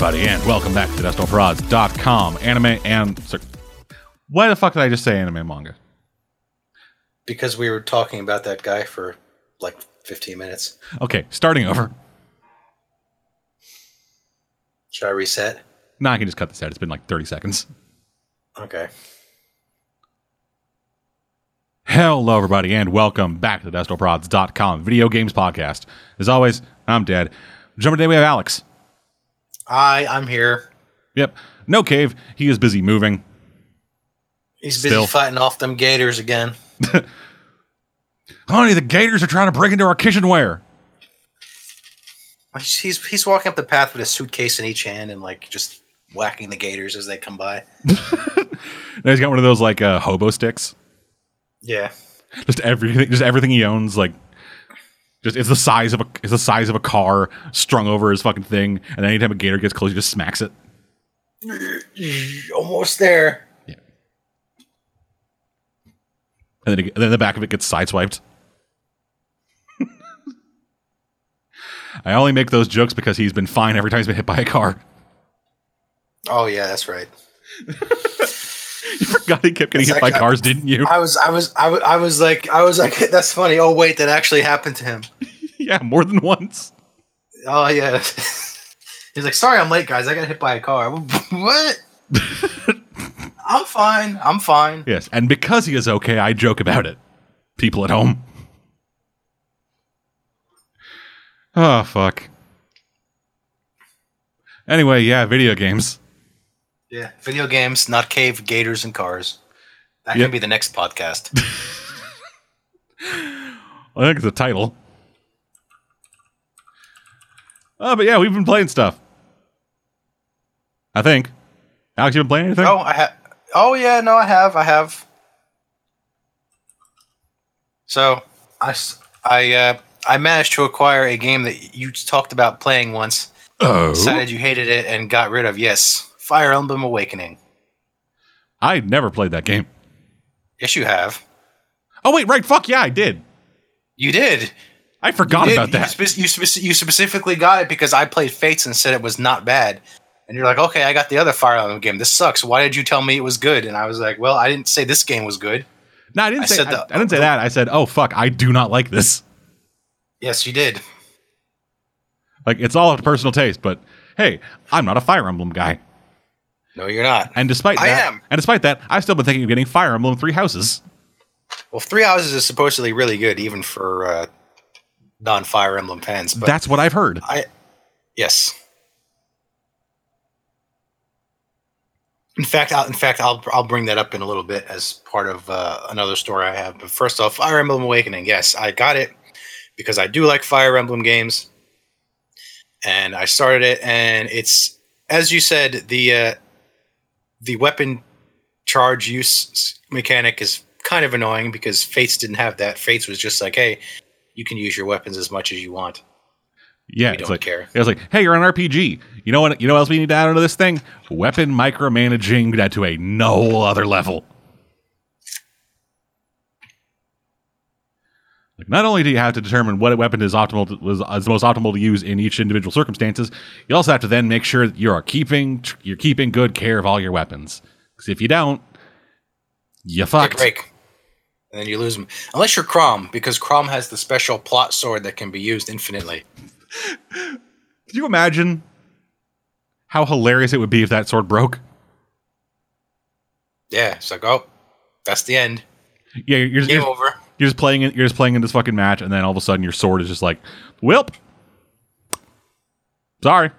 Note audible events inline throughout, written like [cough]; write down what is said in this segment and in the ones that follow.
Everybody, and welcome back to DesktopRods.com. Anime and. Sorry, why the fuck did I just say anime and manga? Because we were talking about that guy for like 15 minutes. Okay, starting over. Should I reset? No, I can just cut this out. It's been like 30 seconds. Okay. Hello, everybody, and welcome back to the video games podcast. As always, I'm dead. Jumper today, we have Alex. Hi, I'm here. Yep, no cave. He is busy moving. He's busy Still. fighting off them gators again. [laughs] Honey, the gators are trying to break into our kitchenware. He's, he's walking up the path with a suitcase in each hand and like just whacking the gators as they come by. [laughs] Now he's got one of those like uh, hobo sticks. Yeah. just everything just everything he owns like just it's the size of a it's the size of a car strung over his fucking thing and then anytime a gator gets close he just smacks it Almost there. Yeah. and then, it, and then the back of it gets sideswiped [laughs] i only make those jokes because he's been fine every time he's been hit by a car Oh yeah, that's right. [laughs] [laughs] you forgot he kept getting It's hit by cars didn't you I was I was I was, I was like I was like [laughs] that's funny. Oh wait, that actually happened to him. [laughs] yeah more than once Oh yeah. He's like, sorry, I'm late, guys. I got hit by a car. what? I'm fine. I'm fine. yes and because he is okay i joke about it people at home oh fuck anyway yeah video games Yeah, video games, not cave, gators, and cars. That Yep. can be the next podcast. [laughs] I think it's a title. Oh, but yeah, we've been playing stuff. I think. Alex, you've been playing anything? oh, I have. Oh yeah, no, I have. I have. So I I uh, I managed to acquire a game that you talked about playing once. Oh. Decided you hated it and got rid of. Yes, Fire Emblem Awakening. I never played that game. Yes, you have. Oh, wait, right. Fuck yeah, I did. You did. I forgot did. about that. You, spec- you, spec- you specifically got it because I played Fates and said it was not bad. And you're like, okay, I got the other Fire Emblem game. This sucks. Why did you tell me it was good? And I was like, well, I didn't say this game was good. no, I didn't I say I, the- I didn't say that. I said, oh, fuck, I do not like this. Yes, you did. Like, it's all up to personal taste, but hey, I'm not a Fire Emblem guy. No, you're not. And despite I that, am. and despite that, I've still been thinking of getting Fire Emblem Three Houses. Well, Three Houses is supposedly really good, even for uh, non-Fire Emblem fans. But That's what I've heard. I, yes. In fact, I'll, in fact, I'll I'll bring that up in a little bit as part of uh, another story I have. But first off, Fire Emblem Awakening. Yes, I got it because I do like Fire Emblem games, and I started it, and it's as you said, the uh, the weapon charge use mechanic is kind of annoying because Fates didn't have that. Fates was just like, hey, you can use your weapons as much as you want. Yeah, We it's don't like care. It was like, hey, you're an RPG. You know what? You know what else we need to add into this thing? Weapon micromanaging that to a no other level. Not only do you have to determine what weapon is optimal to, was is most optimal to use in each individual circumstances, you also have to then make sure that you are keeping you're keeping good care of all your weapons. Because if you don't, you fucked. a break. And then you lose them. Unless you're Chrom, because Chrom has the special plot sword that can be used infinitely. Could you imagine how hilarious it would be if that sword broke? Yeah, it's like, oh, that's the end. Yeah, you're, you're, Game you're, over. You're just playing it. You're just playing in this fucking match, and then all of a sudden your sword is just like, "Welp, sorry,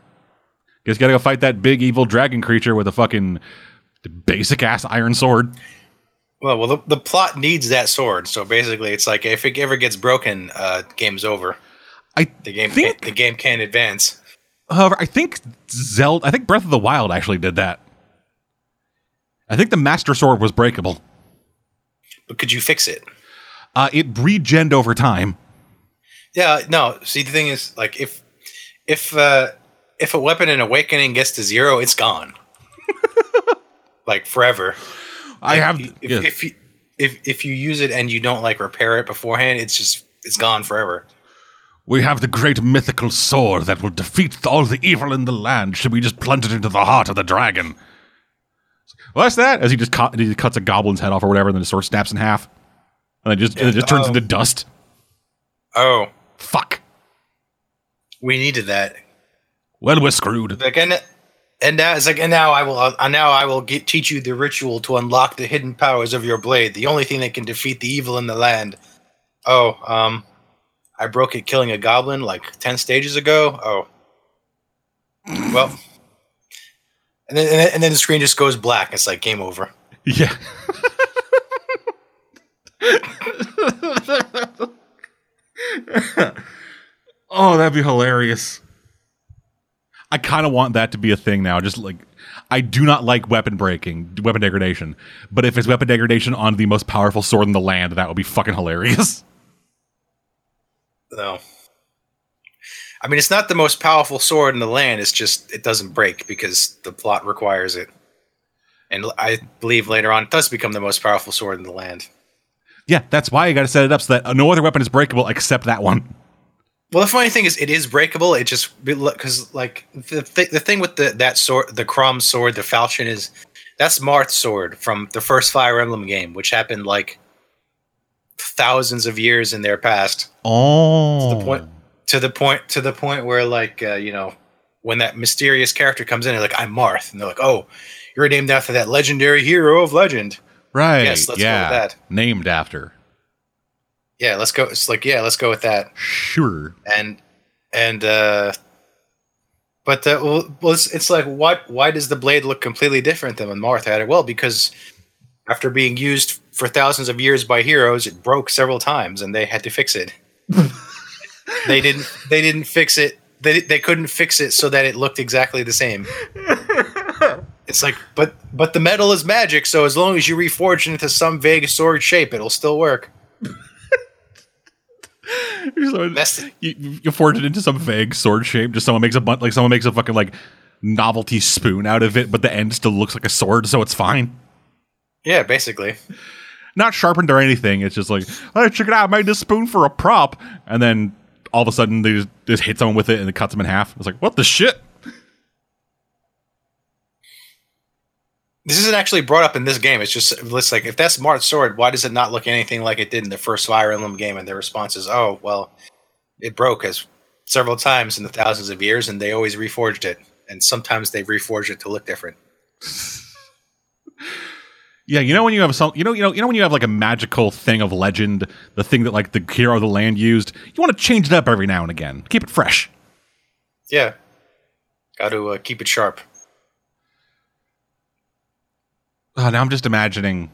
guess you gotta go fight that big evil dragon creature with a fucking basic ass iron sword." Well, well, the, the plot needs that sword. So basically, it's like if it ever gets broken, uh, game's over. I The game, think, can't, the game can't advance. however, I think Zelda, I think Breath of the Wild actually did that. I think the Master Sword was breakable. But could you fix it? Uh, it regened over time. Yeah, no. See, the thing is, like, if if uh, if a weapon in Awakening gets to zero, it's gone, [laughs] like forever. I have. if, yes. if you if if you use it and you don't like repair it beforehand, it's just it's gone forever. We have the great mythical sword that will defeat all the evil in the land. Should we just plunge it into the heart of the dragon? What's that? As he just cut, he cuts a goblin's head off or whatever, and then the sword snaps in half, and then just and it just turns oh. into dust. Oh, fuck! We needed that. Well, we're screwed. Like, and, and now it's like, and now I will, uh, now I will get, teach you the ritual to unlock the hidden powers of your blade. The only thing that can defeat the evil in the land. Oh, um, I broke it killing a goblin like ten stages ago. Oh, well, and then and then the screen just goes black. It's like game over. [laughs] Yeah. [laughs] oh, that'd be hilarious. I kind of want that to be a thing now. Just like I do not like weapon breaking, weapon degradation. But if it's weapon degradation on the most powerful sword in the land, that would be fucking hilarious. [laughs] No. I mean, it's not the most powerful sword in the land. It's just it doesn't break because the plot requires it. And I believe later on it does become the most powerful sword in the land. Yeah, that's why you got to set it up so that no other weapon is breakable except that one. Well, the funny thing is, it is breakable. It just because like the th- the thing with the that sword, the Chrom sword, the falchion is that's Marth's sword from the first Fire Emblem game, which happened like thousands of years in their past. Oh, to the point to the point to the point where like uh, you know when that mysterious character comes in, they're like, "I'm Marth," and they're like, "Oh, you're named after that legendary hero of legend." Right. Yes. Let's yeah. go with that. Named after. Yeah. Let's go. It's like yeah. Let's go with that. Sure. And and uh but uh, well, it's, it's like what? Why does the blade look completely different than when Marth had it? Well, because after being used for thousands of years by heroes, it broke several times, and they had to fix it. [laughs] they didn't. They didn't fix it. They they couldn't fix it so that it looked exactly the same. [laughs] It's like, but but the metal is magic, so as long as you reforge it into some vague sword shape, it'll still work. [laughs] You're so, you, you forge it into some vague sword shape. Just someone makes a like someone makes a fucking like novelty spoon out of it, but the end still looks like a sword, so it's fine. Yeah, basically. Not sharpened or anything. It's just like, hey, check it out. I made this spoon for a prop. And then all of a sudden they just, just hit someone with it and it cuts them in half. It's like, what the shit? This isn't actually brought up in this game. It's just it's like if that's Marth's sword, why does it not look anything like it did in the first Fire Emblem game? And their response is, "Oh, well, it broke as several times in the thousands of years, and they always reforged it. And sometimes they reforged it to look different." [laughs] Yeah, you know when you have some, you know, you know, you know when you have like a magical thing of legend, the thing that like the hero of the land used. You want to change it up every now and again, keep it fresh. Yeah, got to uh, keep it sharp. Oh, now I'm just imagining.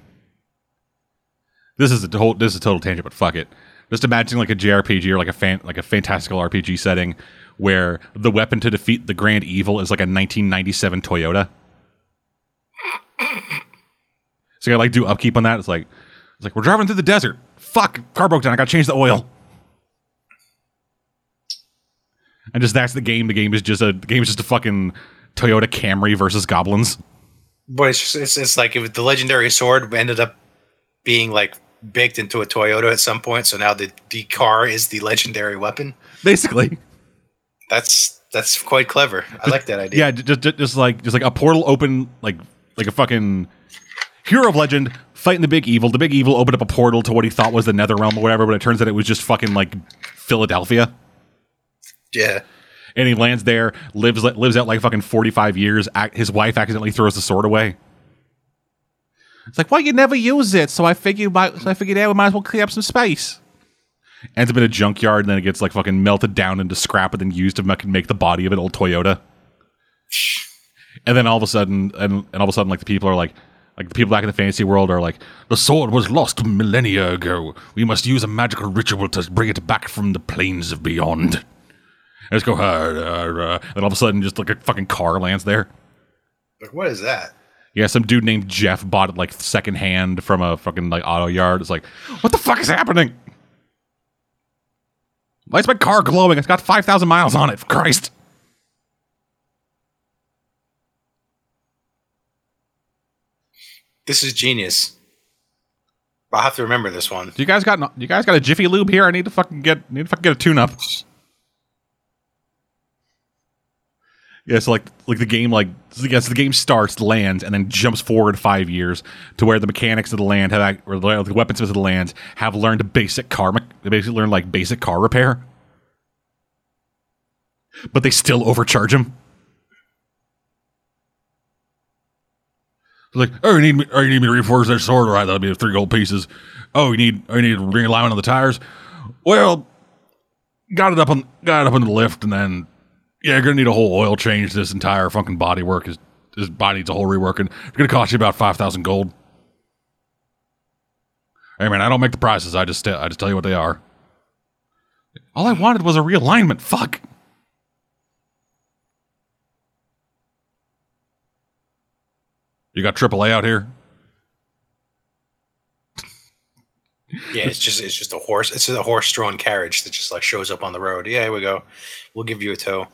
This is a whole. This is a total tangent, but fuck it. Just imagining like a JRPG or like a fan, like a fantastical RPG setting where the weapon to defeat the grand evil is like a 1997 Toyota. [coughs] So you gotta like do upkeep on that. It's like it's like we're driving through the desert. Fuck, car broke down. I gotta change the oil. And just that's the game. The game is just a the game is just a fucking Toyota Camry versus goblins. But it's just, it's, it's like if the legendary sword ended up being like baked into a Toyota at some point, so now the the car is the legendary weapon. Basically, that's that's quite clever. I like that idea. Yeah, just, just just like just like a portal open like like a fucking hero of legend fighting the big evil. The big evil opened up a portal to what he thought was the Nether Realm or whatever, but it turns out it was just fucking like Philadelphia. Yeah. And he lands there, lives lives out like fucking forty five years. His wife accidentally throws the sword away. It's like, well, you never use it, so I figured, so I figured, yeah, we might as well clear up some space. Ends up in a junkyard, and then it gets like fucking melted down into scrap, and then used to make the body of an old Toyota. And then all of a sudden, and, and all of a sudden, like the people are like, like the people back in the fantasy world are like, the sword was lost millennia ago. We must use a magical ritual to bring it back from the plains of beyond. And just go, uh, uh, and all of a sudden, just like a fucking car lands there. Like, what is that? Yeah, some dude named Jeff bought it like secondhand from a fucking like auto yard. It's like, what the fuck is happening? Why is my car glowing? It's got 5,000 miles on it, for Christ. This is genius. I'll have to remember this one. Do you guys got you guys got a Jiffy Lube here? I need to fucking get need to fucking get a tune up. Yeah, so like like the game like yes, the game starts, lands, and then jumps forward five years to where the mechanics of the land have or the weapons of the land have learned basic car. They basically learn like basic car repair, but they still overcharge them. Like, oh, you need me, oh, you need me to reforge that sword, right? That'll be three gold pieces. Oh, you need, oh, you need realignment on the tires. Well, got it up on, got it up on the lift, and then yeah, you're gonna need a whole oil change. This entire fucking body work is his body needs a whole rework, and it's gonna cost you about five thousand gold. Hey man, I don't make the prices. I just I just tell you what they are. All I wanted was a realignment. Fuck. You got AAA out here? Yeah, it's just it's just a horse. It's a horse-drawn carriage that just like shows up on the road. Yeah, here we go. We'll give you a tow.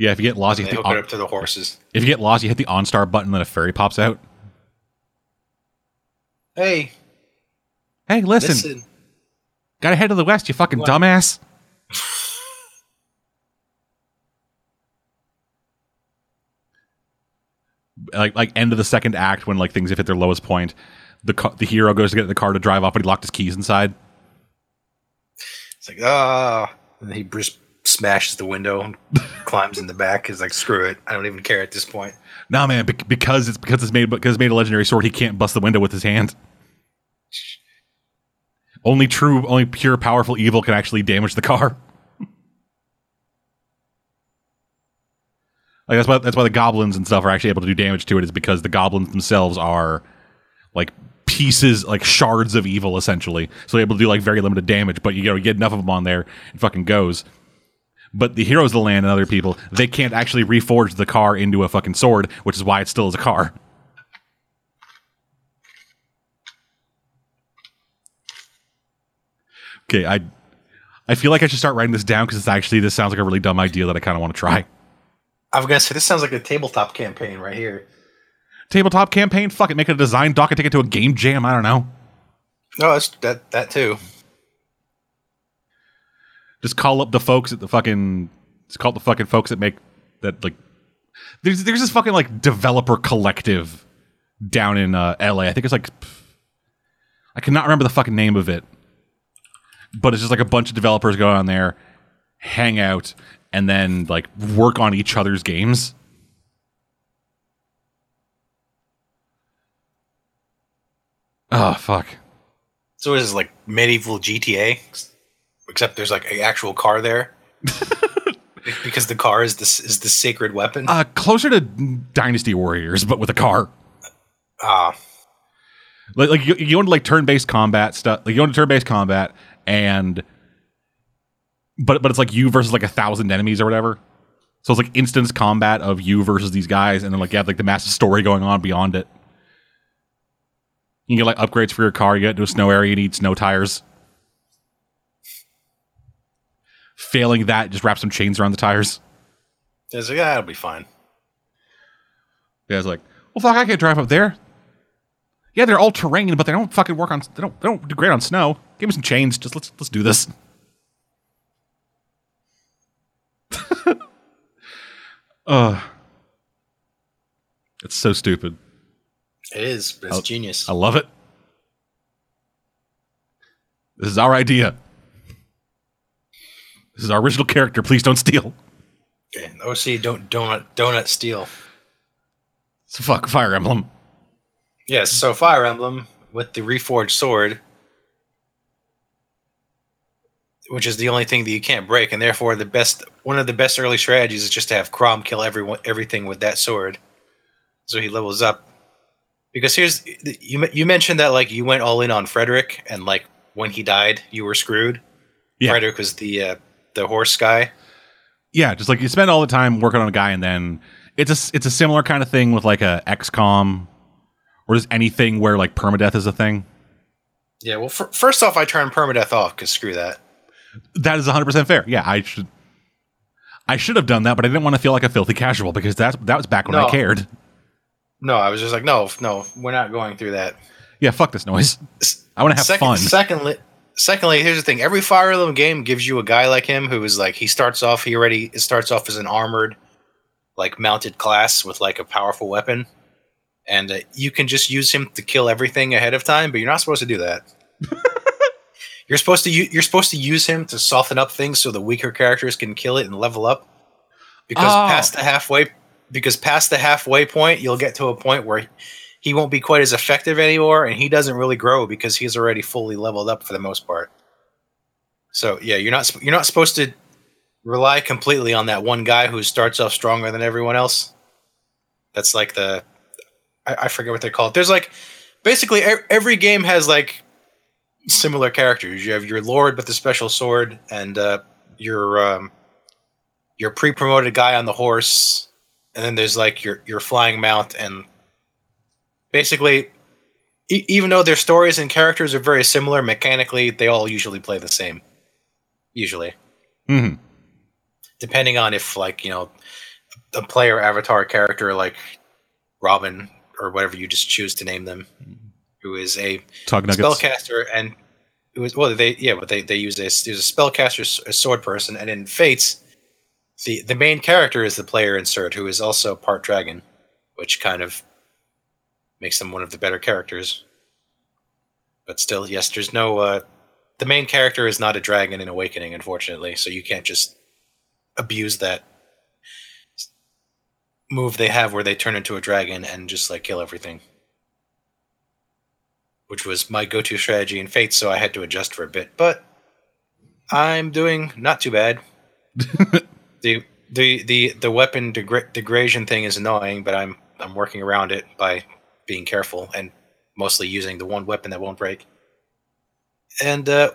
Yeah, if you get lost, you hit the on, up to the horses. if you get lost, you hit the OnStar button, then a fairy pops out. Hey, Hey, listen, listen. gotta head to the west, you fucking What? dumbass. [laughs] like like end of the second act when like things have hit their lowest point, the ca- the hero goes to get in the car to drive off, but he locked his keys inside. It's like ah, and then he just smashes the window and [laughs] climbs in the back. Is like, screw it. I don't even care at this point. Nah, man, because it's because it's made because it's made a legendary sword, he can't bust the window with his hand. Only true, only pure, powerful evil can actually damage the car. like that's why that's why the goblins and stuff are actually able to do damage to it is because the goblins themselves are like pieces, like shards of evil, essentially. So they're able to do like very limited damage, but you know you get enough of them on there, it fucking goes. But the heroes of the land and other people, they can't actually reforge the car into a fucking sword, which is why it still is a car. Okay, I I feel like I should start writing this down because it's actually this sounds like a really dumb idea that I kind of want to try. I was gonna say this sounds like a tabletop campaign right here. Tabletop campaign, fuck it, make it a design doc and take it to a game jam. I don't know. No, that's that that too. Just call up the folks at the fucking. Just call up the fucking folks that make that like. There's there's this fucking like developer collective down in uh, L.A. I think it's like. I cannot remember the fucking name of it, but it's just like a bunch of developers go on there, hang out, and then like work on each other's games. Oh fuck. So it is like medieval GTA, except there's like an actual car there. [laughs] because the car is this is the sacred weapon. Uh, closer to Dynasty Warriors, but with a car. Ah, Like, like you, you go into like turn-based combat stuff. Like you go into turn-based combat, and but but it's like you versus like a thousand enemies or whatever. So it's like instance combat of you versus these guys, and then like you have like the massive story going on beyond it. You can get like upgrades for your car. You get to a snow area, you need snow tires. Failing that, just wrap some chains around the tires. it's like ah, it'll be fine. Yeah, it's like, well, fuck, I can't drive up there. Yeah, they're all terrain, but they don't fucking work on. They don't. They don't do great on snow. Give me some chains. Just let's let's do this. [laughs] uh it's so stupid. It is, but it's Oh, genius. I love it. This is our idea. This is our original character. Please don't steal. Okay, OC don't donut donut steal. It's fuck Fire Emblem. Yes, so Fire Emblem with the reforged sword, which is the only thing that you can't break, and therefore the best one of the best early strategies is just to have Chrom kill everyone everything with that sword, so he levels up. Because here's you you mentioned that like you went all in on Frederick, and like when he died, you were screwed. Yeah. Frederick was the uh, the horse guy. yeah, just like you spend all the time working on a guy, and then it's a it's a similar kind of thing with like a XCOM, or just anything where like permadeath is a thing. Yeah, well, f- first off, I turn permadeath off because screw that. That is 100 percent fair. Yeah, I should I should have done that, but I didn't want to feel like a filthy casual because that that was back when I cared. No, I was just like, no, no, we're not going through that. Yeah, fuck this noise. I want to have Second, fun. Secondly, secondly, here's the thing: every Fire Emblem game gives you a guy like him who is like he starts off. He already starts off as an armored like mounted class with like a powerful weapon, and uh, you can just use him to kill everything ahead of time. But you're not supposed to do that. [laughs] you're supposed to u- you're supposed to use him to soften up things so the weaker characters can kill it and level up. Because Oh. past the halfway, because past the halfway point, you'll get to a point where he won't be quite as effective anymore, and he doesn't really grow because he's already fully leveled up for the most part. So yeah, you're not you're not supposed to rely completely on that one guy who starts off stronger than everyone else. That's like the I, I forget what they call it. There's like basically every game has like similar characters. You have your lord with the special sword, and uh, your um, your pre-promoted guy on the horse, and then there's like your your flying mount, and basically, e- even though their stories and characters are very similar mechanically, they all usually play the same. Usually, hmm depending on if like you know a player avatar character like Robin or whatever you just choose to name them, who is a spellcaster and it was well they yeah but they they use a there's a spellcaster a sword person and in fates the the main character is the player insert who is also part dragon which kind of makes them one of the better characters but still yes there's no uh the main character is not a dragon in awakening unfortunately so you can't just abuse that move they have where they turn into a dragon and just like kill everything which was my go-to strategy in Fate, so I had to adjust for a bit. But I'm doing not too bad. [laughs] the the the the weapon degra- degradation thing is annoying, but I'm I'm working around it by being careful and mostly using the one weapon that won't break. And uh,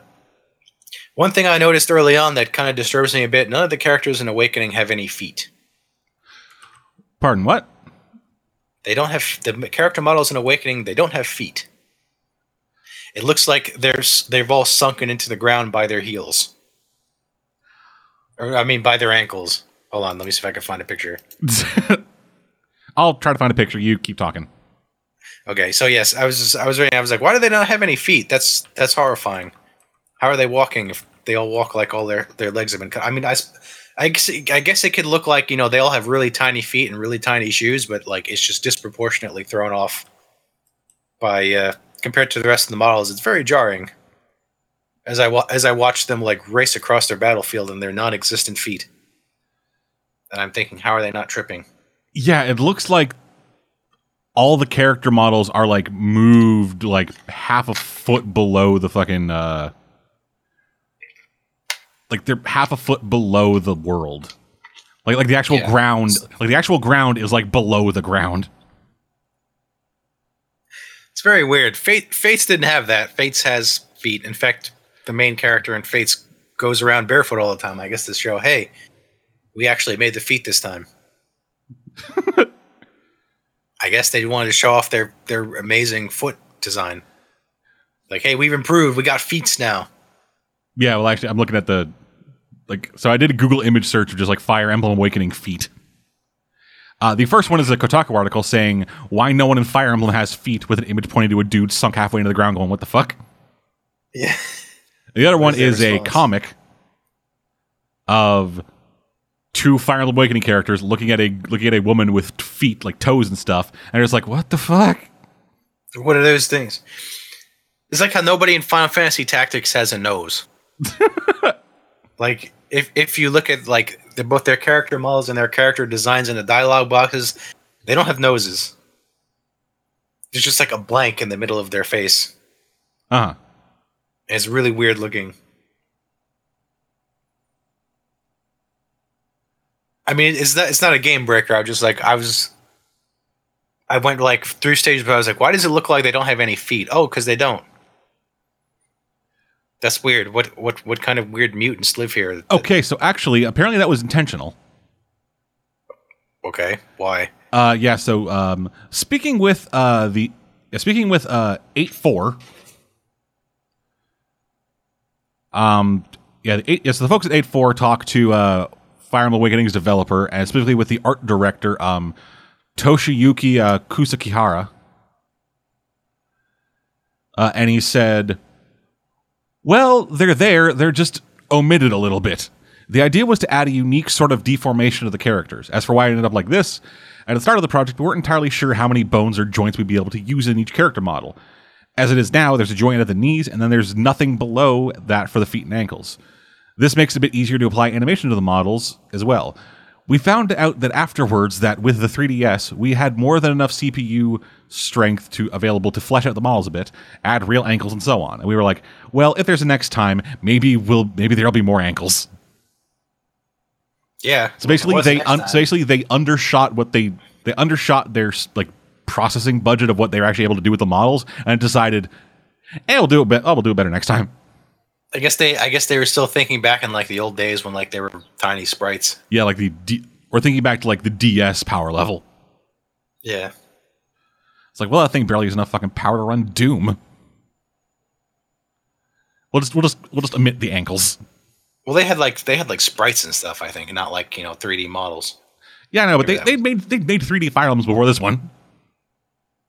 one thing I noticed early on that kind of disturbs me a bit: none of the characters in Awakening have any feet. Pardon, what? They don't have the character models in Awakening. They don't have feet. It looks like there's they've all sunken into the ground by their heels, or I mean by their ankles. Hold on, let me see if I can find a picture. [laughs] I'll try to find a picture. You keep talking. Okay, so yes, I was just, I was reading. I was like, why do they not have any feet? That's that's horrifying. How are they walking if they all walk like all their their legs have been cut? I mean, I, I guess I guess it could look like you know they all have really tiny feet and really tiny shoes, but like it's just disproportionately thrown off by uh, compared to the rest of the models. It's very jarring. As I wa- as I watch them like race across their battlefield in their non-existent feet, and I'm thinking, how are they not tripping? Yeah, it looks like all the character models are like moved like half a foot below the fucking uh like they're half a foot below the world. Like like the actual Yeah. ground like the actual ground is like below the ground. It's very weird. Fate Fates didn't have that. Fates has feet. In fact, the main character in Fates goes around barefoot all the time. I guess to show, hey, we actually made the feet this time. [laughs] I guess they wanted to show off their their amazing foot design. Like, hey, we've improved. We got feet now. Yeah, well actually I'm looking at the like so I did a Google image search of just like Fire Emblem Awakening feet. Uh, the first one is a Kotaku article saying why no one in Fire Emblem has feet with an image pointing to a dude sunk halfway into the ground going, What the fuck? Yeah. The other one is a comic of two Emblem Awakening characters looking at a looking at a woman with feet like toes and stuff, and it's like, what the fuck? What are those things? It's like how nobody in Final Fantasy Tactics has a nose. [laughs] like if if you look at like the, both their character models and their character designs in the dialogue boxes, they don't have noses. There's just like a blank in the middle of their face. Uh huh. It's really weird looking. I mean, it's not it's not a game breaker. I was just like I was I went like through stages, but I was like, why does it look like they don't have any feet? Oh, because they don't. That's weird. What what what kind of weird mutants live here? Okay, so actually, apparently that was intentional. Okay. Why? Uh, yeah. So, um, speaking with uh the yeah, speaking with uh eight four. Um, yeah, the eight, yeah, so the folks at eight four talk to uh Fire Emblem Awakening's developer and specifically with the art director um Toshiyuki uh, Kusakihara. Uh, and he said, "Well, they're there. They're just omitted a little bit." The idea was to add a unique sort of deformation to the characters. As for why it ended up like this, at the start of the project, we weren't entirely sure how many bones or joints we'd be able to use in each character model. As it is now, there's a joint at the knees, and then there's nothing below that for the feet and ankles. This makes it a bit easier to apply animation to the models as well. We found out that afterwards that with the 3DS, we had more than enough CPU strength to available to flesh out the models a bit, add real ankles and so on. And we were like, well, if there's a next time, maybe we'll maybe there'll be more ankles. Yeah. So basically, they un- so basically they undershot what they they undershot their like processing budget of what they were actually able to do with the models, and decided, "Hey, we'll do it. Be- oh, we'll do it better next time." I guess they I guess they were still thinking back in like the old days when like they were tiny sprites. Yeah, like the D- we're thinking back to like the DS power level. Yeah. It's like, well, that thing barely has enough fucking power to run Doom. We'll just we'll just we'll just omit the ankles. Well, they had like they had like sprites and stuff, I think, not like you know 3D models. Yeah, I know, but they they made they made 3D Fire Emblems before this one.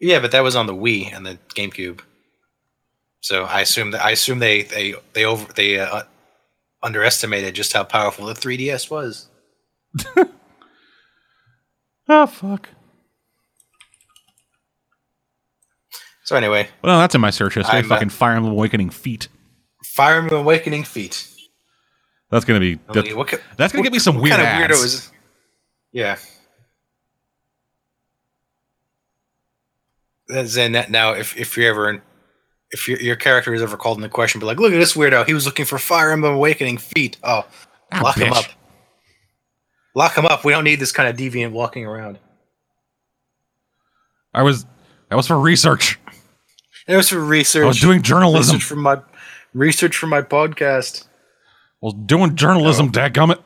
Yeah, but that was on the Wii and the GameCube. So I assume that I assume they they they over they uh, underestimated just how powerful the 3DS was. [laughs] Oh fuck. So anyway, Well, that's in my search history. I'm, uh, fucking Fire Emblem Awakening feet. Fire Emblem Awakening feet. That's gonna be that- what that's gonna what- get me some weird kind of ads. weirdo is? Yeah. Then that now, if if you're ever in, if your your character is ever called into question, be like, look at this weirdo. He was looking for Fire Emblem Awakening feet. Oh, Ah, lock him up. Lock him up. We don't need this kind of deviant walking around. I was that was for research. It was for research. I was doing journalism. research for my research for my podcast. I was doing journalism, dadgummit.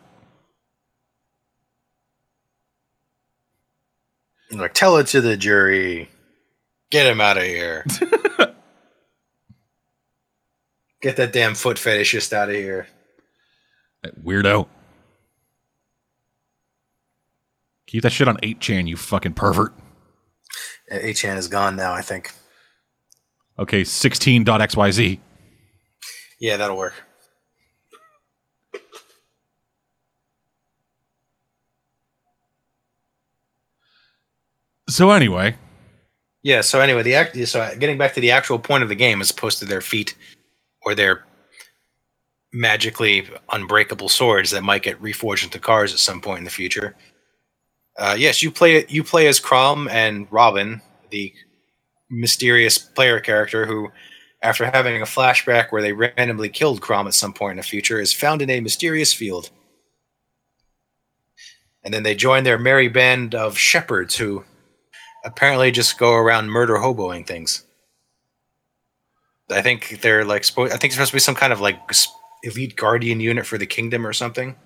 Like, tell it to the jury. Get him out of here. [laughs] Get that damn foot fetishist out of here. That weirdo. Keep that shit on 8chan, you fucking pervert. 8chan is gone now, I think. Okay, 16.xyz. Yeah, that'll work. So anyway, Yeah, so anyway, the act so getting back to the actual point of the game as opposed to their feet or their magically unbreakable swords that might get reforged into cars at some point in the future. Uh, yes, you play you play as Chrom and Robin, the mysterious player character who, after having a flashback where they randomly killed Chrom at some point in the future, is found in a mysterious field. And then they join their merry band of shepherds who apparently just go around murder hoboing things. I think they're like. I think it's supposed to be some kind of like elite guardian unit for the kingdom or something.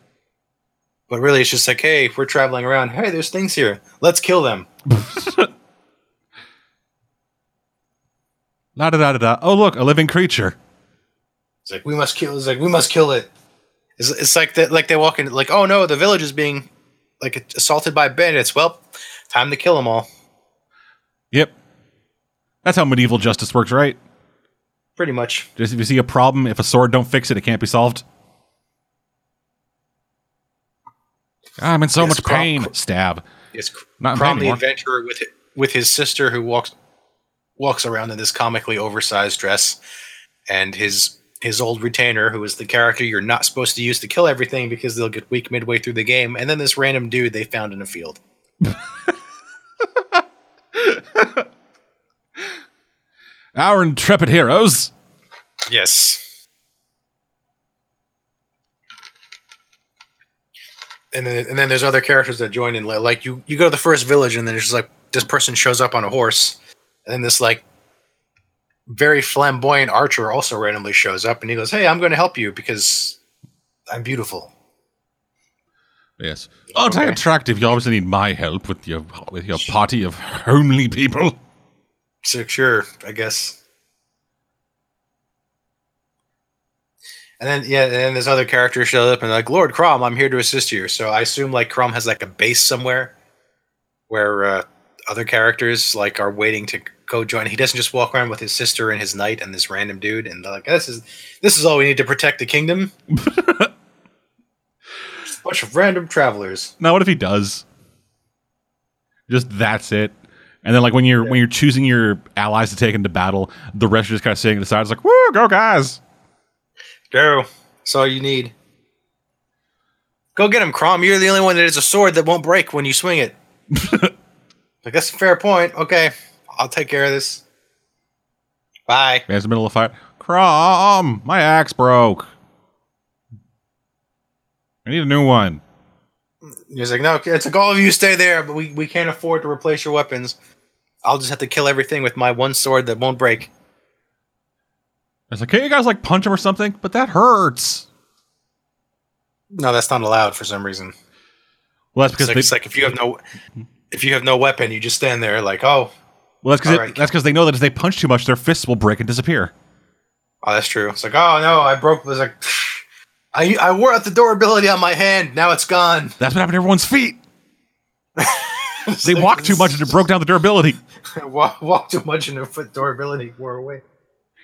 But really, it's just like, hey, we're traveling around. Hey, there's things here. Let's kill them. la da da da da. Oh look, a living creature. It's like we must kill. It's like we must kill it. It's, it's like that. Like they walk in. Like oh no, the village is being like assaulted by bandits. Well, time to kill them all. Yep. That's how medieval justice works, right? Pretty much. Just if you see a problem, if a sword don't fix it, it can't be solved. Ah, I'm in so Yes, much Chrom- pain. Stab. It's Not Chrom the adventurer with with his sister who walks walks around in this comically oversized dress, and his his old retainer, who is the character you're not supposed to use to kill everything because they'll get weak midway through the game, and then this random dude they found in a field. [laughs] Our intrepid heroes. Yes. And then, and then there's other characters that join in. Like you, you go to the first village, and then it's just like this person shows up on a horse, and then this like very flamboyant archer also randomly shows up, and he goes, "Hey, I'm going to help you because I'm beautiful." Yes. Oh, Aren't I Okay. attractive? You obviously need my help with your with your party of homely people. So sure, I guess. And then yeah, and then there's other character show up and like, Lord Chrom, I'm here to assist you. So I assume like Chrom has like a base somewhere where uh, other characters like are waiting to go join. He doesn't just walk around with his sister and his knight and this random dude and they're like, this is this is all we need to protect the kingdom. [laughs] Bunch of random travelers. Now, what if he does? Just that's it. And then, like when you're when you're choosing your allies to take into battle, the rest are just kind of sitting aside. It's like, "Woo, go guys!" Go. That's all you need. Go get him, Chrom. You're the only one that has a sword that won't break when you swing it. [laughs] like that's a fair point. Okay, I'll take care of this. Bye. Man's in the middle of a fight. Chrom, my axe broke. I need a new one. He's like, no, it's like all of you stay there, but we, we can't afford to replace your weapons. I'll just have to kill everything with my one sword that won't break. I was like, can't you guys like punch him or something? But that hurts. No, that's not allowed for some reason. Well, that's It's because like, they, it's like if you have no if you have no weapon, you just stand there like, oh, well, that's because Alright. that's because they know that if they punch too much, their fists will break and disappear. oh, that's true. It's like, oh no, I broke. It's like, [sighs] I I wore out the durability on my hand. Now it's gone. That's what happened to everyone's feet. [laughs] [laughs] They walked too much and it broke down the durability. [laughs] walk, walk too much and their foot durability wore away.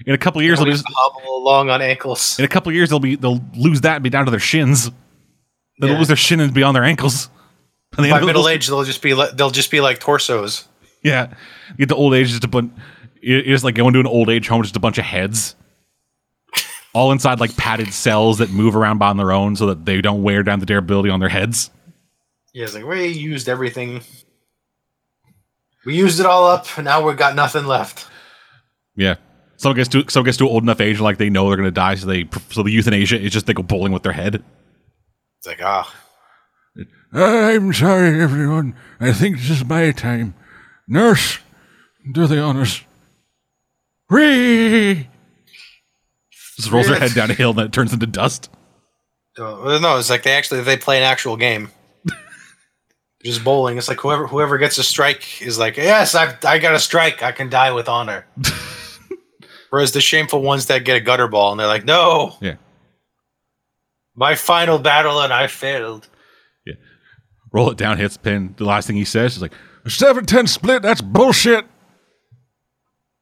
In a couple of years, They they'll just, hobble along on ankles. in a couple years they'll be they'll lose that and be down to their shins. They'll Yeah. lose their shin and be on their ankles. [laughs] And they By middle age, they'll just be like, they'll just be like torsos. Yeah, you get the old age, just a bunch. It's like going to an old age home, just a bunch of heads, all inside like padded cells that move around by on their own, so that they don't wear down the durability on their heads. Yeah, it's like we used everything. We used it all up, and now we've got nothing left. Yeah, someone gets to someone gets to old enough age, like they know they're gonna die, so they so the euthanasia is just they go bowling with their head. It's like ah, I'm sorry, everyone. I think this is my time. Nurse, do the honors. Whee! Just rolls her head down a hill, and then it turns into dust. Uh, no, it's like they actually they play an actual game. Just bowling. It's like whoever whoever gets a strike is like, yes, I I got a strike. I can die with honor. [laughs] Whereas the shameful ones that get a gutter ball and they're like, no, Yeah. my final battle and I failed. Yeah, roll it down, hits pin. The last thing he says is like, a 7 10 split, that's bullshit.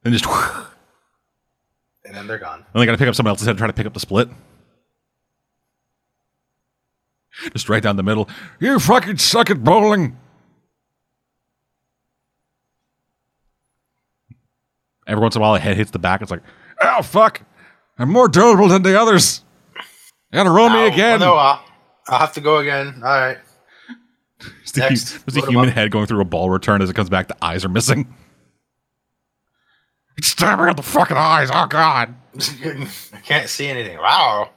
And just, and [laughs] And then they're gone. And they got to pick up someone else's head and try to pick up the split. [laughs] Just right down the middle. You fucking suck at bowling. Every once in a while, a head hits the back. It's like, oh, fuck. I'm more durable than the others. You gotta roll me again. No, I'll, I'll have to go again. All right. [laughs] Just a, Next. hu- just a human head going through a ball return as it comes back. The eyes are missing. [laughs] It's stabbing at the fucking eyes. Oh god. I can't see anything. Wow.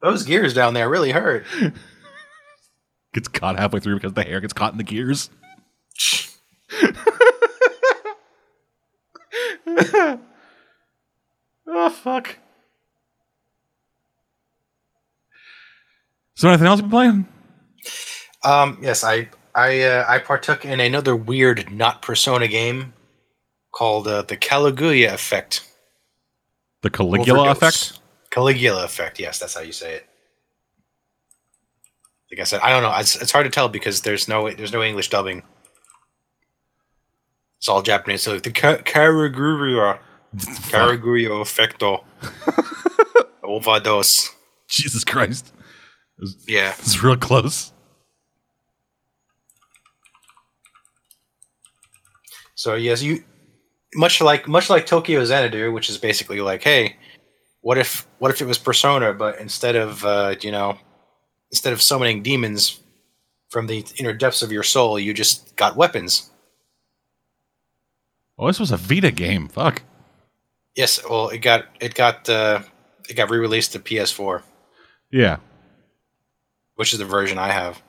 Those gears down there really hurt. Gets caught halfway through because the hair gets caught in the gears. oh fuck. So anything else you been playing? Um, yes, I I uh, I partook in another weird not persona game called uh, the Caligula Effect. The Caligula Overdose. effect? Caligula Effect. Yes, that's how you say it. Like I said, I don't know. It's, it's hard to tell because there's no there's no English dubbing. It's all Japanese. So the Ka- Caligula Caligula Effecto [laughs] Overdose. Jesus Christ. Yeah. It's real close. So yes, you much like much like Tokyo Xanadu, which is basically like, hey, what if what if it was Persona, but instead of uh, you know, instead of summoning demons from the inner depths of your soul, you just got weapons. Oh, this was a Vita game. Fuck. Yes, well, it got it got uh, it got re-released to PS4, Yeah. which is the version I have.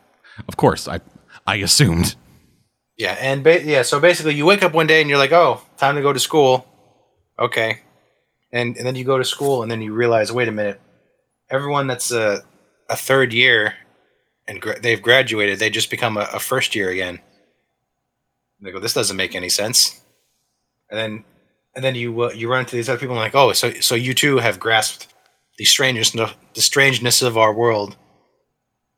Of course. I I assumed. Yeah, and ba- yeah, so basically, you wake up one day and you're like, "Oh, time to go to school." Okay, and and then you go to school and then you realize, wait a minute, everyone that's a a third year and gra- they've graduated, they just become a, a first year again. And they go, "This doesn't make any sense." And then and then you uh, you run into these other people and like, "Oh, so so you too have grasped the strangeness the strangeness of our world."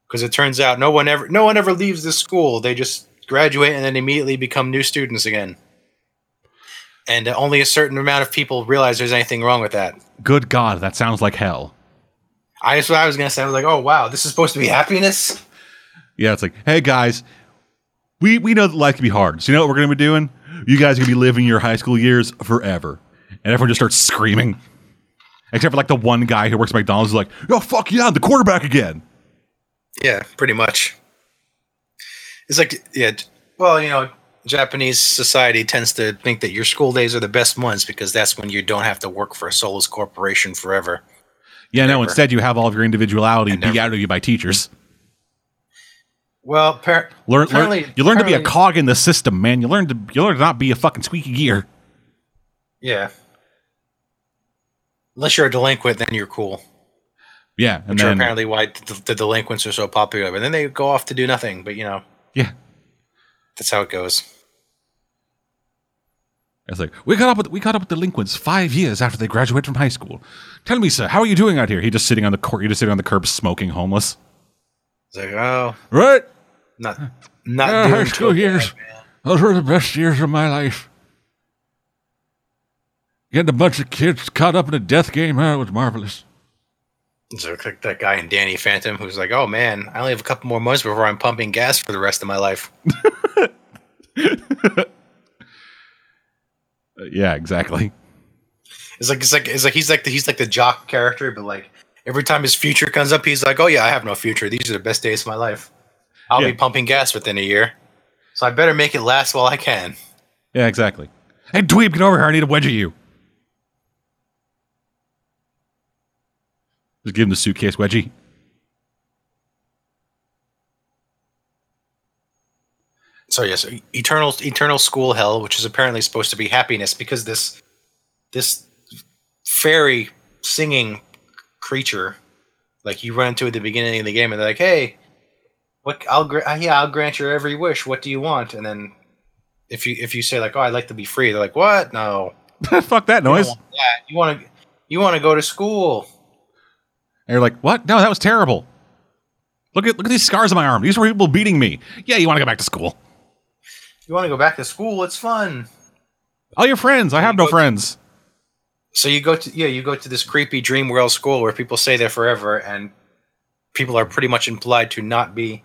Because it turns out no one ever no one ever leaves this school. They just graduate and then immediately become new students again. And only a certain amount of people realize there's anything wrong with that. Good God, that sounds like hell. I that's what I was gonna say. I was like, oh wow, this is supposed to be happiness. Yeah, it's like, hey guys, we we know that life can be hard. So you know what we're gonna be doing? You guys are gonna be living your high school years forever. And everyone just starts screaming. Except for like the one guy who works at McDonald's is like, oh fuck yeah, I'm the quarterback again. Yeah, pretty much. It's like yeah, well, you know, Japanese society tends to think that your school days are the best ones because that's when you don't have to work for a soulless corporation forever. Yeah, no, Never. instead you have all of your individuality I beat out of you by teachers. Well, par- Learn, learn apparently- you learn to be a cog in the system, man. You learn to you learn to not be a fucking squeaky gear. Yeah. Unless you're a delinquent, then you're cool. Yeah, and Which are apparently why the, the delinquents are so popular. But then they go off to do nothing. But you know, yeah, that's how it goes. It's like we got up with we got up with delinquents five years after they graduate from high school. Tell me, sir, how are you doing out here? He just sitting on the court. He just sitting on the curb, smoking, homeless. It's like, oh, Right, not not Yeah, doing high school bad, years. man. those were the best years of my life. Getting a bunch of kids caught up in a death game, huh, was marvelous. It's like that guy in Danny Phantom who's like, oh man, I only have a couple more months before I'm pumping gas for the rest of my life. [laughs] Yeah, exactly. It's like it's like it's like he's like the, he's like the jock character, but like every time his future comes up, he's like, oh yeah, I have no future. These are the best days of my life. I'll Yeah. be pumping gas within a year, so I better make it last while I can. Yeah, exactly. Hey, dweeb, get over here. I need a wedge of you. Just give him the suitcase wedgie. So yes, eternal eternal school hell, which is apparently supposed to be happiness, because this this fairy singing creature, like you run into at the beginning of the game, and they're like, "Hey, what? I'll yeah, I'll grant your every wish. What do you want?" And then if you if you say like, "Oh, I'd like to be free," they're like, "What? No, [laughs] Fuck that noise. want that. You want to you want to go to school." And you're like, what? No, that was terrible. Look at look at these scars on my arm. These were people beating me. Yeah, you want to go back to school. You want to go back to school? It's fun. All your friends. I have no friends. So you go to yeah, you go to this creepy dream world school where people stay there forever, and people are pretty much implied to not be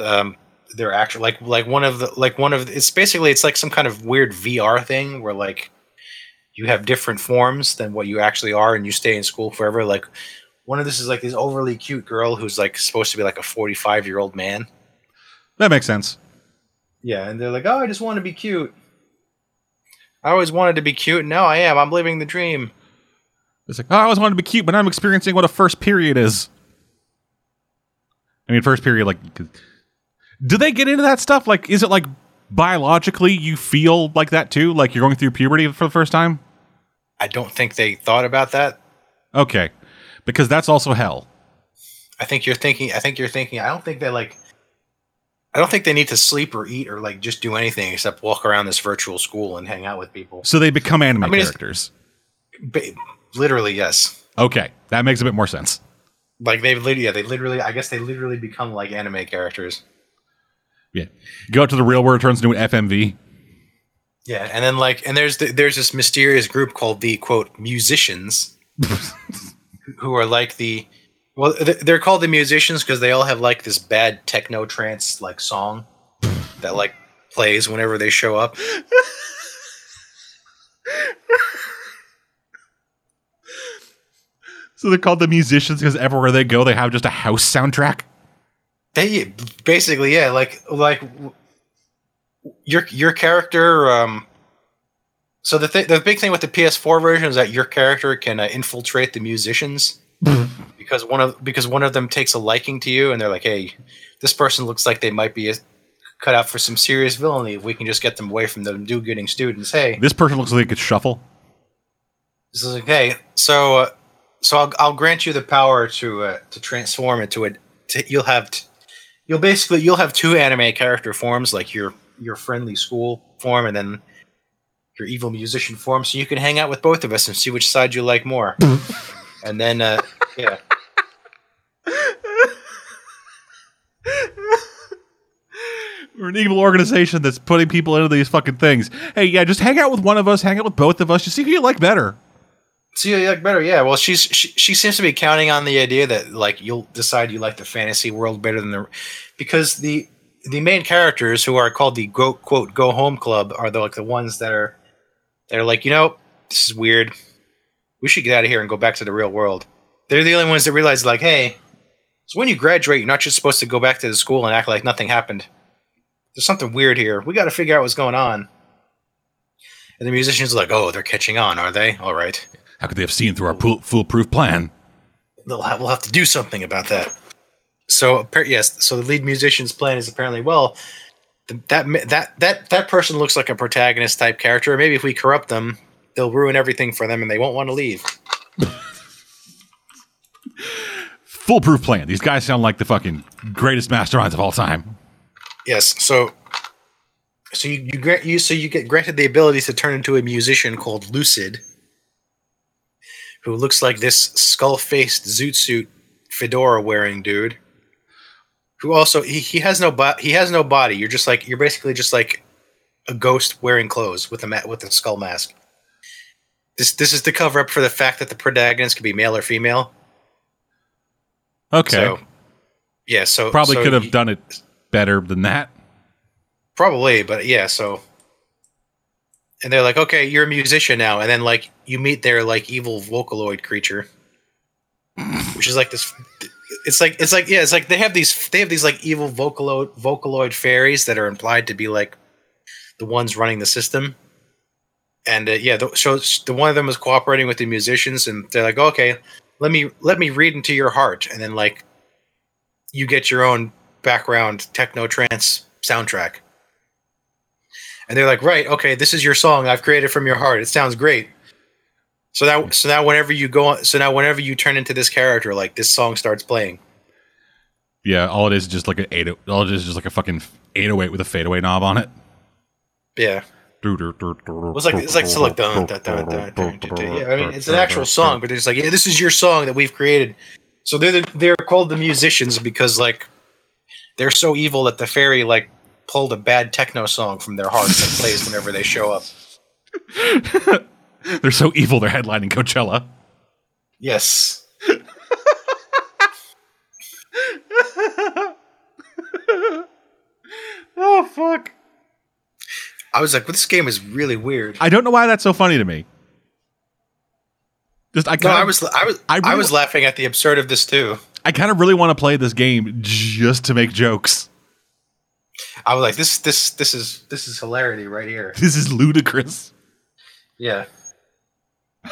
um their actual like like one of the like one of it's basically it's like some kind of weird VR thing where like you have different forms than what you actually are, and you stay in school forever. Like one of this is like this overly cute girl who's like supposed to be like a forty five year old man. That makes sense. Yeah, and they're like, oh, I just want to be cute. I always wanted to be cute, and now I am. I'm living the dream. It's like, oh, I always wanted to be cute, but I'm experiencing what a first period is. I mean, first period, like, do they get into that stuff? Like, is it like biologically you feel like that too? Like you're going through puberty for the first time? I don't think they thought about that. Okay. Because that's also hell. I think you're thinking. I think you're thinking. I don't think they like. I don't think they need to sleep or eat or like just do anything except walk around this virtual school and hang out with people. So they become anime I mean, characters. Literally, yes. Okay. That makes a bit more sense. Like they literally, yeah, they literally. I guess they literally become like anime characters. Yeah. Go out to the real world, it turns into an FMV. Yeah, and then like, and there's the, there's this mysterious group called the quote musicians, [laughs] who are like the, well, they're called the musicians because they all have like this bad techno trance like song that like plays whenever they show up. [laughs] So they're called the musicians because everywhere they go, they have just a house soundtrack. They basically, yeah, like like your your character. Um, so the th- the big thing with the PS4 version is that your character can uh, infiltrate the musicians because one of because one of them takes a liking to you, and they're like, "Hey, this person looks like they might be a, cut out for some serious villainy. If we can just get them away from the do-gooding students, hey, This person looks like they could shuffle. this is okay. So, uh, so I'll, I'll grant you the power to uh, to transform into a. To, you'll have, t- you'll basically you'll have two anime character forms, like your your friendly school form, and then your evil musician form. So you can hang out with both of us and see which side you like more. [laughs] and then, uh, yeah, We're an evil organization that's putting people into these fucking things. Hey, yeah, just hang out with one of us, hang out with both of us, just see who you like better. So you like better, yeah. Well, she's she, she seems to be counting on the idea that like you'll decide you like the fantasy world better than the because the the main characters who are called the go quote go home club are the like the ones that are they're like you know this is weird. We should get out of here and go back to the real world. They're the only ones that realize like, hey, so when you graduate, you're not just supposed to go back to the school and act like nothing happened. There's something weird here. We got to figure out what's going on. And the musicians are like, oh, they're catching on, are they? All right. How could they have seen through our pool- foolproof plan? They'll have, we'll have to do something about that. So yes, so the lead musician's plan is apparently well, that that that that person looks like a protagonist type character. Maybe if we corrupt them, they'll ruin everything for them, and they won't want to leave. Foolproof plan. These guys sound like the fucking greatest masterminds of all time. Yes. So, so you you grant you so you get granted the ability to turn into a musician called Lucid, who looks like this skull faced zoot suit fedora wearing dude. Who also he, he has no bo- he has no body. You're just like you're basically just like a ghost wearing clothes with a ma- with a skull mask. This this is to cover up for the fact that the protagonist could be male or female. Okay. So, yeah. So Probably so could have done it better than that. Probably, but yeah, so and they're like, okay, you're a musician now, and then like you meet their like evil Vocaloid creature, [sighs] which is like this. It's like it's like yeah, it's like they have these they have these like evil Vocaloid Vocaloid fairies that are implied to be like the ones running the system, and uh, yeah, the, so the one of them was cooperating with the musicians, and they're like, okay, let me let me read into your heart, and then like you get your own background techno trance soundtrack. And they're like, right, okay, this is your song I've created from your heart. It sounds great. So now, so now, whenever you go, on, so now whenever you turn into this character, like this song starts playing. Yeah, all it is is just like an eight. All it is is just like a fucking 808 with a fadeaway knob on it. Yeah, It's like it's like so like dun, dun, dun, dun, dun, dun, dun. yeah. I mean, it's an actual song, but it's like yeah, this is your song that we've created. So they're the, they're called the musicians because like they're so evil that the fairy like pulled a bad techno song from their hearts and plays whenever they show up. [laughs] They're so evil. They're headlining Coachella. Yes. [laughs] Oh fuck! I was like, well, this game is really weird. I don't know why that's so funny to me. Just I No, kind I was I was I I, really- was laughing at the absurd of this too. I kind of really want to play this game just to make jokes. I was like, this this this is this is hilarity right here. [laughs] This is ludicrous. Yeah. [laughs]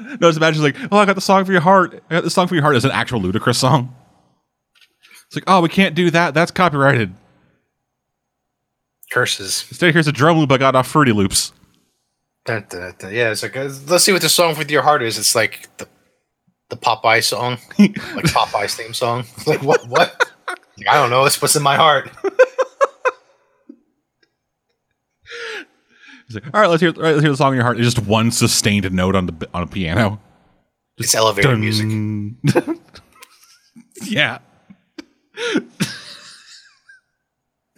No, just imagine like, oh, I got the song for your heart. I got the song for your heart is an actual ludicrous song. It's like, oh, we can't do that. That's copyrighted. Curses. Instead, here's a drum loop I got off Fruity Loops. Dun, dun, dun. Yeah, it's like uh, let's see what the song with your heart is. It's like the the Popeye song, [laughs] like Popeye's theme song. [laughs] Like what? What? Like, I don't know. It's what's in my heart. [laughs] Like, all right, let's hear, all right, let's hear the song in your heart. It's just one sustained note on the on a piano. It's elevator music. Yeah.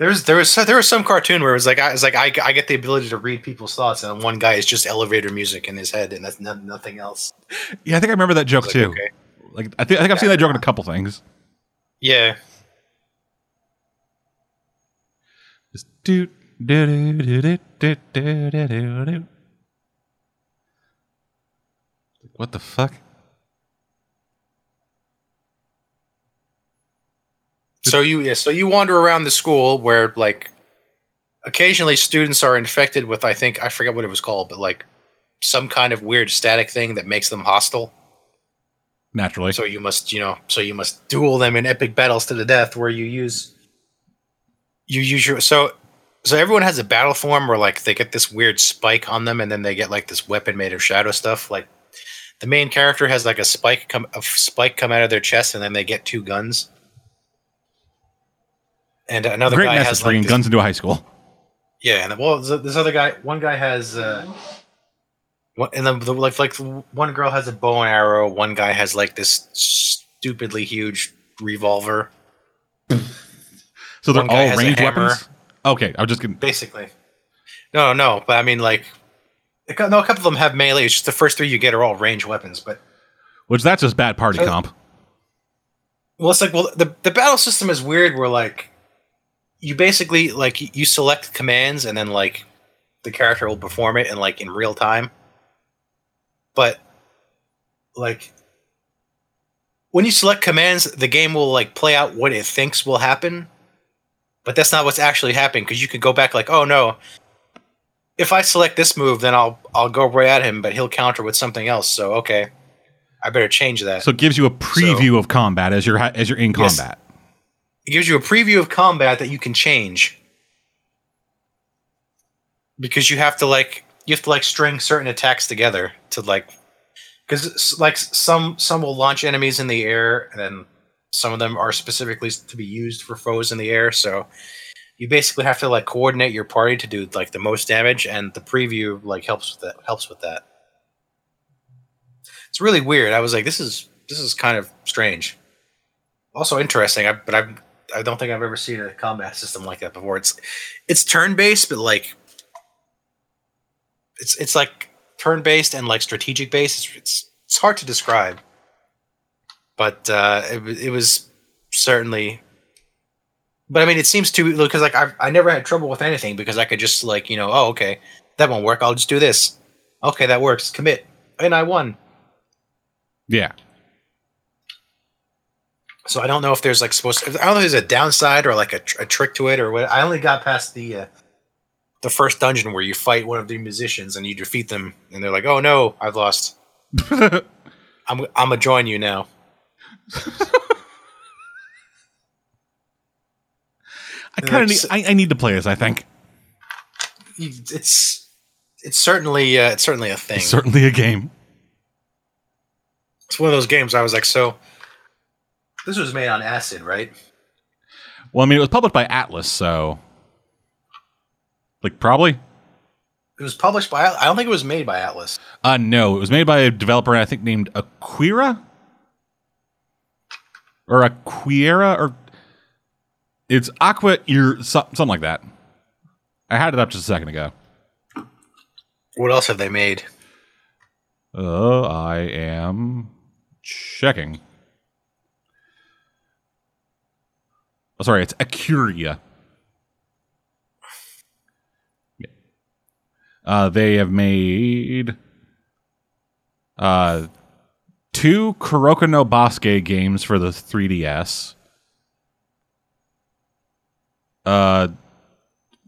There's there was there was some cartoon where it was like I was like I, I get the ability to read people's thoughts, and one guy is just elevator music in his head, and that's no, nothing else. Yeah, I think I remember that joke Like, too. okay. Like I think I think I've seen that joke in a couple things. Yeah. Just do do do do do do do do do do. What the fuck? So you yeah, so you wander around the school where like occasionally students are infected with I think I forget what it was called, but like some kind of weird static thing that makes them hostile. Naturally. So you must, you know, so you must duel them in epic battles to the death where you use you use your so so everyone has a battle form where like they get this weird spike on them and then they get like this weapon made of shadow stuff like the main character has like a spike come a spike come out of their chest and then they get two guns. And another Great guy message has like bringing this- guns into a high school. yeah, and well, this other guy, one guy has, uh, and then the, like like one girl has a bow and arrow. One guy has like this stupidly huge revolver. So they're all ranged weapons. Okay, I'm just gonna. Basically, no, no, but I mean like No, a couple of them have melee. It's just the first three you get are all range weapons. But Which that's just bad party So- comp. well, it's like well, the the battle system is weird. Where like you basically like you select commands and then like the character will perform it and like in real time. But like when you select commands, the game will like play out what it thinks will happen. But that's not what's actually happening because you could go back like, oh no, if I select this move, then I'll I'll go right at him, but he'll counter with something else. So okay, I better change that. So it gives you a preview of combat as you're as you're in combat. It gives you a preview of combat that you can change. Because you have to like you have to like string certain attacks together to like because like some some will launch enemies in the air and then some of them are specifically to be used for foes in the air so you basically have to like coordinate your party to do like the most damage and the preview like helps with that helps with that. It's really weird. I was like this is this is kind of strange. Also interesting I, but i i don't think i've ever seen a combat system like that before. It's it's turn based but like it's it's like turn based and like strategic based it's, it's it's hard to describe. But uh it, it was certainly but i mean it seems to because like I, I never had trouble with anything because i could just like you know oh okay that won't work. I'll just do this. Okay that works. Commit. And i won. Yeah. So I don't know if there's like supposed. To, I don't know if there's a downside or like a, tr- a trick to it or what. I only got past the uh, the first dungeon where you fight one of the musicians and you defeat them, and they're like, "Oh no, I've lost. [laughs] I'm I'm gonna join you now." I kind of need I, I need to play this, I think. It's it's certainly uh, it's certainly a thing. It's certainly a game. It's one of those games. I was like, so this was made on acid, right? Well, I mean it was published by Atlus, so like probably It was published by. I don't think it was made by Atlus. Uh no, it was made by a developer I think named Aquira or Aquira or it's Aqua Ear so- something like that. I had it up just a second ago. What else have they made? Uh, I am checking. Oh, sorry, it's Aquria. Yeah. Uh, they have made uh, two Kuroko no Basuke games for the 3DS. Uh,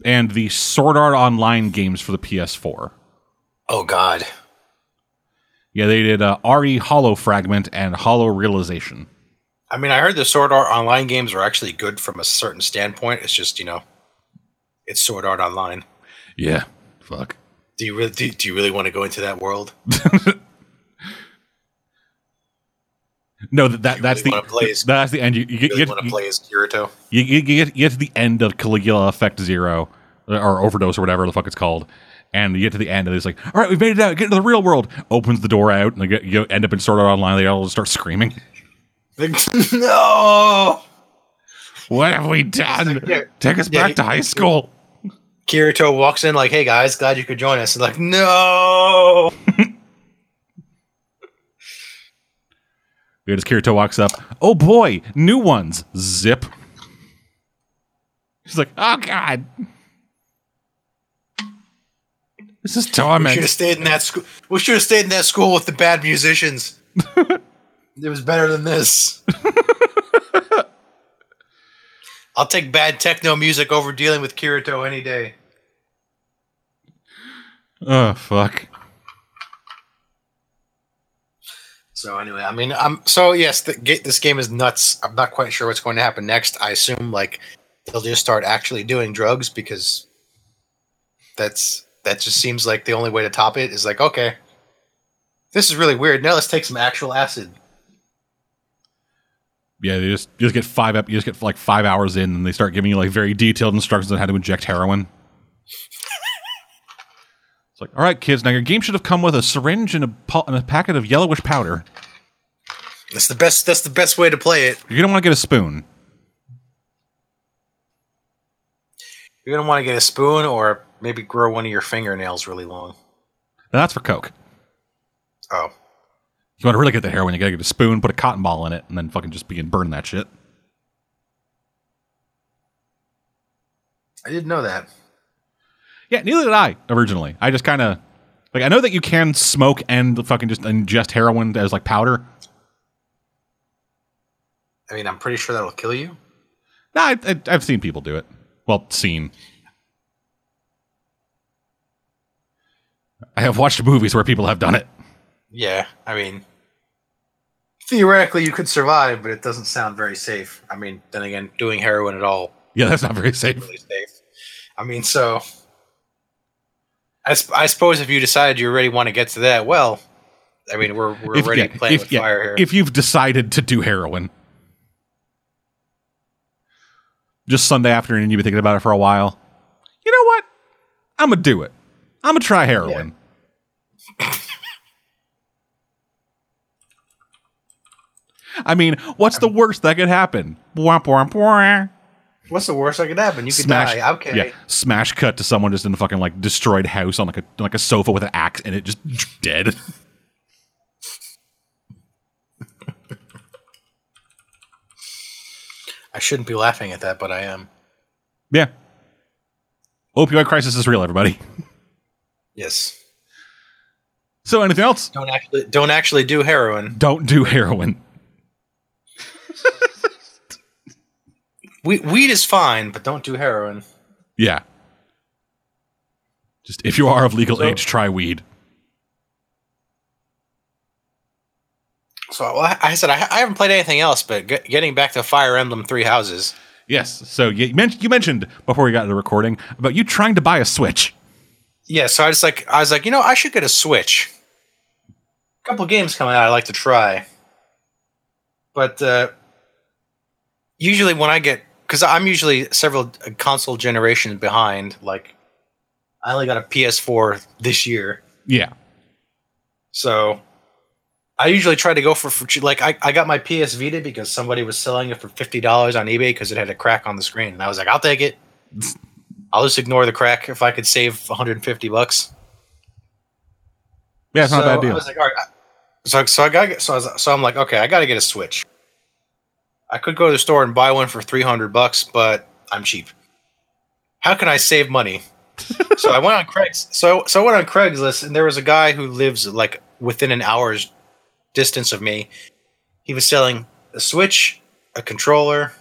and the Sword Art Online games for the PS4. Oh God. Yeah, they did uh, RE Hollow Fragment and Hollow Realization. I mean, I heard the Sword Art Online games are actually good from a certain standpoint. It's just you know, it's Sword Art Online. Yeah, fuck. Do you really do, do you really want to go into that world? [laughs] No, that, that that's really the as- that's the end. You, you, You get really you, want to play as Kirito? you, you, get, you get to the end of Caligula Effect Zero or Overdose or whatever the fuck it's called, and you get to the end and it's like, all right, we've made it out. Get into the real world. Opens the door out and get, you end up in Sword Art Online. They all start screaming. [laughs] no. What have we done? Yeah, Take us yeah, back to high school. Kirito walks in like, "Hey guys, glad you could join us." And like, no. [laughs] Weird as Kirito walks up. Oh boy, new ones. Zip. He's like, oh god. This is torment. We should have stayed in that school. We should have stayed in that school with the bad musicians. [laughs] it was better than this. [laughs] I'll take bad techno music over dealing with Kirito any day. Oh fuck. So anyway, I mean, I'm so yes, the, ga- this game is nuts. I'm not quite sure what's going to happen next. I assume like they'll just start actually doing drugs because that's that just seems like the only way to top it is like okay, this is really weird. Now let's take some actual acid. Yeah, you just you just get five up. You just get like five hours in, and they start giving you like very detailed instructions on how to inject heroin. it's like, all right, kids, now your game should have come with a syringe and a, pu- and a packet of yellowish powder. That's the best. That's the best way to play it. You're gonna want to get a spoon. You're gonna want to get a spoon or maybe grow one of your fingernails really long. That's for coke. Oh, You want to really get the heroin, you gotta get a spoon, put a cotton ball in it, and then fucking just begin burning that shit. I didn't know that. Yeah, neither did I originally. I just kind of like I know that you can smoke and fucking just ingest heroin as like powder. I mean, I'm pretty sure that'll kill you. Nah, I, I, I've seen people do it. Well, seen. I have watched movies where people have done it. Yeah, I mean, theoretically you could survive, but it doesn't sound very safe. I mean, then again, doing heroin at all Yeah, that's not very safe. really safe. I mean, so I, sp- I suppose if you decide you really want to get to that, well, I mean, we're we're If, already yeah, playing if- with yeah, fire here. if you've decided to do heroin, just Sunday afternoon, you've been thinking about it for a while. You know what? I'm gonna do it. I'm gonna try heroin. I mean, what's the worst that could happen? What's the worst that could happen? You could Smash, die. Okay. yeah, smash cut to someone just in a fucking like destroyed house on like a like a sofa with an axe and it just dead. I shouldn't be laughing at that, but I am. yeah. Opioid crisis is real, everybody. Yes. So, anything else? Don't actually don't actually do heroin. Don't do heroin. We- weed is fine, but don't do heroin. Yeah. Just if you are of legal So- age, try weed. So well, I, said I, I haven't played anything else, but get, getting back to Fire Emblem Three Houses. Yes. So you, men- you mentioned before we got to the recording about you trying to buy a Switch. Yeah, so I was like, I was like, you know, I should get a Switch. A couple games coming out I like to try, but uh, usually when I get, because I'm usually several uh, console generations behind. Like, I only got a PS4 this year, Yeah. so I usually try to go for, for like I, I got my PS Vita because somebody was selling it for fifty dollars on eBay because it had a crack on the screen, and I was like, I'll take it. [laughs] I'll just ignore the crack if I could save 150 bucks. Yeah, it's not a So bad I deal. was like, all right. So, so I got so I was, so I'm like, okay, I got to get a Switch. I could go to the store and buy one for 300 bucks, but I'm cheap. How can I save money? [laughs] so I went on Craig's. So so I went on Craigslist, and there was a guy who lives like within an hour's distance of me. He was selling a Switch, a controller,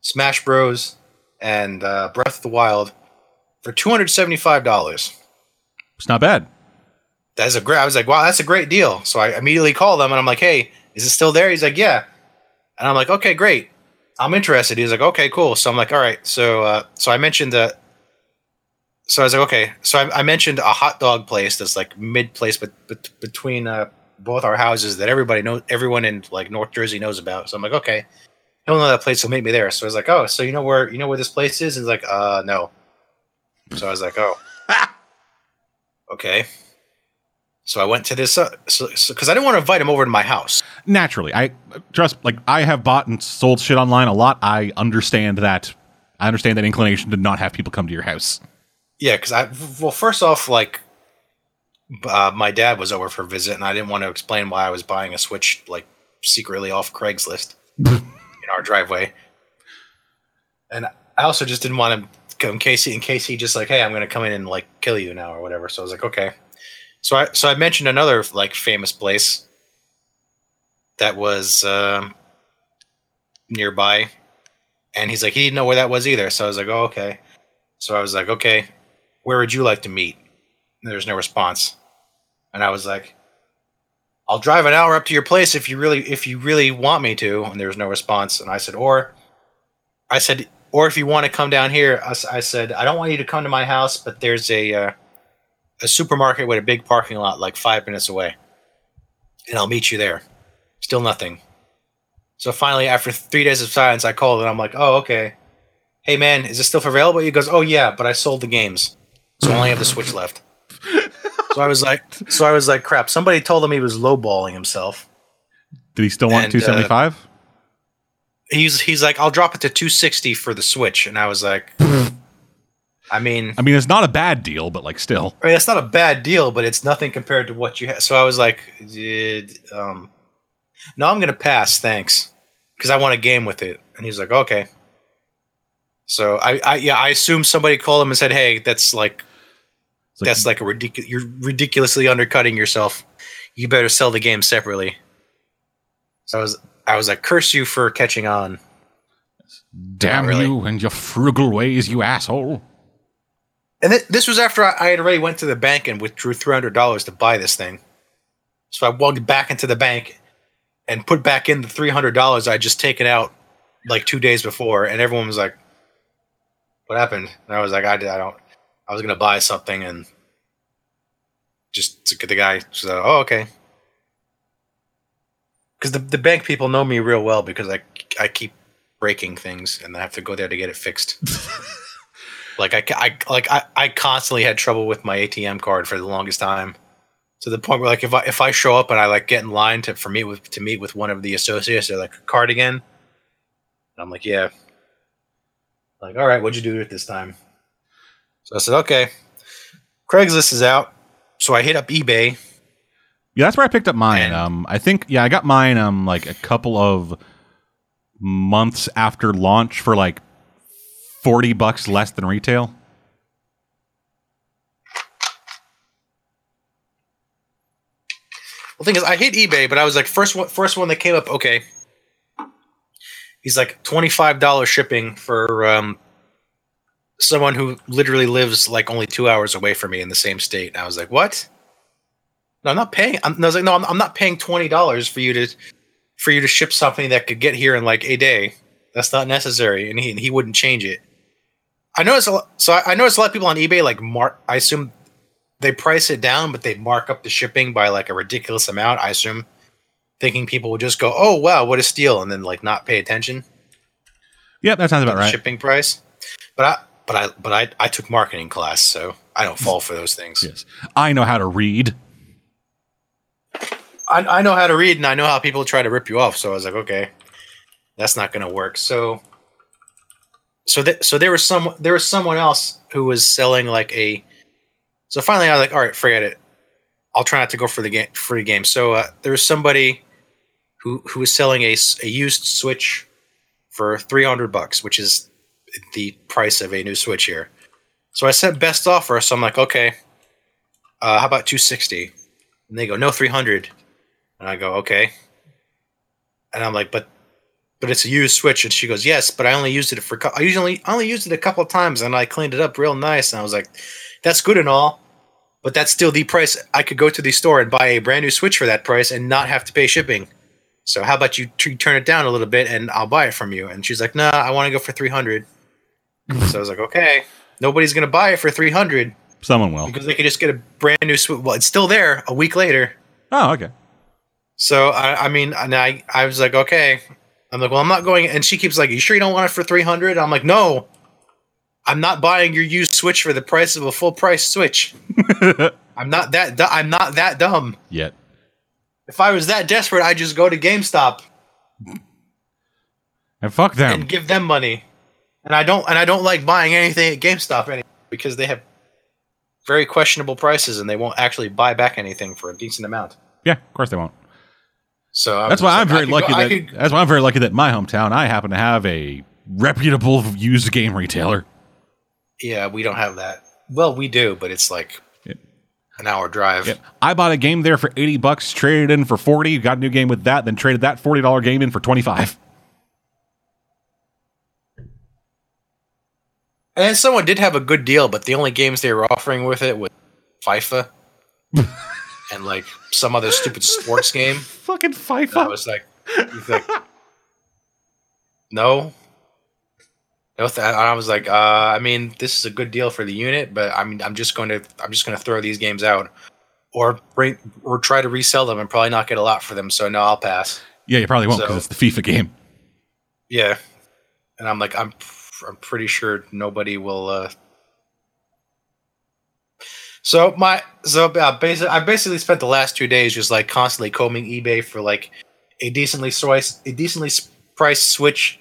Smash Bros, and uh, Breath of the Wild for two hundred seventy-five dollars It's not bad. that's a great. I was like, wow, that's a great deal. So I immediately called them and I'm like, hey, is it still there? He's like, yeah. And I'm like, okay, great. I'm interested. He's like, okay, cool. So I'm like, all right. So uh, so I mentioned the. So I was like, okay. So I, I mentioned a hot dog place that's like mid place, but, but between uh, both our houses that everybody knows, everyone in like North Jersey knows about. So I'm like, okay, he'll know that place. He'll meet me there. So I was like, oh, so you know where you know where this place is? And He's like, uh, no. So I was like, oh, [laughs] okay. So I went to this, uh, so because I didn't want to invite him over to my house. Naturally, I trust. Like I have bought and sold shit online a lot. I understand that. I understand that inclination to not have people come to your house. Yeah, because I well, first off, like uh, my dad was over for a visit, and I didn't want to explain why I was buying a Switch like secretly off Craigslist [laughs] in our driveway. And I also just didn't want to go in case he, in case he just like, hey, I'm going to come in and like kill you now or whatever. So I was like, okay. So I so I mentioned another like famous place that was um, nearby, and he's like, he didn't know where that was either. So I was like, oh, okay. So I was like, okay, where would you like to meet? There's no response, and I was like, I'll drive an hour up to your place if you really if you really want me to. And there was no response, and I said, or I said, or if you want to come down here, I said, I don't want you to come to my house, but there's a uh, a supermarket with a big parking lot like five minutes away, and I'll meet you there. Still nothing. So finally, after three days of silence, I called and I'm like, oh, okay. Hey man, is this still for available? He goes, oh yeah, but I sold the games, so I only have the Switch left. [laughs] so I was like, so I was like, crap. Somebody told him he was lowballing himself. Did he still want And, uh, two seventy five? He's he's like, I'll drop it to 260 for the Switch, and I was like, [laughs] I mean, I mean, it's not a bad deal, but like still. I mean, it's not a bad deal, but it's nothing compared to what you have. So I was like, "Did, um, no, I'm gonna pass, thanks, because I want a game with it. And he's like, okay. So I, I, yeah, I assume somebody called him and said, hey, that's like, like, that's like a ridiculous. You're ridiculously undercutting yourself. You better sell the game separately. So I was, I was like, curse you for catching on. damn really. you and your frugal ways, you asshole. And th- this was after I, I had already went to the bank and withdrew three hundred dollars to buy this thing. So I walked back into the bank and put back in the three hundred dollars I just taken out like two days before, and everyone was like, "What happened?" And I was like, "I. I don't. I was gonna buy something and just to get the guy." So, oh, okay. Because the the bank people know me real well because I I keep breaking things and I have to go there to get it fixed. [laughs] Like I, I like I, I constantly had trouble with my ATM card for the longest time, to the point where like if I if I show up and I like get in line to for meet with to meet with one of the associates, they're like card again. And I'm like, yeah. Like, all right, what'd you do with it this time? So I said, okay. Craigslist is out, so I hit up eBay. Yeah, that's where I picked up mine. And- um, I think yeah, I got mine um like a couple of months after launch for like forty bucks less than retail. Well, thing is, I hit eBay, but I was like first one, first one that came up. Okay, he's like twenty five dollars shipping for um, someone who literally lives like only two hours away from me in the same state. And I was like, what? No, I'm not paying. I'm, and I was like, no, I'm, I'm not paying twenty dollars for you to for you to ship something that could get here in like a day. That's not necessary, and he he wouldn't change it. I notice a lot, so I, notice a lot of people on eBay like mark. I assume they price it down, but they mark up the shipping by like a ridiculous amount. I assume, thinking people will just go, "Oh wow, what a steal," and then like not pay attention Yeah, that sounds about right. shipping price. But I, but I, but I, I took marketing class, so I don't fall for those things. Yes, I know how to read. I, I know how to read, and I know how people try to rip you off. So I was like, okay, that's not going to work. So, so so there was some there was someone else who was selling like a. So finally, I was like, all right, forget it. I'll try not to go for the game free game. So uh, there was somebody who who was selling a, a used Switch for three hundred bucks, which is the price of a new Switch here. So I said best offer. So I'm like, okay, uh, how about two sixty? And they go, no, three hundred. And I go, okay. And I'm like, but but it's a used Switch. And she goes, yes, but I only used it for I usually I only used it a couple of times, and I cleaned it up real nice. And I was like, that's good and all, but that's still the price. I could go to the store and buy a brand new Switch for that price and not have to pay shipping. So how about you t- turn it down a little bit and I'll buy it from you? And she's like, nah, I want to go for three hundred. so I was like, okay, nobody's gonna buy it for three hundred Someone will. because they could just get a brand new Switch. Well, it's still there a week later. Oh, okay. So I, I mean, and I, I was like, okay. I'm like, well, I'm not going. And she keeps like, you sure you don't want it for 300? I'm like, no, I'm not buying your used Switch for the price of a full price Switch. [laughs] I'm not that. du- I'm not that dumb. Yet. If I was that desperate, I'd just go to GameStop And fuck them. and give them money. And I don't. And I don't like buying anything at GameStop anymore because they have very questionable prices and they won't actually buy back anything for a decent amount. yeah, of course they won't. So That's why I'm like, very lucky go- that could- that's why I'm very lucky that in my hometown I happen to have a reputable used game retailer. Yeah, we don't have that. Well, we do, but it's like Yeah. an hour drive. Yep. I bought a game there for 80 bucks, traded in for 40, got a new game with that, then traded that $40 game in for 25. And then someone did have a good deal, but the only games they were offering with it was FIFA [laughs] and like some other stupid sports [laughs] game. Fucking And I was like, he's [laughs] like no. No, th- and I was like, uh, I mean, this is a good deal for the unit, but I mean, I'm just going to, I'm just going to throw these games out, or bring, or try to resell them, and probably not get a lot for them. So no, I'll pass. Yeah, you probably won't So- because it's the FIFA game. Yeah, and I'm like, I'm I'm pretty sure nobody will. uh So my so uh, basically, I basically spent the last two days just like constantly combing eBay for like a decently priced a decently priced Switch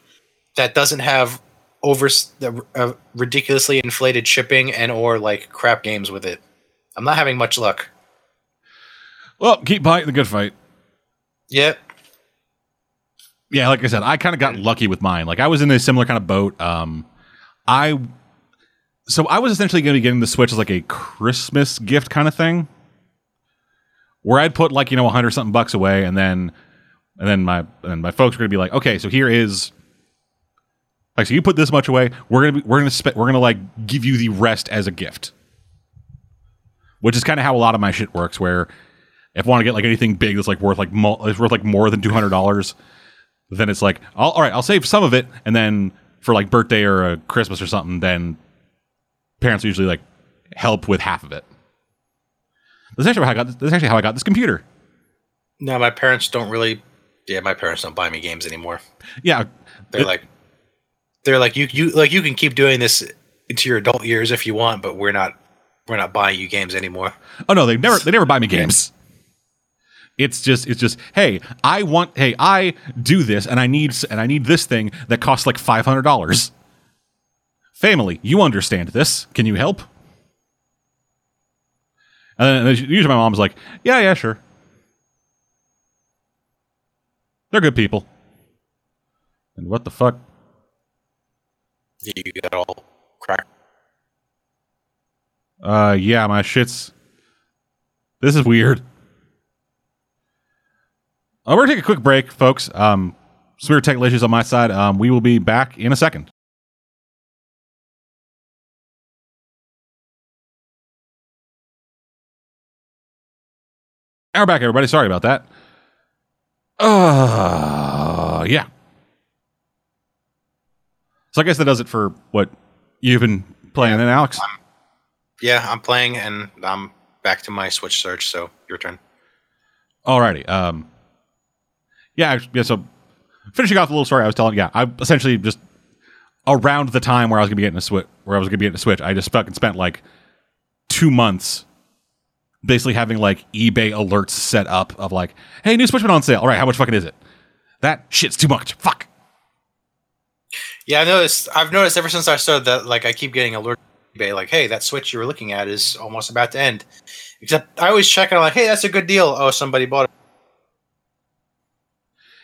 that doesn't have over the uh, ridiculously inflated shipping and or like crap games with it. I'm not having much luck. Well, keep fighting the good fight. Yep. Yeah, like I said, I kind of got lucky with mine. Like I was in a similar kind of boat. Um, I so I was essentially going to be getting the Switch as like a Christmas gift kind of thing, where I'd put like you know a hundred something bucks away, and then and then my and my folks were going to be like, okay, so here is like so you put this much away, we're gonna be, we're gonna spend we're gonna like give you the rest as a gift, which is kind of how a lot of my shit works. Where if I want to get like anything big that's like worth like mo- it's worth like more than two hundred dollars, then it's like all right, I'll save some of it, and then for like birthday or a Christmas or something, then parents usually like help with half of it. That's actually how I got. This, that's actually how I got this computer. No, my parents don't really. Yeah, my parents don't buy me games anymore. Yeah, They're It- like, they're like you you like you can keep doing this into your adult years if you want, but we're not we're not buying you games anymore. Oh no, they never they never buy me [laughs] games. It's just it's just hey, I want hey, I do this and I need s- and I need this thing that costs like five hundred dollars. Family, you understand this? Can you help? And then usually my mom's like, yeah, yeah, sure. They're good people. And what the fuck? You got all cracked. Uh, yeah, my shit's. This is weird. Uh, we're gonna take a quick break, folks. Um, some weird technical issues on my side. Um, we will be back in a second. We're back, everybody. Sorry about that. Uh, yeah. So I guess that does it for what you've been playing, then, Alex. Yeah, I'm playing and I'm back to my Switch search. So your turn. Alrighty. Um, yeah, yeah. So finishing off the little story I was telling. Yeah, I essentially just around the time where I was gonna be getting a switch, where I was gonna be getting a switch, I just fucking spent like two months basically having like eBay alerts set up of like, hey, new switch been on sale. All right, how much fucking is it? That shit's too much. Fuck. Yeah, I noticed. I've noticed ever since I started that, like, I keep getting alert eBay, like, hey, that Switch you were looking at is almost about to end. Except I always check and I'm like, hey, that's a good deal. Oh, somebody bought it.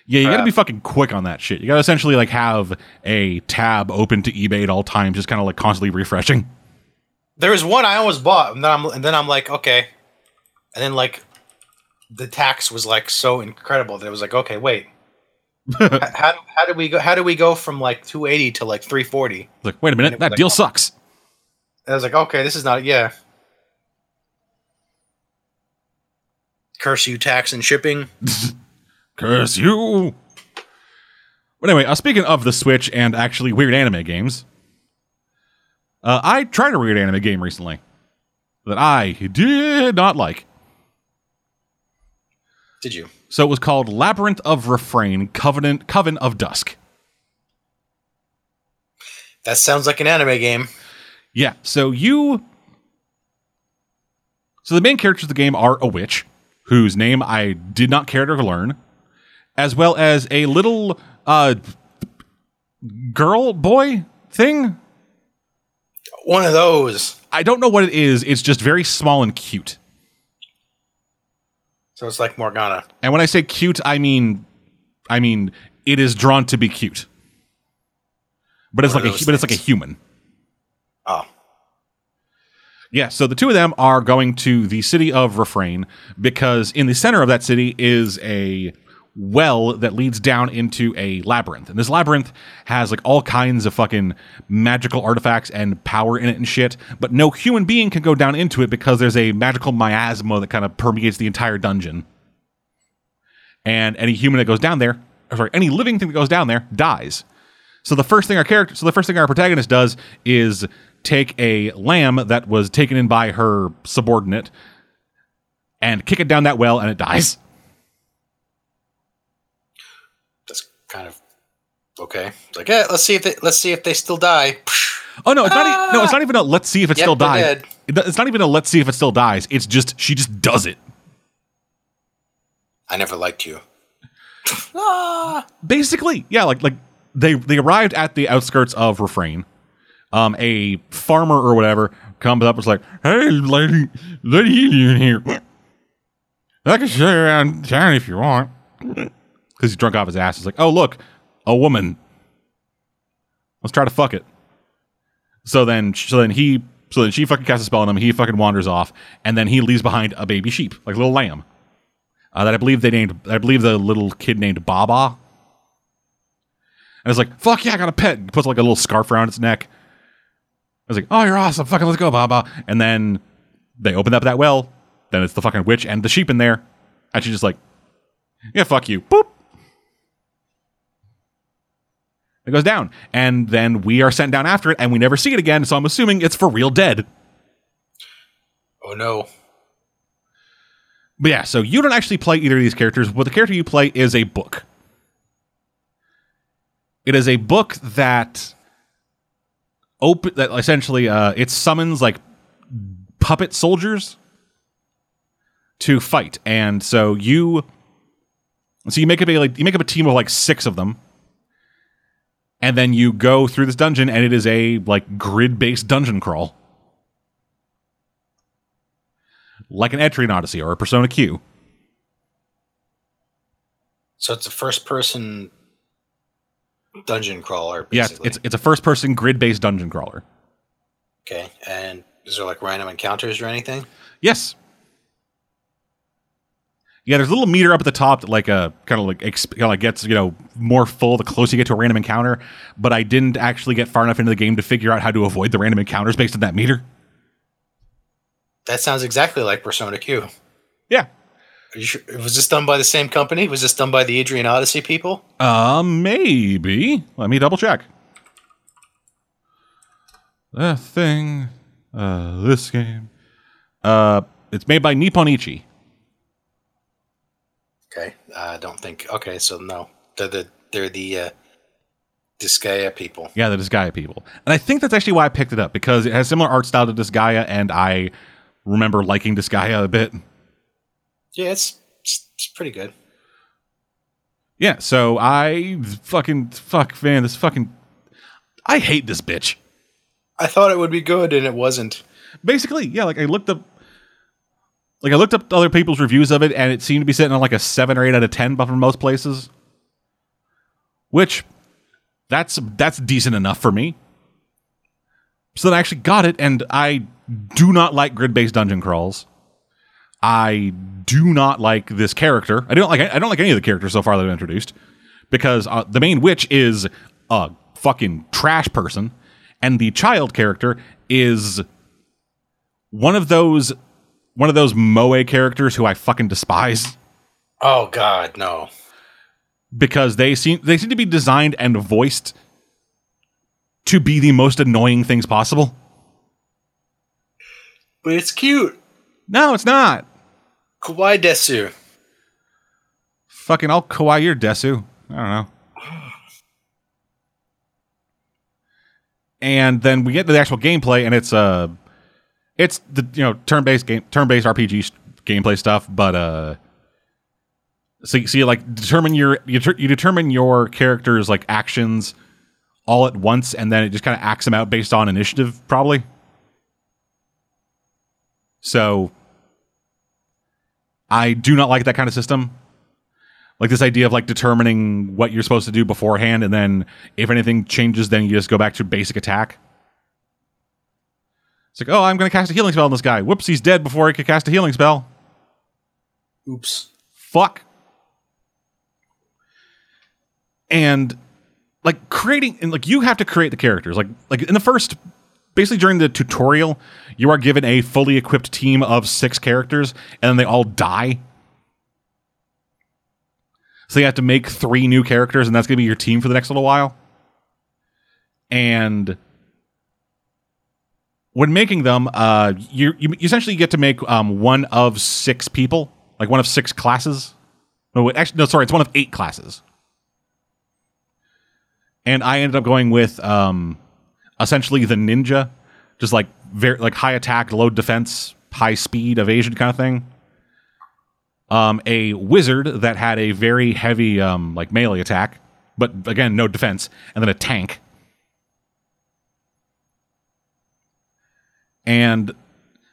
Yeah, you got to be fucking quick on that shit. You got to essentially like have a tab open to eBay at all times, just kind of like constantly refreshing. There was one I almost bought, and then I'm and then I'm like, okay, and then like the tax was like so incredible that it was like, okay, wait, [laughs] how how did we go? How do we go from like 280 to like 340? like, wait a minute, that Like- deal sucks. I was like, okay, this is not yeah. Curse you, tax and shipping. [laughs] Curse you. But anyway, uh, speaking of the Switch and actually weird anime games, uh, I tried a weird anime game recently that I did not like. Did you? So it was called Labyrinth of Refrain Covenant Coven of Dusk. That sounds like an anime game. Yeah, so you. So the main characters of the game are a witch, whose name I did not care to learn, as well as a little uh, girl boy thing. One of those. I don't know what it is. It's just very small and cute. So it's like Morgana. And when I say cute, I mean, I mean it is drawn to be cute. But it's One like a those but it's like a human. Oh, Yeah, so the two of them are going to the city of Refrain because in the center of that city is a well that leads down into a labyrinth. And this labyrinth has like all kinds of fucking magical artifacts and power in it and shit, but no human being can go down into it because there's a magical miasma that kind of permeates the entire dungeon. And any human that goes down there, or sorry, any living thing that goes down there dies. So the first thing our character, so the first thing our protagonist does is take a lamb that was taken in by her subordinate and kick it down that well, and it dies. [laughs] that's kind of okay. It's like, yeah, let's see if they let's see if they still die. Oh no, it's not. E- no, it's not even a let's see if it Yep, still dies. dead. It's not even a let's see if it still dies. It's just she just does it. I never liked you. ah, [laughs] Basically, yeah, like like they they arrived at the outskirts of Refrain. Um, a farmer or whatever comes up and is like, "Hey, lady, lady in here. I can show you around town if you want." Because he's drunk off his ass. He's like, "Oh, look, a woman. Let's try to fuck it." So then, so then he, so then she fucking casts a spell on him. He fucking wanders off, and then he leaves behind a baby sheep, like a little lamb, uh, that I believe they named. I believe the little kid named Baba. And it's like, fuck yeah, I got a pet. He puts like a little scarf around its neck. I was like, oh, you're awesome. Fucking let's go, Baba. And then they open up that well. Then it's the fucking witch and the sheep in there. And she's just like, yeah, fuck you. Boop. It goes down. And then we are sent down after it and we never see it again. So I'm assuming it's for real dead. Oh no. But yeah, so you don't actually play either of these characters. but the character you play is a book. It is a book that open that essentially uh, it summons like puppet soldiers to fight, and so you so you make up a like you make up a team of like six of them, and then you go through this dungeon, and it is a like grid based dungeon crawl, like an Etrian Odyssey or a Persona Q. So it's a first person dungeon crawler. Yeah, it's it's a first person grid based dungeon crawler. okay. And is there like random encounters or anything? Yes. Yeah, there's a little meter up at the top that like uh kind of like exp- kinda like gets you know more full the closer you get to a random encounter. But I didn't actually get far enough into the game to figure out how to avoid the random encounters based on that meter. That sounds exactly like Persona Q. Yeah. Are you sure? Was this done by the same company? Was this done by the Etrian Odyssey people? Uh, maybe. Let me double check. The thing, uh, this game, uh, it's made by Nippon Ichi. Okay. I don't think. Okay, so no, they're the they're the uh, Disgaea people. Yeah, the Disgaea people. And I think that's actually why I picked it up because it has similar art style to Disgaea, and I remember liking Disgaea a bit. Yeah, it's it's, it's pretty good. Yeah, so I fucking fuck man, this fucking I hate this bitch. I thought it would be good, and it wasn't. Basically, yeah, like I looked up like I looked up other people's reviews of it and it seemed to be sitting on like a 7 or 8 out of 10 but for most places. Which that's that's decent enough for me. So then I actually got it and I do not like grid-based dungeon crawls. I do not like this character. I don't like I don't like any of the characters so far that I've introduced because uh, the main witch is a fucking trash person and the child character is one of those one of those moe characters who I fucking despise Oh God, no. because they seem they seem to be designed and voiced to be the most annoying things possible. But it's cute. No, it's not. Kawaii Desu. Fucking I'll kawaii your Desu. I don't know. And then we get to the actual gameplay, and it's uh it's the you know turn based game turn based RPG gameplay stuff, but uh so so you like determine your you, ter- you determine your character's like actions all at once, and then it just kind of acts them out based on initiative, probably. So I do not like that kind of system. Like this idea of like determining what you're supposed to do beforehand, and then if anything changes, then you just go back to basic attack. It's like, oh, I'm going to cast a healing spell on this guy. Whoops, he's dead before he could cast a healing spell. Oops. Fuck. And like creating, and like you have to create the characters. Like like in the first, basically during the tutorial, you are given a fully equipped team of six characters, and then they all die. So you have to make three new characters, and that's going to be your team for the next little while. And when making them, uh, you you essentially get to make um, one of six people, like one of six classes. No, actually, no, sorry, it's one of eight classes. And I ended up going with um, essentially the ninja, just like very like high attack, low defense, high speed, evasion kind of thing. Um, a wizard that had a very heavy um, like melee attack, but again, no defense, and then a tank. And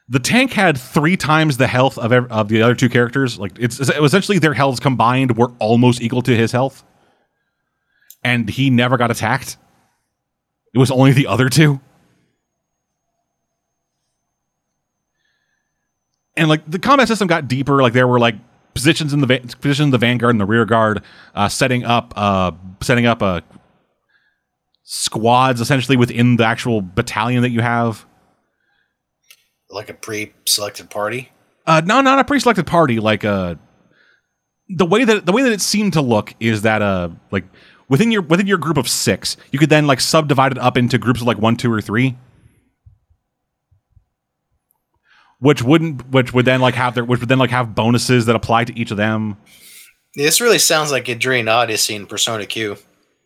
the tank had three times the health of of the other two characters. Like it's, essentially their healths combined were almost equal to his health, and he never got attacked. It was only the other two. And like the combat system got deeper. Like there were like positions in the va- positions in the vanguard and the rear guard, uh, setting up uh, setting up uh, squads essentially within the actual battalion that you have. Like a pre-selected party. Uh, no, not a pre-selected party. Like uh, the way that the way that it seemed to look is that uh, like within your within your group of six, you could then like subdivide it up into groups of like one, two, or three. Which wouldn't, which would then like have their, which would then like have bonuses that apply to each of them. This really sounds like Etrian Odyssey in Persona Q.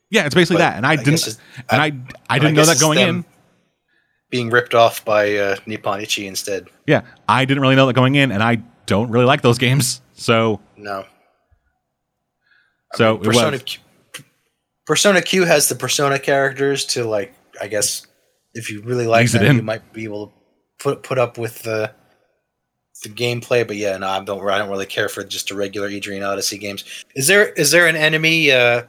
Yeah, it's basically But that, and I, I didn't, and I, I, didn't know that going in. Being ripped off by uh, Nippon Ichi instead. Yeah, I didn't really know that going in, and I don't really like those games. So, No. so it Persona was. Q, Persona Q has the Persona characters to like. I guess if you really like Ease them, you might be able to put put up with the the gameplay. But yeah, no, I don't. I don't really care for just the regular Etrian Odyssey games. Is there is there an enemy uh,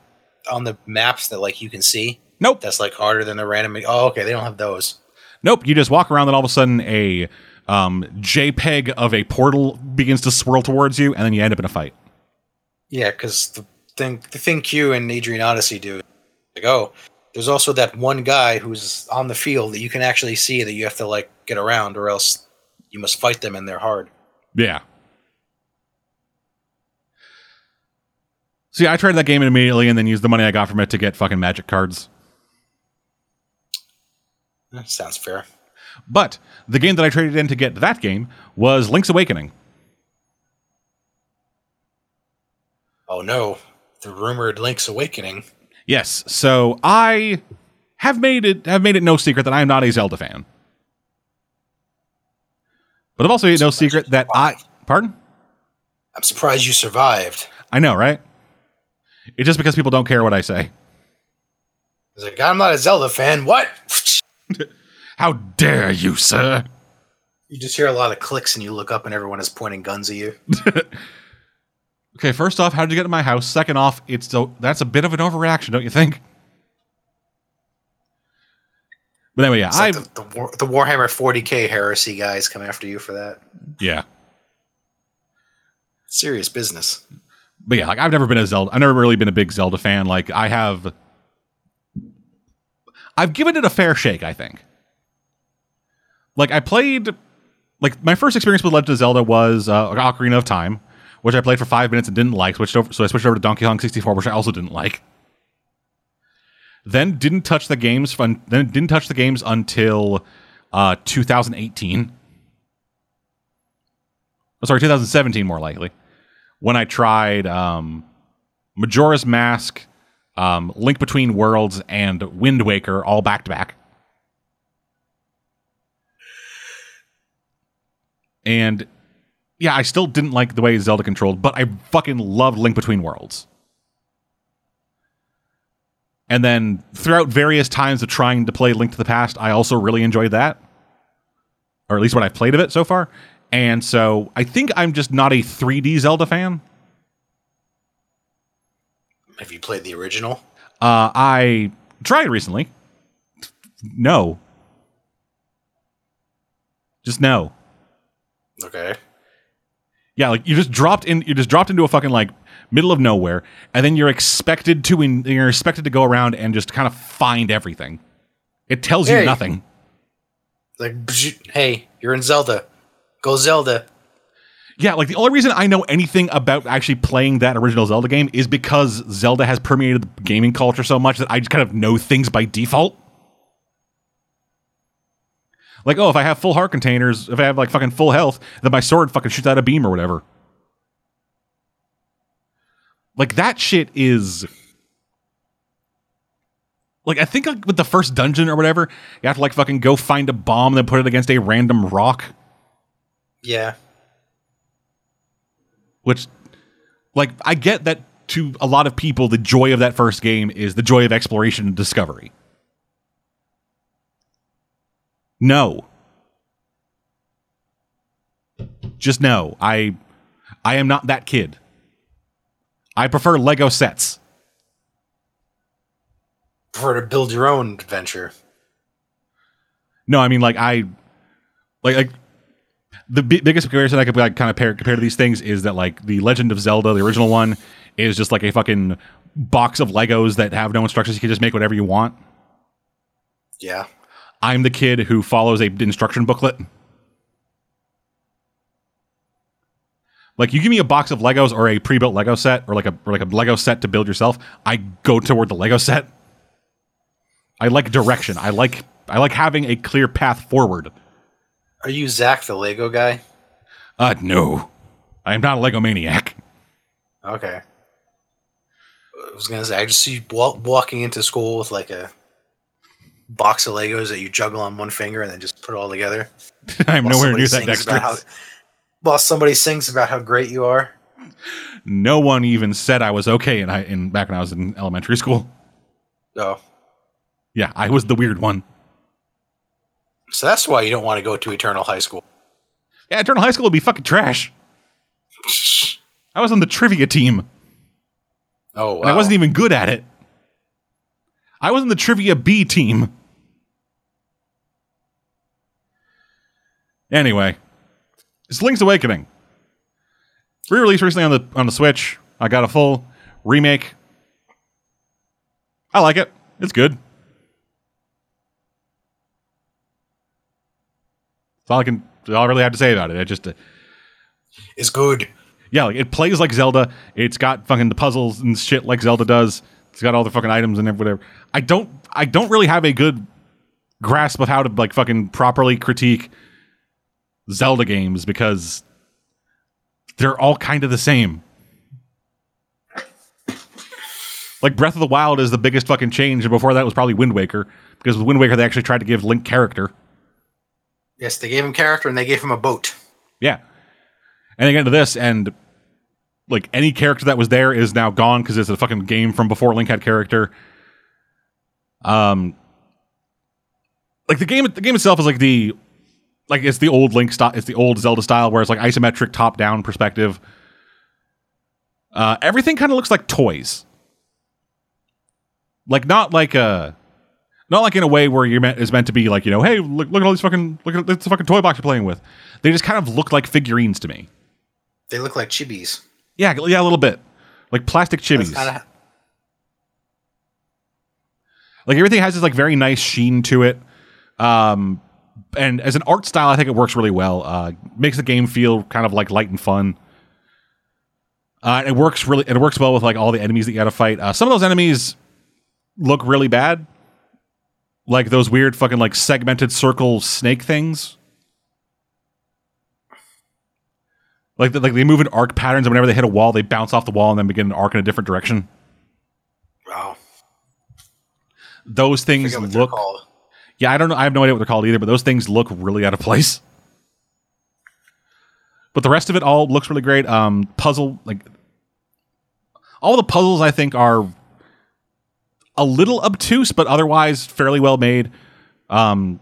on the maps that like you can see Nope, that's like harder than the random? Oh, okay, they don't have those. Nope. You just walk around, and all of a sudden, a um, JPEG of a portal begins to swirl towards you, and then you end up in a fight. Yeah, because the thing the thing Q and Etrian Odyssey do, like oh, there's also that one guy who's on the field that you can actually see that you have to like get around, or else you must fight them and they're hard. Yeah. See, I tried that game immediately, and then used the money I got from it to get fucking magic cards. Eh, Sounds fair. But the game that I traded in to get that game was Link's Awakening. Oh no, the rumored Link's Awakening. Yes. So I have made it have made it no secret that I am not a Zelda fan. But I've also made it no secret that I pardon? I'm surprised you survived. I know, right? It's just because people don't care what I say. He's like, I'm not a Zelda fan. What? [laughs] How dare you, sir? You just hear a lot of clicks and you look up and everyone is pointing guns at you. [laughs] Okay, first off, how did you get to my house? Second off, it's so that's a bit of an overreaction, don't you think? But anyway, yeah, It's like the, the, War, the Warhammer 40k heresy guys come after you for that. yeah. Serious business. but yeah, like I've never been a Zelda. I've never really been a big Zelda fan. Like I have, I've given it a fair shake. I think. Like I played, like my first experience with Legend of Zelda was uh, Ocarina of Time, which I played for five minutes and didn't like. Switched over, so I switched over to Donkey Kong 64, which I also didn't like. Then didn't touch the games. Fun. Then didn't touch the games until uh, 2018. Oh, sorry, 2017 more likely. When I tried um, Majora's Mask, um, Link Between Worlds, and Wind Waker all back to back. And yeah, I still didn't like the way Zelda controlled, but I fucking loved Link Between Worlds. And then throughout various times of trying to play Link to the Past, I also really enjoyed that. Or at least what I've played of it so far. And so I think I'm just not a 3D Zelda fan. Have you played the original? Uh, I tried recently. No. Just no. Okay. Yeah, like you just dropped in. You just dropped into a fucking like middle of nowhere, and then you're expected to. In, you're expected to go around and just kind of find everything. It tells you nothing. Like, hey, you're in Zelda. Go Zelda. Yeah, like the only reason I know anything about actually playing that original Zelda game is because Zelda has permeated the gaming culture so much that I just kind of know things by default. Like, oh, if I have full heart containers, if I have like fucking full health, then my sword fucking shoots out a beam or whatever. Like that shit is like I think like with the first dungeon or whatever, you have to like fucking go find a bomb, and then put it against a random rock. Yeah. Which like i get that to a lot of people, the joy of that first game is the joy of exploration and discovery. No. Just no. I I am not that kid. I prefer Lego sets. Prefer to build your own adventure. No, I mean like I like like the bi- biggest comparison I could like kind of pair, compare to these things is that like the Legend of Zelda, the original one, is just like a fucking box of Legos that have no instructions. You can just make whatever you want. Yeah. I'm the kid who follows a instruction booklet. Like you give me a box of Legos or a pre-built Lego set or like a or like a Lego set to build yourself, I go toward the Lego set. I like direction. I like I like having a clear path forward. Are you Zach the Lego guy? Uh no. I am not a Lego maniac. Okay. I was gonna say I just see you walking into school with like a box of Legos that you juggle on one finger and then just put it all together. [laughs] I'm nowhere near that sings how- While somebody sings about how great you are. No one even said I was okay in, I, in back when I was in elementary school. Oh, Yeah, I was the weird one. So that's why you don't want to go to Eternal High School. Yeah, Eternal High School would be fucking trash. [laughs] I was on the trivia team. Oh, wow. and I wasn't even good at it. I was in the trivia B team. Anyway, it's Link's Awakening. Re-released recently on the on the Switch. I got a full remake. I like it. It's good. That's all I can. All I really have to say about it. It just. Uh, It's good. yeah, like it plays like Zelda. It's got fucking the puzzles and shit like Zelda does. It's got all the fucking items and whatever. I don't I don't really have a good grasp of how to like fucking properly critique Zelda games because they're all kind of the same. Like Breath of the Wild is the biggest fucking change, and before that was probably Wind Waker because with Wind Waker they actually tried to give Link character. Yes, they gave him character and they gave him a boat. Yeah. And they get into this, and like any character that was there is now gone because it's a fucking game from before Link had character. Um, like the game, the game itself is like the, like it's the old Link style, it's the old Zelda style where it's like isometric top down perspective. Uh, everything kind of looks like toys. Like not like a, not like in a way where you're meant is meant to be like you know, hey, look, look at all these fucking look at this fucking toy box you're playing with. They just kind of look like figurines to me. They look like chibis. Yeah, yeah, a little bit like plastic chibis. kind of like everything has this like very nice sheen to it. Um, and as an art style, I think it works really well. Uh, makes the game feel kind of like light and fun. Uh, it works really. It works well with like all the enemies that you got to fight. Uh, some of those enemies look really bad, like those weird fucking like segmented circle snake things. Like, like they move in arc patterns, and whenever they hit a wall, they bounce off the wall and then begin an arc in a different direction. wow. Those things look. Yeah, I don't know. I have no idea what they're called either, but those things look really out of place. But the rest of it all looks really great. Um, puzzle like all the puzzles I think are a little obtuse, but otherwise fairly well made. Um,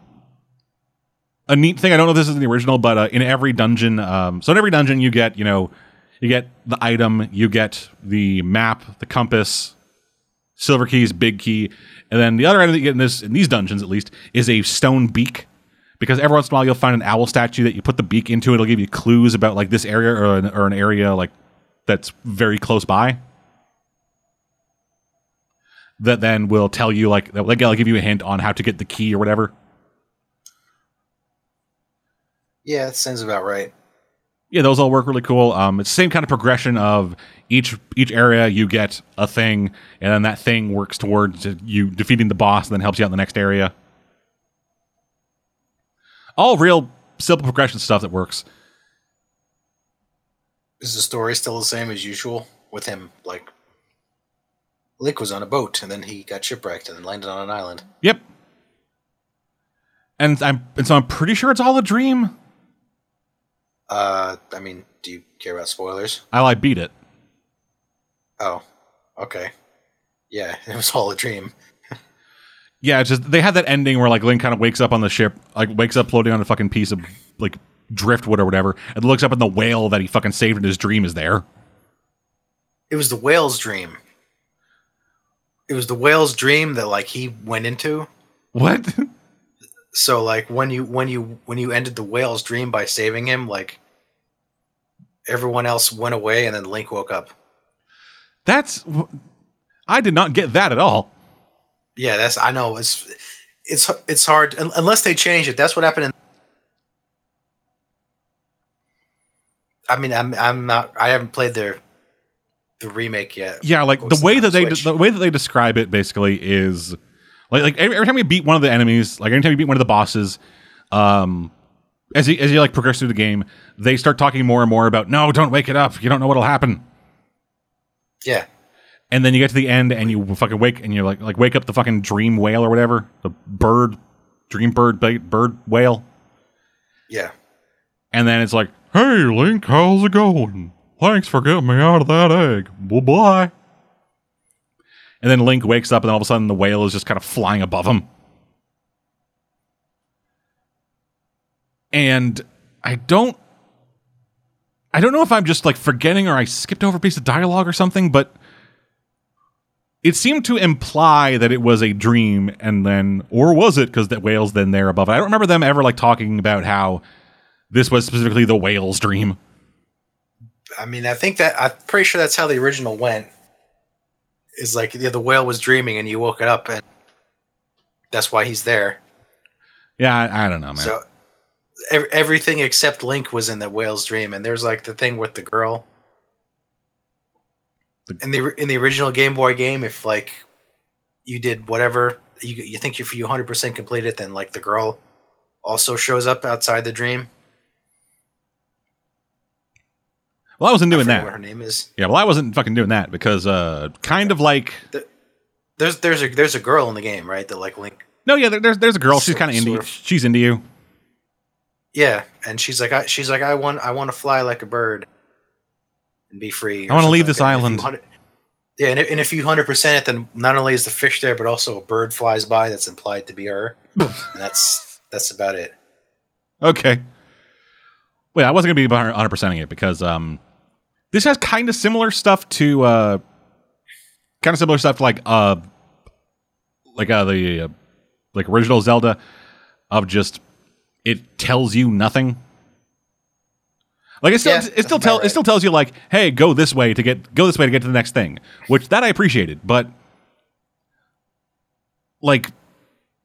a neat thing I don't know if this is in the original, but uh, in every dungeon, um, so in every dungeon you get you know you get the item, you get the map, the compass, silver keys, big key, and then the other item that you get in this in these dungeons at least is a stone beak. Because every once in a while you'll find an owl statue that you put the beak into, it'll give you clues about like this area or an, or an area like that's very close by. That then will tell you like that like, will give you a hint on how to get the key or whatever. Yeah, that sounds about right. yeah, those all work really cool. Um, it's the same kind of progression of each each area you get a thing, and then that thing works towards you defeating the boss, and then helps you out in the next area. All real simple progression stuff that works. Is the story still the same as usual with him? Like, Link was on a boat and then he got shipwrecked and then landed on an island. Yep. And I'm and so I'm pretty sure it's all a dream. Uh, I mean, do you care about spoilers? I I beat it. Oh, Okay. Yeah, [laughs] it was all a dream. Yeah, it's just they had that ending where like Link kind of wakes up on the ship, like wakes up floating on a fucking piece of like driftwood or whatever, and looks up and the whale that he fucking saved in his dream is there. It was the whale's dream. It was the whale's dream that like he went into. What? So like when you when you when you ended the whale's dream by saving him, like everyone else went away and then Link woke up. That's I did not get that at all. Yeah, that's I know it's it's it's hard unless they change it. That's what happened in I mean, I'm I'm not I haven't played their the remake yet. Yeah, like the way that they Switch? the way that they describe it basically is like like every, every time you beat one of the enemies, like every time you beat one of the bosses, um, as you as you like progress through the game, they start talking more and more about no, don't wake it up. You don't know what'll happen. Yeah. And then you get to the end and you fucking wake and you're like like wake up the fucking dream whale or whatever the bird, dream bird bird whale, Yeah. and then it's like, hey Link, how's it going? Thanks for getting me out of that egg. Bye bye. And then Link wakes up, and all of a sudden the whale is just kind of flying above him. And I don't, I don't know if I'm just like forgetting or I skipped over a piece of dialogue or something, but it seemed to imply that it was a dream, and then, or was it because that whale's then there above? it? I don't remember them ever like talking about how this was specifically the whale's dream. I mean, I think that I'm pretty sure that's how the original went. Is like yeah, the whale was dreaming and you woke it up and that's why he's there. Yeah, I, I don't know, man. So ev- everything except Link was in the whale's dream, and there's like the thing with the girl. The- in the in the original Game Boy game, if like you did whatever you you think if you 100 percent complete it, then like the girl also shows up outside the dream. Well, I wasn't doing forget that. What her name is? Yeah, well, I wasn't fucking doing that because, uh, kind of like, There's there's a there's a girl in the game, right? That like Link. no, yeah, there, there's there's a girl. She's kind of into. of. She's into you. Yeah, and she's like, I, she's like, I want, I want to fly like a bird and be free. I wanna leave something this that. Island. Yeah, and if, and if you hundred percent it, then not only is the fish there, but also a bird flies by that's implied to be her. [laughs] and that's that's about it. Okay. Wait, I wasn't gonna be 100 percenting it because um, this has kind of similar stuff to uh, kind of similar stuff to like uh, like uh the uh, like original Zelda of just it tells you nothing. Like it still Yeah, it still tell about it still tells you like, hey, go this way to get go this way to get to the next thing, which that I appreciated, but like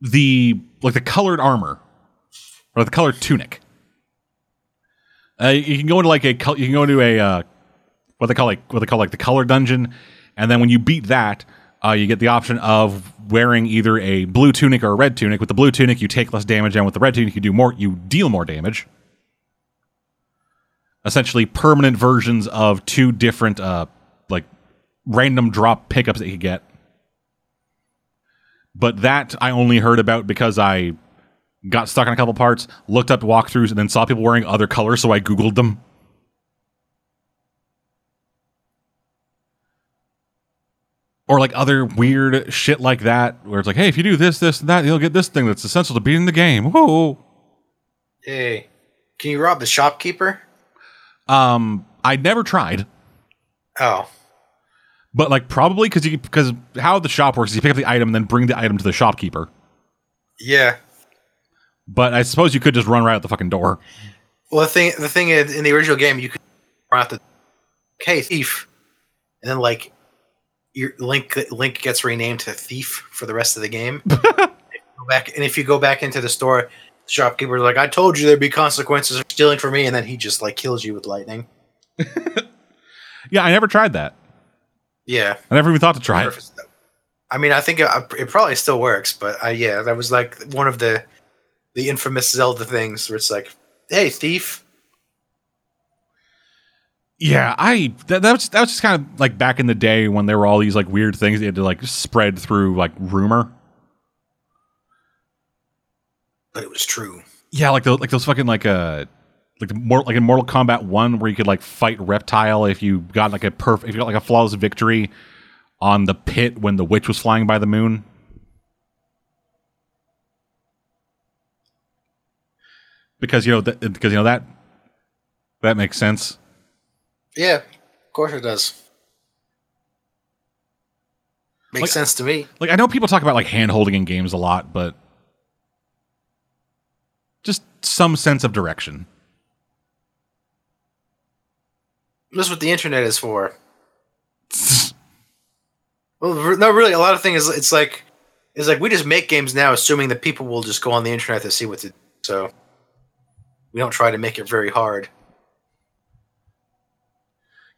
the like the colored armor or the colored tunic. Uh, you can go into like a you can go into a uh, what they call like what they call like the color dungeon, and then when you beat that, uh, you get the option of wearing either a blue tunic or a red tunic. With the blue tunic, you take less damage, and with the red tunic, you do more. You deal more damage. Essentially, permanent versions of two different uh, like random drop pickups that you get. But that I only heard about because I got stuck on a couple parts, looked up walkthroughs, and then saw people wearing other colors, so I Googled them. Or like other weird shit like that, where it's like, hey, if you do this, this, and that, you'll get this thing that's essential to beating the game. Whoa. Hey, can you rob the shopkeeper? Um, I never tried, Oh, but like probably because you because how the shop works is you pick up the item and then bring the item to the shopkeeper. yeah. But I suppose you could just run right out the fucking door. Well, the thing the thing is, in the original game, you could run out the okay thief, and then like your link link gets renamed to thief for the rest of the game. [laughs] Go back and if you go back into the store, the shopkeeper's like, "I told you there'd be consequences for stealing from me," and then he just like kills you with lightning. [laughs] Yeah, I never tried that. Yeah, I never even thought to try it. I mean, I think it, it probably still works, but uh, yeah, that was like one of the the infamous Zelda things where it's like, "Hey, thief." Yeah, I that, that was that was just kind of like back in the day when there were all these like weird things that had to like spread through like rumor. But it was true. Yeah, like those like those fucking like uh like the more like in Mortal Kombat one where you could like fight reptile if you got like a perf if you got like a flawless victory on the pit when the witch was flying by the moon. Because you know that because you know that that makes sense. Yeah, of course it does. Makes Like- sense to me. Like I know people talk about like hand holding in games a lot, but just some sense of direction. That's what the internet is for. [laughs] Well, no, really, a lot of things. It's like, it's like we just make games now, assuming that people will just go on the internet to see what to. do. So we don't try to make it very hard.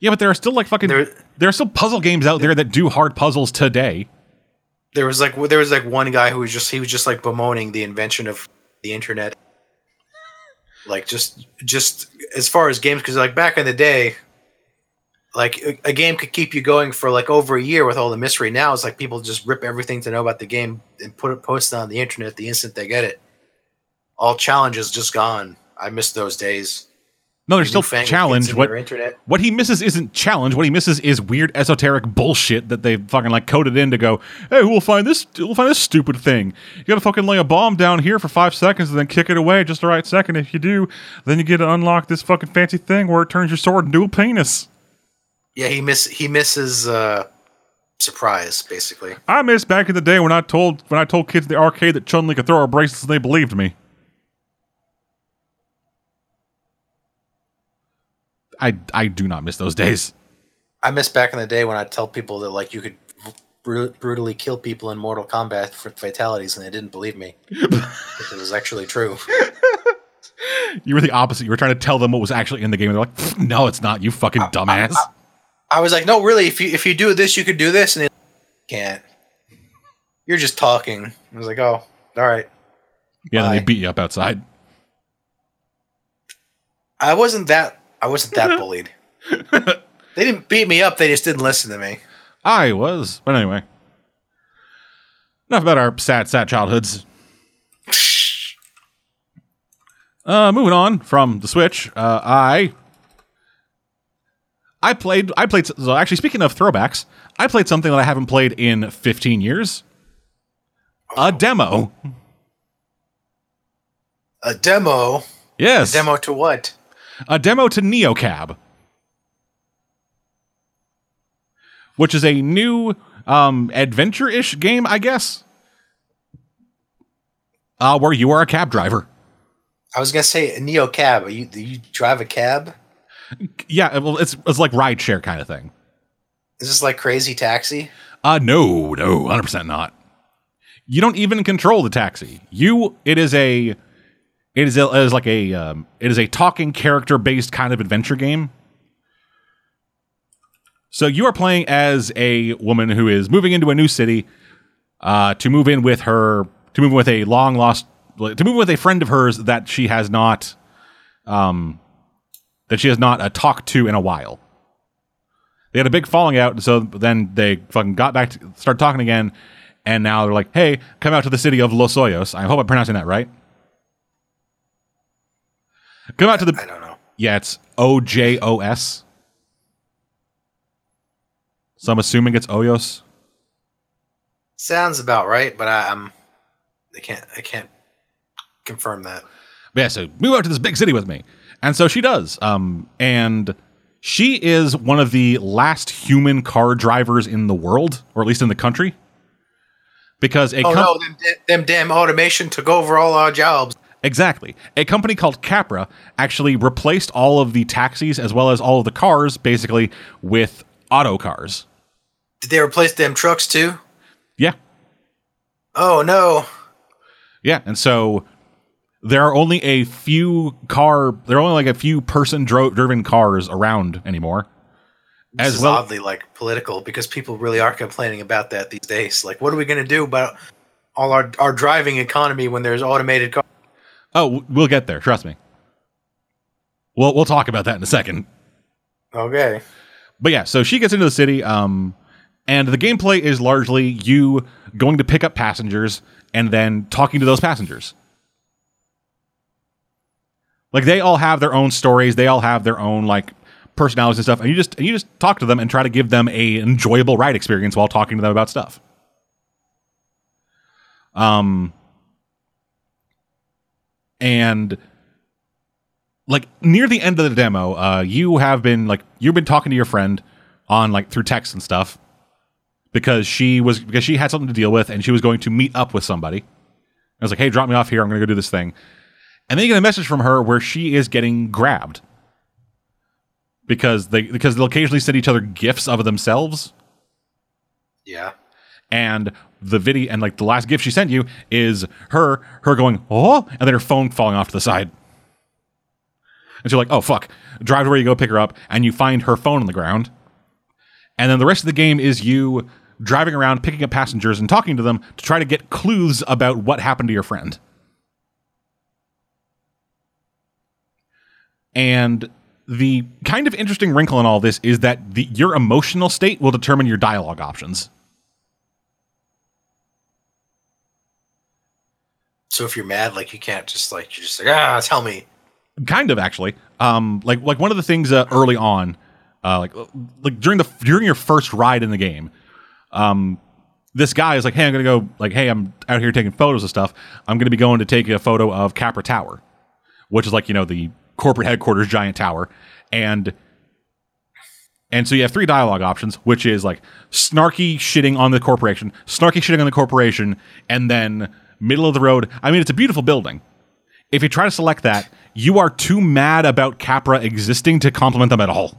Yeah, but there are still like fucking There, there are still puzzle games out there that do hard puzzles today. there was like there was like one guy who was just he was just like bemoaning the invention of the internet. Like just just as far as games, because like back in the day, like a, a game could keep you going for like over a year with all the mystery. Now it's like people just rip everything to know about the game and put it posted on the internet the instant they get it. All challenges just gone. I miss those days. No, there's still challenge. What internet? what he misses isn't challenge. What he misses is weird esoteric bullshit that they fucking like coded in to go, hey, we'll find this we'll find this stupid thing. You gotta fucking lay a bomb down here for five seconds and then kick it away just the right second. If you do, then you get to unlock this fucking fancy thing where it turns your sword into a penis. Yeah, he miss he misses uh, surprise basically. I miss back in the day when I told when I told kids in the arcade that Chun Li could throw her bracelets and they believed me. I I do not miss those days. I miss back in the day when I tell people that like you could bru- brutally kill people in Mortal Kombat for fatalities, and they didn't believe me. it was actually true. [laughs] You were the opposite. You were trying to tell them what was actually in the game. And they're like, no, it's not. You fucking dumbass. I was like, no, really, if you if you do this, you could do this, and they can't. You're just talking. I was like, oh, all right. yeah, then they beat you up outside. I wasn't that. I wasn't that [laughs] bullied. They didn't beat me up. They just didn't listen to me. I was. But anyway. Enough about our sad, sad childhoods. Uh, moving on from the Switch, uh, I I played I played so actually speaking of throwbacks, I played something that I haven't played in 15 years. A demo. A demo. Yes. Demo to what? A demo to NeoCab, which is a new um, adventure-ish game, I guess, uh, where you are a cab driver. I was gonna say a neo cab. You do you drive a cab? Yeah, well, it's it's like rideshare kind of thing. Is this like Crazy Taxi? Uh no, no, hundred percent not. You don't even control the taxi. You, it is a, it is, a, it is like a, um, it is a talking character based kind of adventure game. So you are playing as a woman who is moving into a new city, uh, to move in with her, to move with a long lost, to move with a friend of hers that she has not, um, that she has not uh, talked to in a while. They had a big falling out, so then they fucking got back to start talking again, and now they're like, "Hey, come out to the city of Los Hoyos." I hope I'm pronouncing that right. Come out to I the don't know. yeah, it's O J O S. So I'm assuming it's Oyos. Sounds about right, but I, I'm. I can't. I can't confirm that. But yeah, so move out to this big city with me. And so she does. Um, and she is one of the last human car drivers in the world, or at least in the country. Because a Oh com- no, them, them damn automation took over all our jobs. Exactly. A company called Capra actually replaced all of the taxis as well as all of the cars, basically, with auto cars. Did they replace them trucks too? Yeah. Oh no. Yeah. And so there are only a few car, there are only like a few person dro- driven cars around anymore. This As is well- oddly like political because people really are complaining about that these days. Like, what are we going to do about all our our driving economy when there's automated cars? Oh, we'll get there. Trust me. We'll, we'll talk about that in a second. Okay. But yeah, so she gets into the city, um, and the gameplay is largely you going to pick up passengers and then talking to those passengers. Like they all have their own stories, they all have their own like personalities and stuff, and you just and you just talk to them and try to give them a enjoyable ride experience while talking to them about stuff. Um, and like near the end of the demo, uh, you have been like you've been talking to your friend on like through text and stuff because she was because she had something to deal with and she was going to meet up with somebody. I was like, "Hey, drop me off here. I'm going to go do this thing." And then you get a message from her where she is getting grabbed because they because they'll occasionally send each other gifts of themselves. Yeah. And the video and like the last gift she sent you is her her going oh and then her phone falling off to the side. And she's like, oh fuck. Drive to where you go, pick her up, and you find her phone on the ground. And then the rest of the game is you driving around, picking up passengers and talking to them to try to get clues about what happened to your friend. And the kind of interesting wrinkle in all this is that the, your emotional state will determine your dialogue options. So if you're mad, like you can't just like you're just like ah, tell me. Kind of actually. Um, like like one of the things uh, early on, uh, like like during the during your first ride in the game, um, this guy is like, hey, I'm gonna go like, hey, I'm out here taking photos of stuff. I'm gonna be going to take a photo of Capra Tower, which is like you know the corporate headquarters giant tower, and and so you have three dialogue options, which is like snarky shitting on the corporation, snarky shitting on the corporation, and then middle of the road. I mean, it's a beautiful building. If you try to select that, you are too mad about Capra existing to compliment them at all.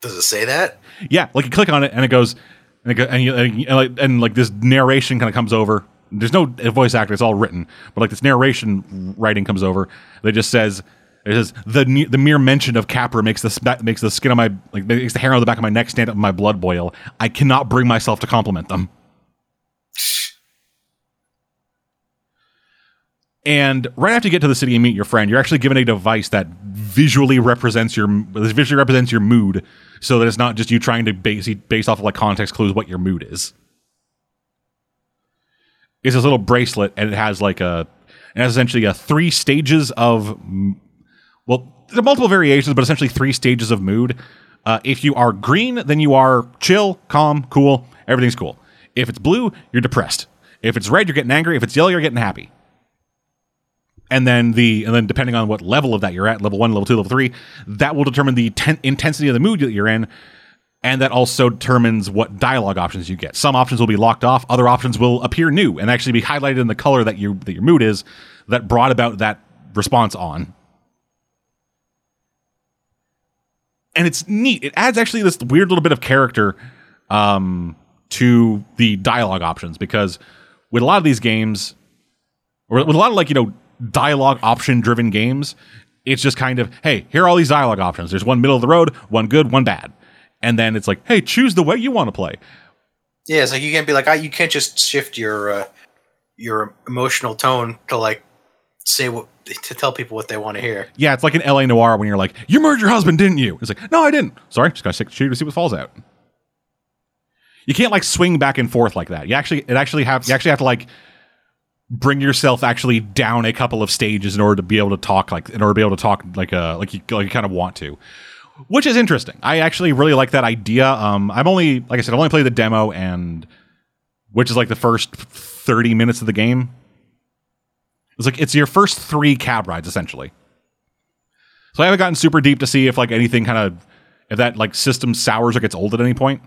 Does it say that? Yeah, like you click on it and it goes, and it go, and, you, and, you- and like, and like this narration kind of comes over. There's no voice actor; it's all written. But like this narration writing comes over. They just says, "It says the the mere mention of Capra makes the makes the skin on my like makes the hair on the back of my neck stand up and my blood boil. I cannot bring myself to compliment them." And right after you get to the city and meet your friend, you're actually given a device that visually represents your visually represents your mood, so that it's not just you trying to base based off of like context clues what your mood is. It's this little bracelet, and it has like a it has essentially a three stages of well, there are multiple variations, but essentially three stages of mood. Uh, if you are green, then you are chill, calm, cool, everything's cool. If it's blue, you're depressed. If it's red, you're getting angry. If it's yellow, you're getting happy and then the and then depending on what level of that you're at level one level two level three that will determine the ten- intensity of the mood that you're in. And that also determines what dialogue options you get. Some options will be locked off other options will appear new and actually be highlighted in the color that you that your mood is that brought about that response on. And it's neat. It adds actually this weird little bit of character um, to the dialogue options because with a lot of these games or with a lot of like you know dialogue option driven games it's just kind of hey here are all these dialogue options. There's one middle of the road one good one bad. And then it's like hey choose the way you want to play. Yeah, it's like you can't be like I, you can't just shift your uh, your emotional tone to like say what to tell people what they want to hear. yeah it's like an L.A. Noire when you're like you murdered your husband didn't you? It's like no i didn't. Sorry just gotta stick shoot to see what falls out. You can't like swing back and forth like that. You actually it actually have you actually have to like bring yourself actually down a couple of stages in order to be able to talk like in order to be able to talk like uh like you like you kind of want to. Which is interesting. I actually really like that idea. Um i'm only like i said i've only played the demo and which is like the first 30 minutes of the game. It's like it's your first three cab rides essentially. So i haven't gotten super deep to see if like anything kind of if that like system sours or gets old at any point.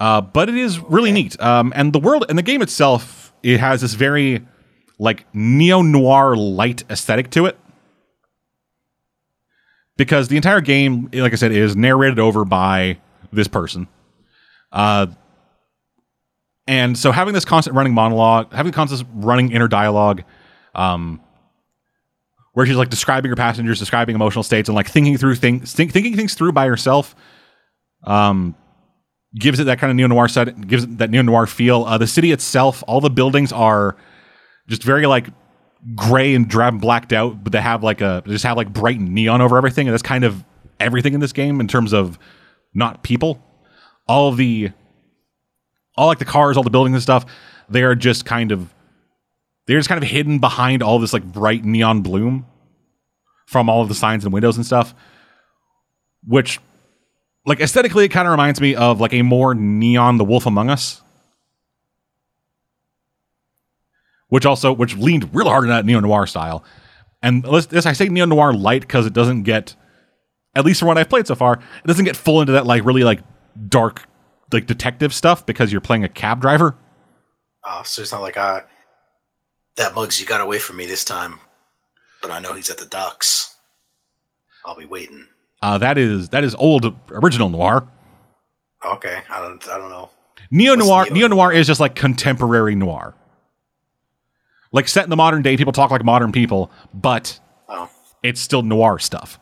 Uh, but it is really neat. Um, and the world and the game itself, it has this very like neo noir light aesthetic to it. Because the entire game, like I said, is narrated over by this person. Uh, and so having this constant running monologue, having constant running inner dialogue, um, where she's like describing her passengers, describing emotional states, and like thinking through things, think, thinking things through by herself. Um, gives it that kind of neo noir set, gives it that neo noir feel. Uh, the city itself, all the buildings are just very like gray and drab and blacked out, but they have like a they just have like bright neon over everything, and that's kind of everything in this game in terms of not people. All the all like the cars, all the buildings and stuff, they are just kind of they're just kind of hidden behind all this like bright neon bloom. from all of the signs and windows and stuff, which like aesthetically it kind of reminds me of like a more neon The Wolf Among Us. Which also which leaned real hard in that neo noir style. And this I say neo noir light because it doesn't get at least from what I've played so far, it doesn't get full into that like really like dark like detective stuff because you're playing a cab driver. Oh, so it's not like uh that Muggsy got away from me this time, but I know he's at the docks. I'll be waiting. Uh, that is that is old original noir. Okay, I don't I don't know. Neo noir neo noir is just like contemporary noir. Like set in the modern day, people talk like modern people, but Oh. it's still noir stuff.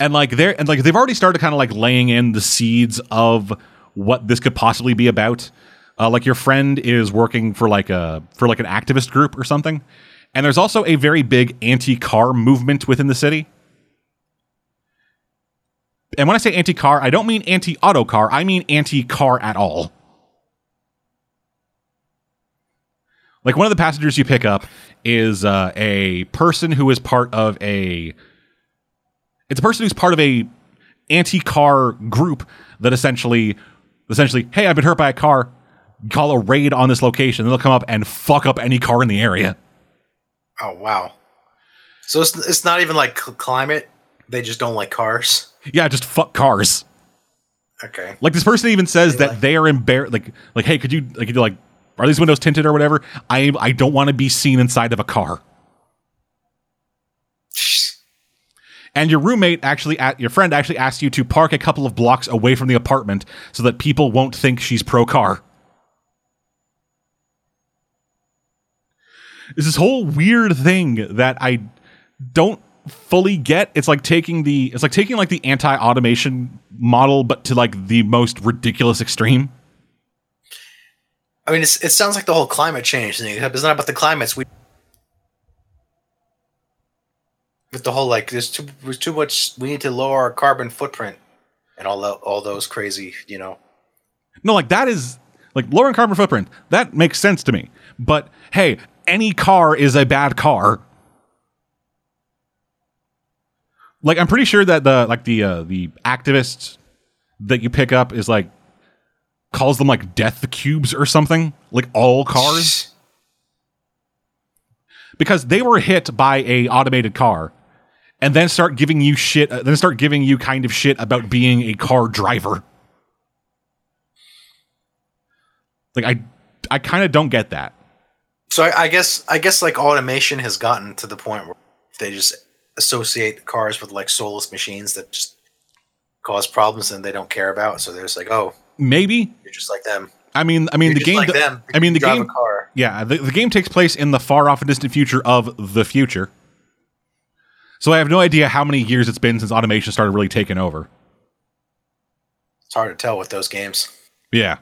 And like they're and like they've already started kind of like laying in the seeds of what this could possibly be about. Uh, like your friend is working for like a for like an activist group or something, and there's also a very big anti-car movement within the city. And when I say anti-car, I don't mean anti-auto car. I mean anti-car at all. Like one of the passengers you pick up is uh, a person who is part of a. It's a person who's part of a anti-car group that essentially, essentially, hey, I've been hurt by a car. Call a raid on this location. They'll come up and fuck up any car in the area. Oh wow. So it's it's not even like climate. They just don't like cars. Yeah, just fuck cars. Okay. Like this person even says They that like- they are embarrassed. Like, like, hey, could you like, could you like, are these windows tinted or whatever? I I don't want to be seen inside of a car. And your roommate actually, at your friend actually asked you to park a couple of blocks away from the apartment so that people won't think she's pro car. It's this whole weird thing that I don't fully get. It's like taking the it's like taking like the anti-automation model, but to like the most ridiculous extreme. I mean, it's, it sounds like the whole climate change thing. It's not about the climates. We with the whole like there's too there's too much. We need to lower our carbon footprint and all that, all those crazy, you know. No, like that is like lowering carbon footprint. That makes sense to me. But hey, any car is a bad car. Like I'm pretty sure that the like the uh, the activist that you pick up is like calls them like death cubes or something. Like all cars because they were hit by a automated car and then start giving you shit uh, then start giving you kind of shit about being a car driver. Like I I kind of don't get that. So I, I guess I guess like automation has gotten to the point where they just associate cars with like soulless machines that just cause problems and they don't care about. So they're just like, oh, Maybe. you're just like them. I mean I mean You're the game like them. I mean the game car. Yeah, the, the game takes place in the far off and distant future of the future. So I have no idea how many years it's been since automation started really taking over. It's hard to tell with those games. Yeah.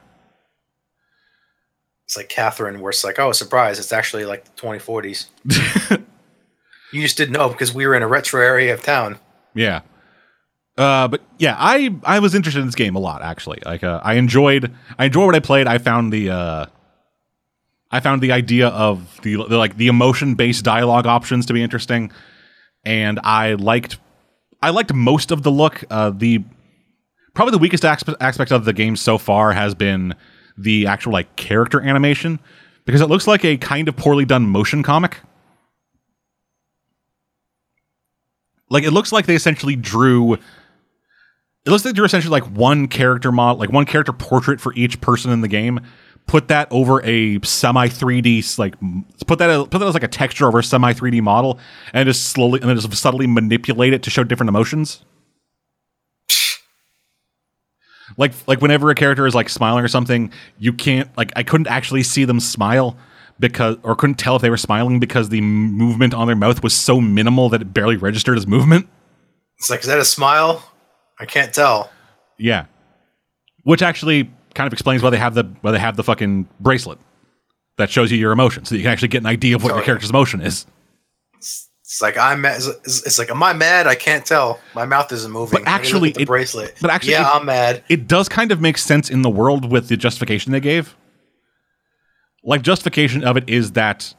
It's like Catherine, where it's like, oh, surprise! It's actually like the 2040s. [laughs] you just didn't know because we were in a retro area of town. Yeah. Uh, but yeah, I I was interested in this game a lot actually. Like uh, I enjoyed I enjoyed what I played. I found the uh, I found the idea of the, the like the emotion based dialogue options to be interesting, and I liked I liked most of the look. Uh, the probably the weakest aspect of the game so far has been the actual like character animation because it looks like a kind of poorly done motion comic. Like it looks like they essentially drew. It looks like they drew essentially like one character model, like one character portrait for each person in the game. Put that over a semi 3D, like put that put that as like a texture over a semi 3D model, and just slowly and then just subtly manipulate it to show different emotions. Like like whenever a character is like smiling or something, you can't like I couldn't actually see them smile because or couldn't tell if they were smiling because the movement on their mouth was so minimal that it barely registered as movement. It's like, is that a smile? I can't tell. Yeah. Which actually kind of explains why they have the why they have the fucking bracelet that shows you your emotion so that you can actually get an idea of what your character's emotion is. It's like I'm. Mad. It's, it's like, am I mad? I can't tell. My mouth isn't moving. But Let me look actually, the it- bracelet. but actually yeah, it- I'm mad. It does kind of make sense in the world with the justification they gave. Like justification of it is that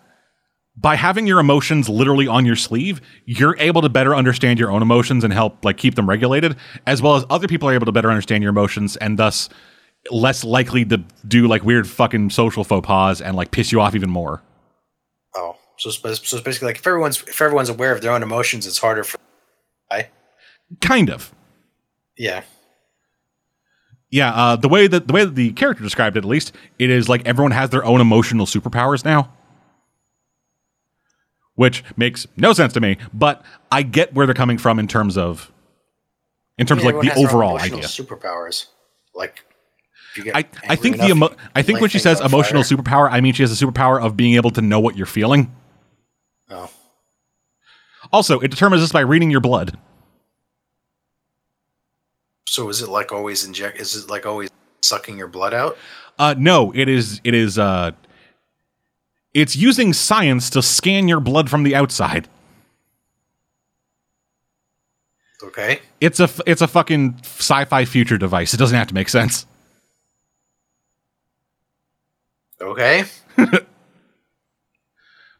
by having your emotions literally on your sleeve, you're able to better understand your own emotions and help like keep them regulated, as well as other people are able to better understand your emotions and thus less likely to do like weird fucking social faux pas and like piss you off even more. Oh, so it's, so it's basically like if everyone's if everyone's aware of their own emotions, it's harder for. I. Kind of. Yeah. Yeah, uh, the way that the way that the character described it, at least, it is like everyone has their own emotional superpowers now, which makes no sense to me. But I get where they're coming from in terms of, in terms Yeah, of like the has their own overall idea. Superpowers, like. if you get I, I think the emo- I think when she says emotional fire. superpower, I mean she has a superpower of being able to know what you're feeling. Oh, Also, it determines this by reading your blood. So is it like always inject? Is it like always sucking your blood out? Uh, no, it is it is uh, it's using science to scan your blood from the outside. Okay. It's a it's a fucking sci-fi future device. It doesn't have to make sense. Okay. [laughs]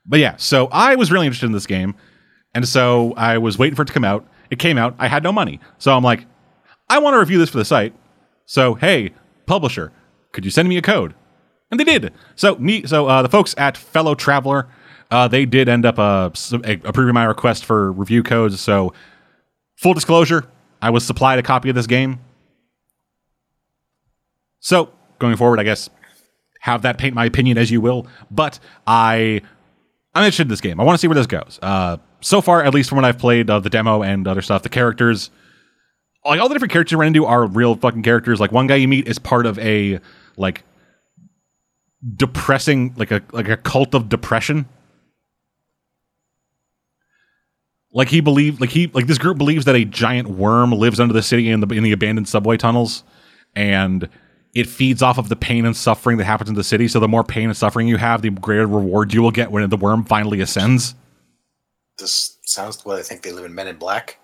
But yeah, so I was really interested in this game, and so I was waiting for it to come out. It came out. I had no money, so I'm like, I want to review this for the site. So hey, publisher, could you send me a code? And they did. So me, so uh, the folks at Fellow Traveller, uh, they did end up uh, approving my request for review codes. So full disclosure, I was supplied a copy of this game. So going forward, I guess have that paint my opinion as you will. But I I'm interested in this game. I want to see where this goes. Uh, so far, at least from what I've played of the demo and other stuff, the characters, like all the different characters you run into are real fucking characters. Like one guy you meet is part of a like depressing, like a like a cult of depression. Like he believed, like he like this group believes that a giant worm lives under the city in the in the abandoned subway tunnels, and it feeds off of the pain and suffering that happens in the city. So the more pain and suffering you have, the greater reward you will get when the worm finally ascends. This sounds what I think they live in Men in Black.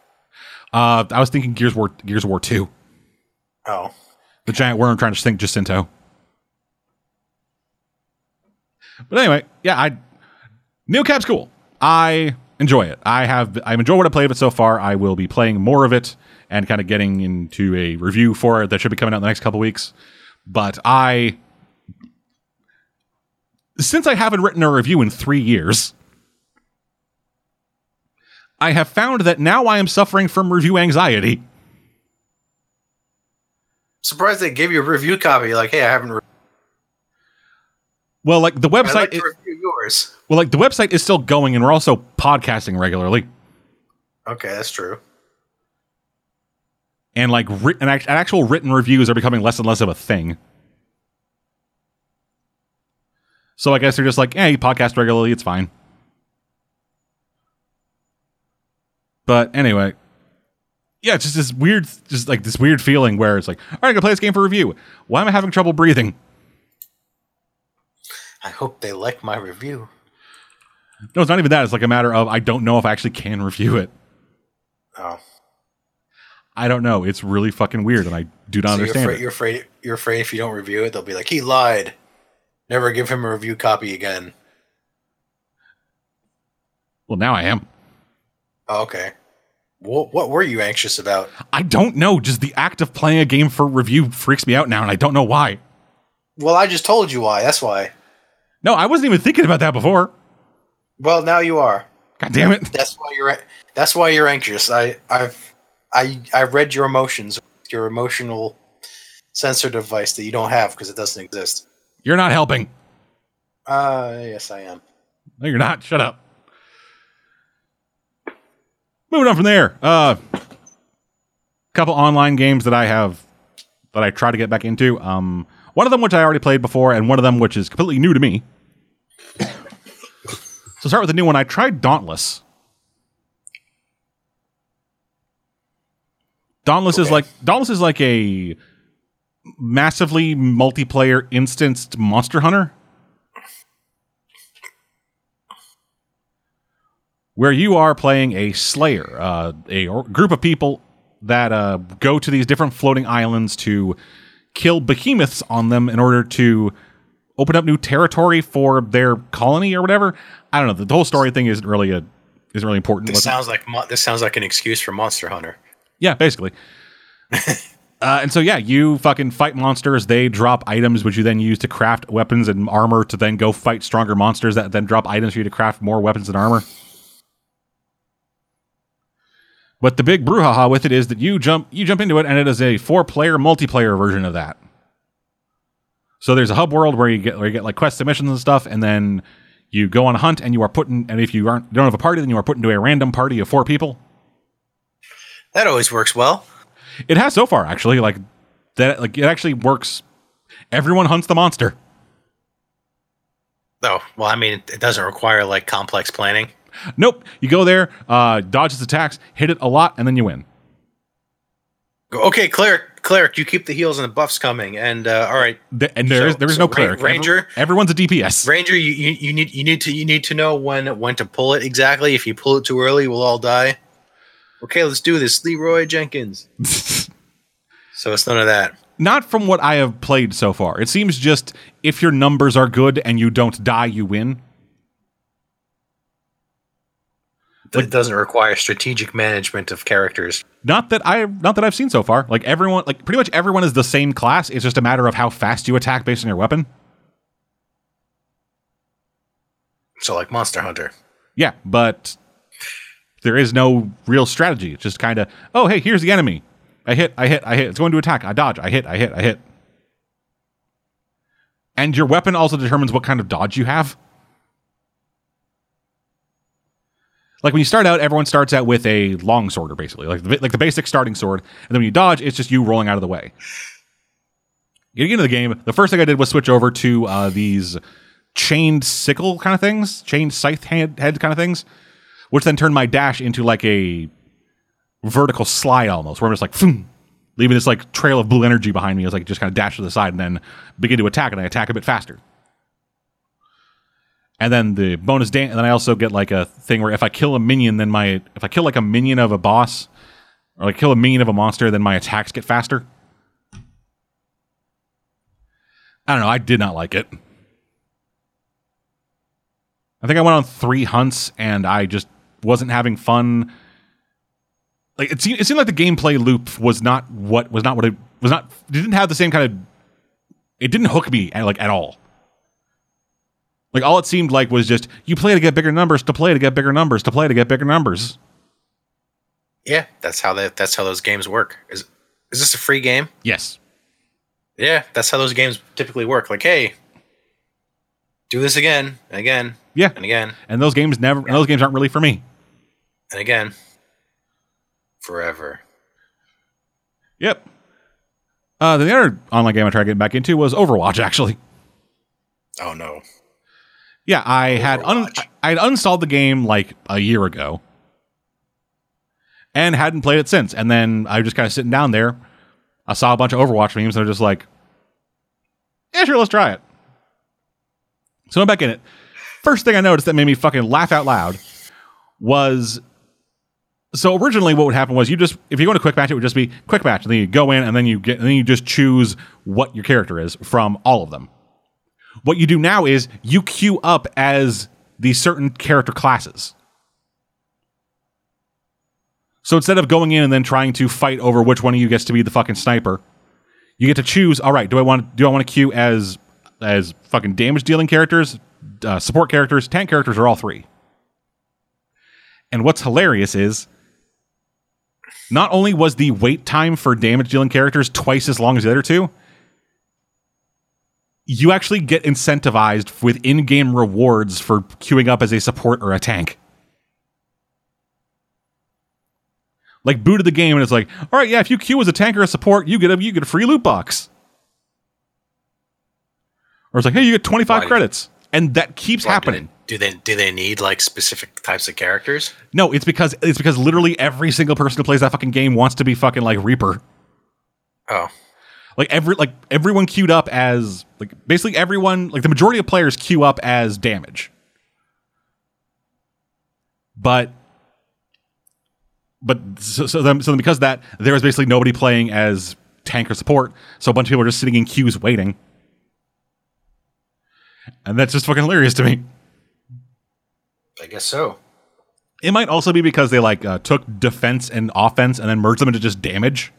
Uh, I was thinking Gears War Gears War Two. Oh, the giant worm trying to sink Jacinto. But anyway, yeah, I Neo Cab's cool. I enjoy it. I have I enjoy what I played of it so far. I will be playing more of it and kind of getting into a review for it that should be coming out in the next couple weeks. But I since I haven't written a review in three years, I have found that now I am suffering from review anxiety. surprised they gave you a review copy. Like, hey, I haven't. Re- Well, like the website, like to i- review yours. well, like the website is still going, and we're also podcasting regularly, Okay, that's true. and like writ- and act- actual written reviews are becoming less and less of a thing. So I guess they're just like, hey, podcast regularly, it's fine. But anyway, yeah, it's just this weird, just like this weird feeling where it's like, all right, I'm gonna play this game for review. Why am I having trouble breathing? I hope they like my review. No, it's not even that. It's like a matter of I don't know if I actually can review it. Oh, I don't know. It's really fucking weird, and I do not so you're understand afraid, it. you're afraid. You're afraid if you don't review it, they'll be like, he lied. Never give him a review copy again. Well, now I am. Oh, okay. What What were you anxious about? I don't know. Just the act of playing a game for review freaks me out now, and I don't know why. Well, I just told you why. That's why. No, I wasn't even thinking about that before. Well, now you are. God damn it. That's why you're. That's why you're anxious. I I've I I read your emotions, your emotional sensor device that you don't have because it doesn't exist. You're not helping. Uh, yes, I am. No, you're not. Shut up. Moving on from there. Uh couple online games that I have that I try to get back into. Um one of them which I already played before, and one of them which is completely new to me. so start with the new one. I tried Dauntless. Dauntless is like Dauntless is like a massively multiplayer instanced Monster Hunter. Where you are playing a slayer, uh, a or- group of people that uh, go to these different floating islands to kill behemoths on them in order to open up new territory for their colony or whatever. I don't know. The whole story thing isn't really a isn't really important. This sounds like mo- this sounds like an excuse for Monster Hunter. Yeah, basically. [laughs] uh, and so yeah, you fucking fight monsters. They drop items which you then use to craft weapons and armor to then go fight stronger monsters that then drop items for you to craft more weapons and armor. But the big brouhaha with it is that you jump you jump into it and it is a four player multiplayer version of that. So there's a hub world where you get where you get like quest submissions and stuff, and then you go on a hunt and you are put in and if you aren't you don't have a party, then you are put into a random party of four people. That always works well. It has so far actually, like that like it actually works. Everyone hunts the monster. Oh, well, I mean, it doesn't require like complex planning. Nope. You go there, uh, dodge its attacks, hit it a lot, and then you win. Okay, cleric, cleric, you keep the heals and the buffs coming, and uh, all right. The, and there is So- there is so no cleric. Ranger- Every- everyone's a DPS. Ranger, you, you, you need you need to you need to know when when to pull it exactly. If you pull it too early, we'll all die. Okay, let's do this, Leroy Jenkins. [laughs] So it's none of that. Not from what I have played so far. It seems just if your numbers are good and you don't die, you win. It doesn't require strategic management of characters. Not that I not that I've seen so far. Like everyone, like pretty much everyone is the same class. It's just a matter of how fast you attack based on your weapon. So like Monster Hunter. Yeah, but there is no real strategy. It's just kind of, oh, hey, here's the enemy. I hit, I hit, I hit. It's going to attack. I dodge. I hit, I hit, I hit. And your weapon also determines what kind of dodge you have. Like when you start out, everyone starts out with a long sworder, basically, like the, like the basic starting sword. And then when you dodge, it's just you rolling out of the way. Getting into the game, the first thing I did was switch over to uh, these chained sickle kind of things, chained scythe head, head kind of things, which then turned my dash into like a vertical slide almost, where I'm just like, "Phoom," leaving this like trail of blue energy behind me I like, just kind of dash to the side and then begin to attack, and I attack a bit faster. And then the bonus dance, and then I also get like a thing where if I kill a minion, then my if I kill like a minion of a boss, or like kill a minion of a monster, then my attacks get faster. I don't know. I did not like it. I think I went on three hunts and I just wasn't having fun. Like it seemed, it seemed like the gameplay loop was not what was not what it was not. It didn't have the same kind of. It didn't hook me at, like at all. Like all it seemed like was just you play to get bigger numbers, to play to get bigger numbers, to play to get bigger numbers. Yeah, that's how that that's how those games work. Is is this a free game? Yes. Yeah, that's how those games typically work. Like, hey, do this again, and again, Yeah. and again, And those games never. And those games aren't really for me. and again, forever. Yep. Uh, the other online game I tried getting back into was Overwatch. [laughs] Actually, Oh no. Yeah, I had un- I had uninstalled the game like a year ago, and hadn't played it since. And then I was just kind of sitting down there. I saw a bunch of Overwatch memes, and I was just like, "Yeah, sure, let's try it." So I'm back in it. First thing I noticed that made me fucking laugh out loud was so originally what would happen was you just if you go into quick match it would just be quick match and then you go in and then you get and then you just choose what your character is from all of them what you do now is you queue up as these certain character classes. So instead of going in and then trying to fight over which one of you gets to be the fucking sniper you get to choose all right do i want do i want to queue as as fucking damage dealing characters uh, support characters tank characters or all three? And what's hilarious is not only was the wait time for damage dealing characters twice as long as the other two, you actually get incentivized with in game rewards for queuing up as a support or a tank. Like booted the game and it's like, all right, yeah, if you queue as a tank or a support, you get a you get a free loot box. Or it's like, hey, you get twenty five credits, and that keeps Why, happening. Do they, do they do they need like specific types of characters? No, it's because it's because literally every single person who plays that fucking game wants to be fucking like Reaper. Oh, Like every like everyone queued up as like basically everyone like the majority of players queue up as damage. But but so so then, so then because of that there was basically nobody playing as tank or support, so a bunch of people are just sitting in queues waiting. And that's just fucking hilarious to me. I guess so. It might also be because they like uh, took defense and offense and then merged them into just damage.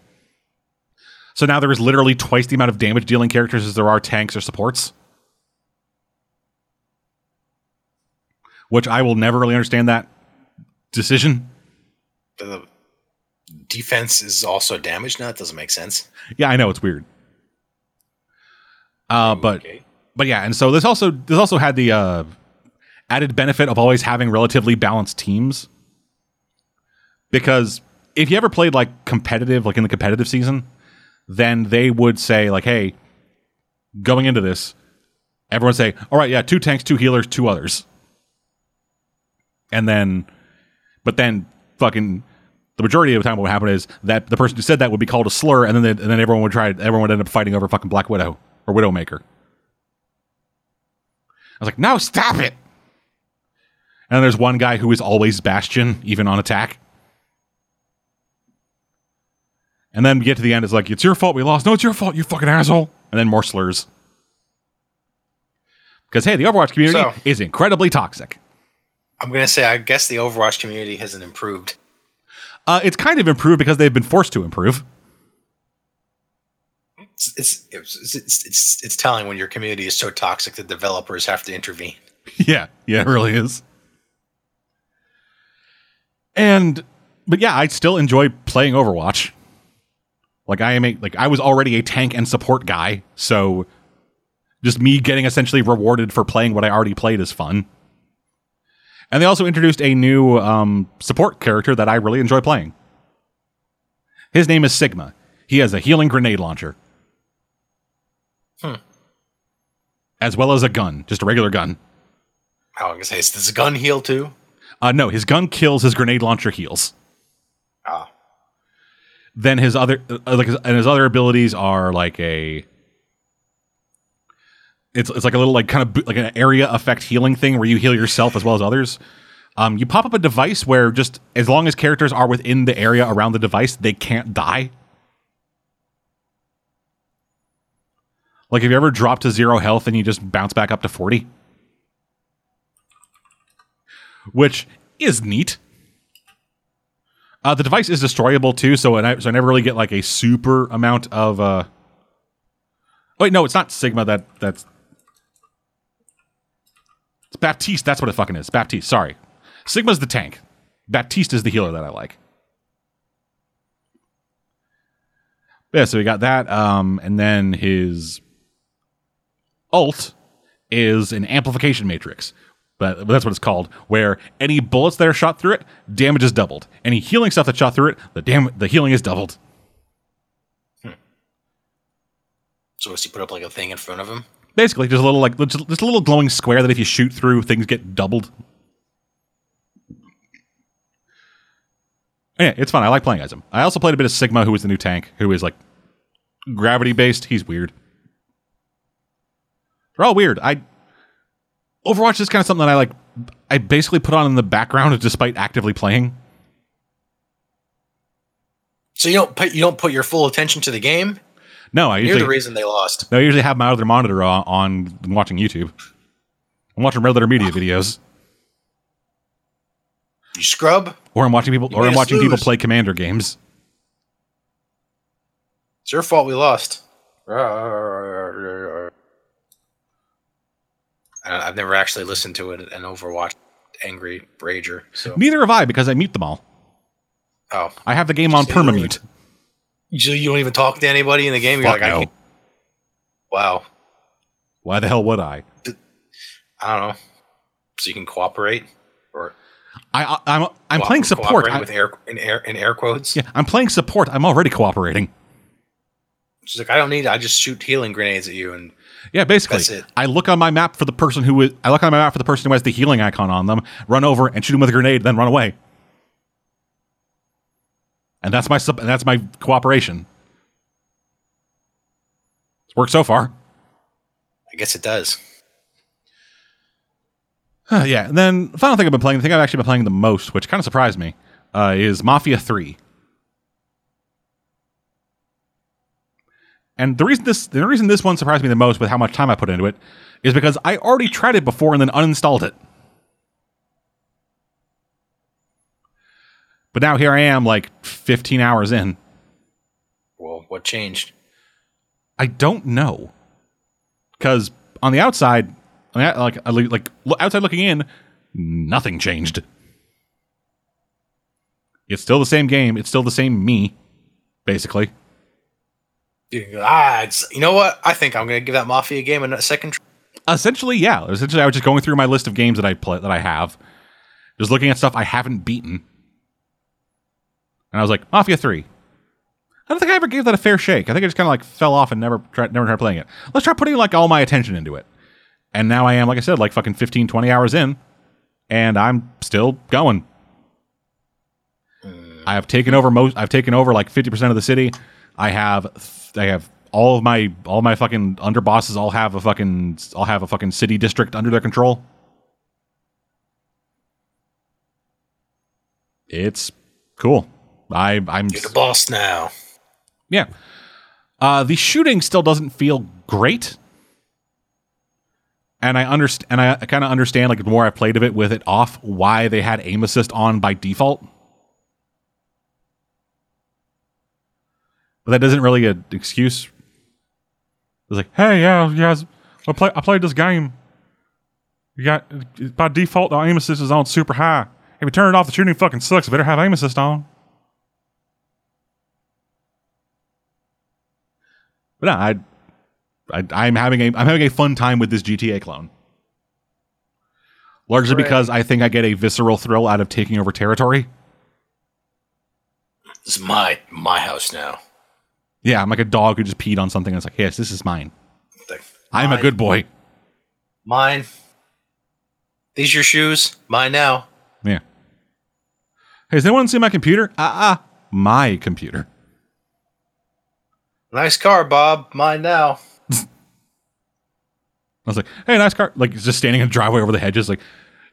So now there is literally twice the amount of damage dealing characters as there are tanks or supports. Which I will never really understand that decision. The defense is also damaged now. That doesn't make sense. Yeah, I know it's weird. Uh, but Okay. but yeah, and so this also this also had the uh, added benefit of always having relatively balanced teams. Because if you ever played like competitive, like in the competitive season, then they would say like, "Hey, going into this, everyone say, all right, yeah, two tanks, two healers, two others," and then, but then fucking. The majority of the time, what would happen is that the person who said that would be called a slur, and then they, and then everyone would try. Everyone would end up fighting over fucking Black Widow or Widowmaker. I was like, no, stop it. And there's one guy who is always Bastion, even on attack. And then we get to the end, it's like, it's your fault we lost. No, it's your fault, you fucking asshole. And then more slurs. Because, hey, the Overwatch community So- is incredibly toxic. I'm gonna say I guess the Overwatch community hasn't improved. Uh, it's kind of improved because they've been forced to improve. It's it's it's, it's it's it's telling when your community is so toxic that developers have to intervene. [laughs] yeah, yeah, it really is. And but yeah, I still enjoy playing Overwatch. Like I am a like I was already a tank and support guy, so just me getting essentially rewarded for playing what I already played is fun. And they also introduced a new um, support character that I really enjoy playing. His name is Sigma. He has a healing grenade launcher. Hmm. As well as a gun, just a regular gun. How gonna say is this gun heal too? Uh, no, his gun kills, his grenade launcher heals. Then his other, uh, like, and his other abilities are like a. It's it's like a little like kind of like an area effect healing thing where you heal yourself as well as others. Um, you pop up a device where just as long as characters are within the area around the device, they can't die. Like, have you ever dropped to zero health and you just bounce back up to forty? Which is neat. Uh, the device is destroyable too, so I, so I never really get like a super amount of. Uh... Wait, no, it's not Sigma. That that's it's Baptiste. That's what it fucking is. Baptiste. Sorry, Sigma's the tank. Baptiste is the healer that I like. Yeah, so we got that, um, and then his ult is an amplification matrix, but, that's what it's called. Where any bullets that are shot through it, damage is doubled. Any healing stuff that's shot through it, the dam- the healing is doubled. Hmm. so does he put up like a thing in front of him? Basically, just a little like just, just a little glowing square that if you shoot through, things get doubled. Yeah, it's fun. I like playing as him. I also played a bit of Sigma, who is the new tank, who is like gravity based. He's weird. They're all weird. I Overwatch is kind of something that I like. I basically put on in the background [laughs] despite actively playing. So you don't put you don't put your full attention to the game. No, I You're usually the reason they lost. no, I usually have my other monitor on, on watching YouTube. I'm watching regular media videos, You scrub. or I'm watching people, You or I'm watching people play Commander games. It's your fault we lost. [laughs] I- I've never actually listened to an an Overwatch angry rager. So Neither have I because I mute them all. oh, I have the game on So you don't permamute. even- you, you don't even talk to anybody in the game. You're Fuck like, I no. can't. Wow, Why the hell would I? I don't know. So you can cooperate or I, I I'm I'm playing support. I, with air in air in air quotes. yeah, I'm playing support. I'm already cooperating. She's like, I don't need. I just shoot healing grenades at you, and Yeah, basically. I look on my map for the person who is. I look on my map for the person who has the healing icon on them. Run over and shoot him with a grenade, then run away. And that's my sup- and that's my cooperation. It's worked so far. I guess it does. Uh, [sighs] yeah, and then final thing I've been playing, the thing I've actually been playing the most, which kind of surprised me, uh, is Mafia 3. And the reason this the reason this one surprised me the most with how much time I put into it is because I already tried it before and then uninstalled it. But now here I am, like 15 hours in. Well, what changed? I don't know, because on the outside, like like outside looking in, nothing changed. It's still the same game. It's still the same me, basically. Ah, you know what? I think I'm going to give that Mafia game a second. Try. Essentially, yeah. Essentially, I was just going through my list of games that I play that I have, just looking at stuff I haven't beaten, and I was like, Mafia Three. I don't think I ever gave that a fair shake. I think I just kind of like fell off and never tried, never tried playing it. Let's try putting like all my attention into it. And now I am, like I said, like fucking 15, 20 hours in, and I'm still going. I have taken over most. I've taken over like 50 percent of the city. I have I have all of my all my fucking underbosses all have a fucking all have a fucking city district under their control. It's cool. I I'm You're the boss now. Yeah. Uh, the shooting still doesn't feel great. And I understand and I, I kind of understand like the more I played of it with it off why they had aim assist on by default. But that isn't really an excuse. It's like, hey, yeah, yeah, I, play, I played this game. You got by default the aim assist is on super high. If you turn it off, the shooting fucking sucks. You better have aim assist on. But no, I, I, I'm having a, I'm having a fun time with this GTA clone. Largely right. because I think I get a visceral thrill out of taking over territory. This is my my house now. Yeah, I'm like a dog who just peed on something and it's like, yes, this is mine. I'm a good boy. Mine. These your shoes? Mine now. Yeah. Hey, does anyone see my computer? Ah, uh, uh, my computer. Nice car, Bob. Mine now. [laughs] I was like, hey, nice car. Like, just standing in the driveway over the hedges, like,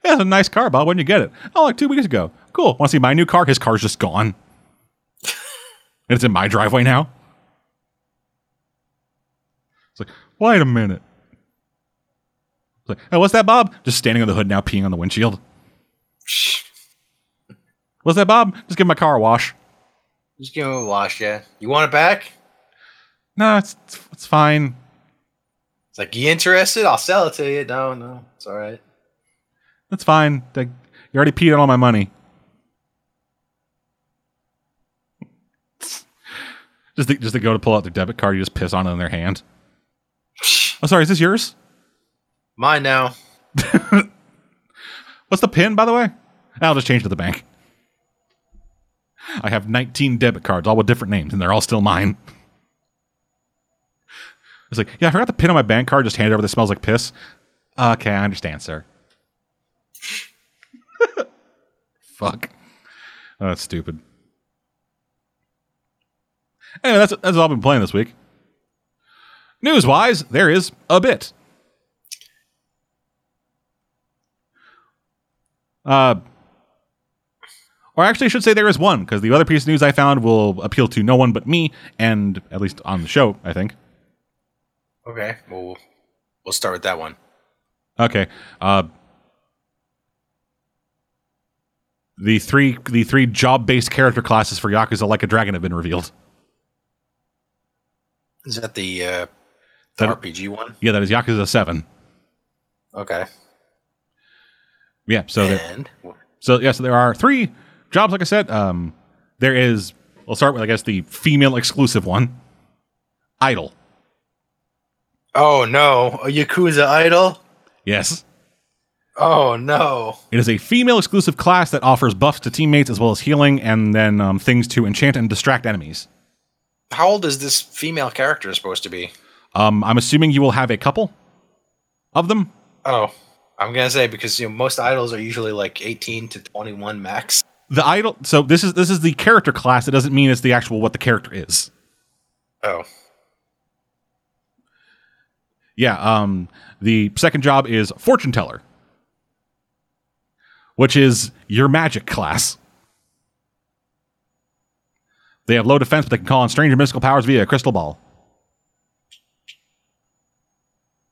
yeah, it's a nice car, Bob. When did you get it? Oh, like two weeks ago. Cool. Want to see my new car? His car's just gone. [laughs] and it's in my driveway now. It's like, wait a minute. Like, hey, what's that, Bob? Just standing on the hood now, peeing on the windshield. [laughs] What's that, Bob? Just give my car a wash. Just give him a wash, yeah. You want it back? No, it's it's fine. It's like you interested? I'll sell it to you. No, no, it's all right. That's fine. You already peed on all my money. just to, just to go to pull out their debit card, you just piss on it in their hand. Oh, sorry. Is this yours? Mine now. [laughs] What's the pin, by the way? I'll just change to the bank. I have 19 debit cards, all with different names, and they're all still mine. It's like, yeah, I forgot the pin on my bank card. Just hand it over. This smells like piss. Okay, I understand, sir. [laughs] Fuck. Oh, that's stupid. Anyway, that's that's all I've been playing this week. News wise, there is a bit. Uh, or actually, I should say there is one, because the other piece of news I found will appeal to no one but me, and at least on the show, I think. Okay, well, we'll start with that one. Okay. Uh, the three the three job based character classes for Yakuza Like a Dragon have been revealed. Is that the uh, that, RPG one? Yeah, that is Yakuza Seven. Okay. Yeah. So and there, so yeah, so there are three jobs. Like I said, um, there is. We'll start with I guess the female exclusive one, Idol. Oh no, a Yakuza Idol. Yes. Oh no! It is a female exclusive class that offers buffs to teammates as well as healing, and then um, things to enchant and distract enemies. How old is this female character supposed to be? Um, I'm assuming you will have a couple of them. Oh, I'm gonna say because you know most idols are usually like 18 to 21 max. The idol. So this is this is the character class. It doesn't mean it's the actual what the character is. Oh. Yeah. Um. The second job is fortune teller, which is your magic class. They have low defense, but they can call on strange and mystical powers via a crystal ball.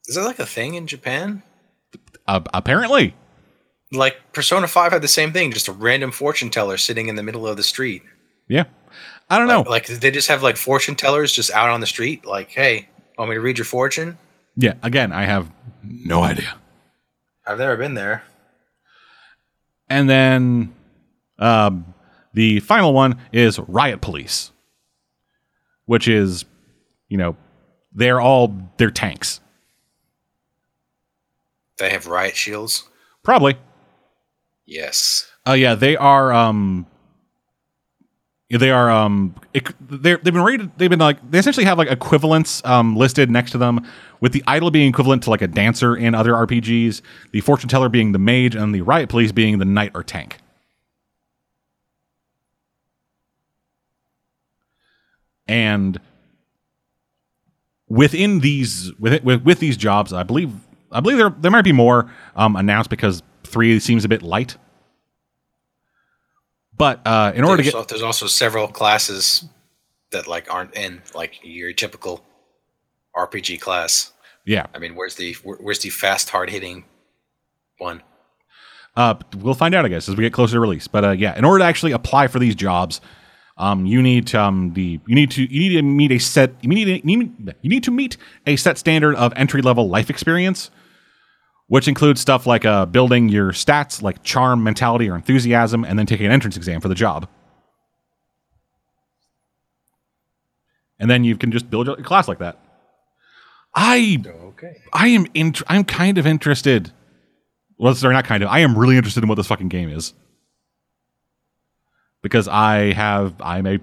Is that like a thing in Japan? Uh, apparently, Like Persona 5 had the same thing, just a random fortune teller sitting in the middle of the street. yeah. I don't know. Like, like, they just have like fortune tellers just out on the street? Like, hey, want me to read your fortune? yeah. Again, I have no idea. I've never been there. And then um, the final one is Riot Police, which is, you know, they're all they're tanks. They have riot shields. Probably. Yes. Uh, yeah, they are. Um, they are. Um, they're, they've been rated. They've been like they essentially have like equivalents um, listed next to them, with the idol being equivalent to like a dancer in other RPGs, the fortune teller being the mage, and the riot police being the knight or tank. And within these with, with with these jobs, I believe I believe there there might be more um, announced because three seems a bit light. But uh, in order to get there's also several classes that like aren't in like your typical RPG class. yeah, I mean, where's the where- where's the fast hard hitting one? uh, we'll find out I guess as we get closer to release. But uh, yeah, in order to actually apply for these jobs, um, you need to, um, the you need to you need to meet a set you need to, you need, you need to meet a set standard of entry level life experience, which includes stuff like uh, building your stats like charm, mentality, or enthusiasm, and then taking an entrance exam for the job. And then you can just build your class like that. I Okay. I am int- I'm kind of interested. Well, sorry, not kind of. I am really interested in what this fucking game is because I have I'm a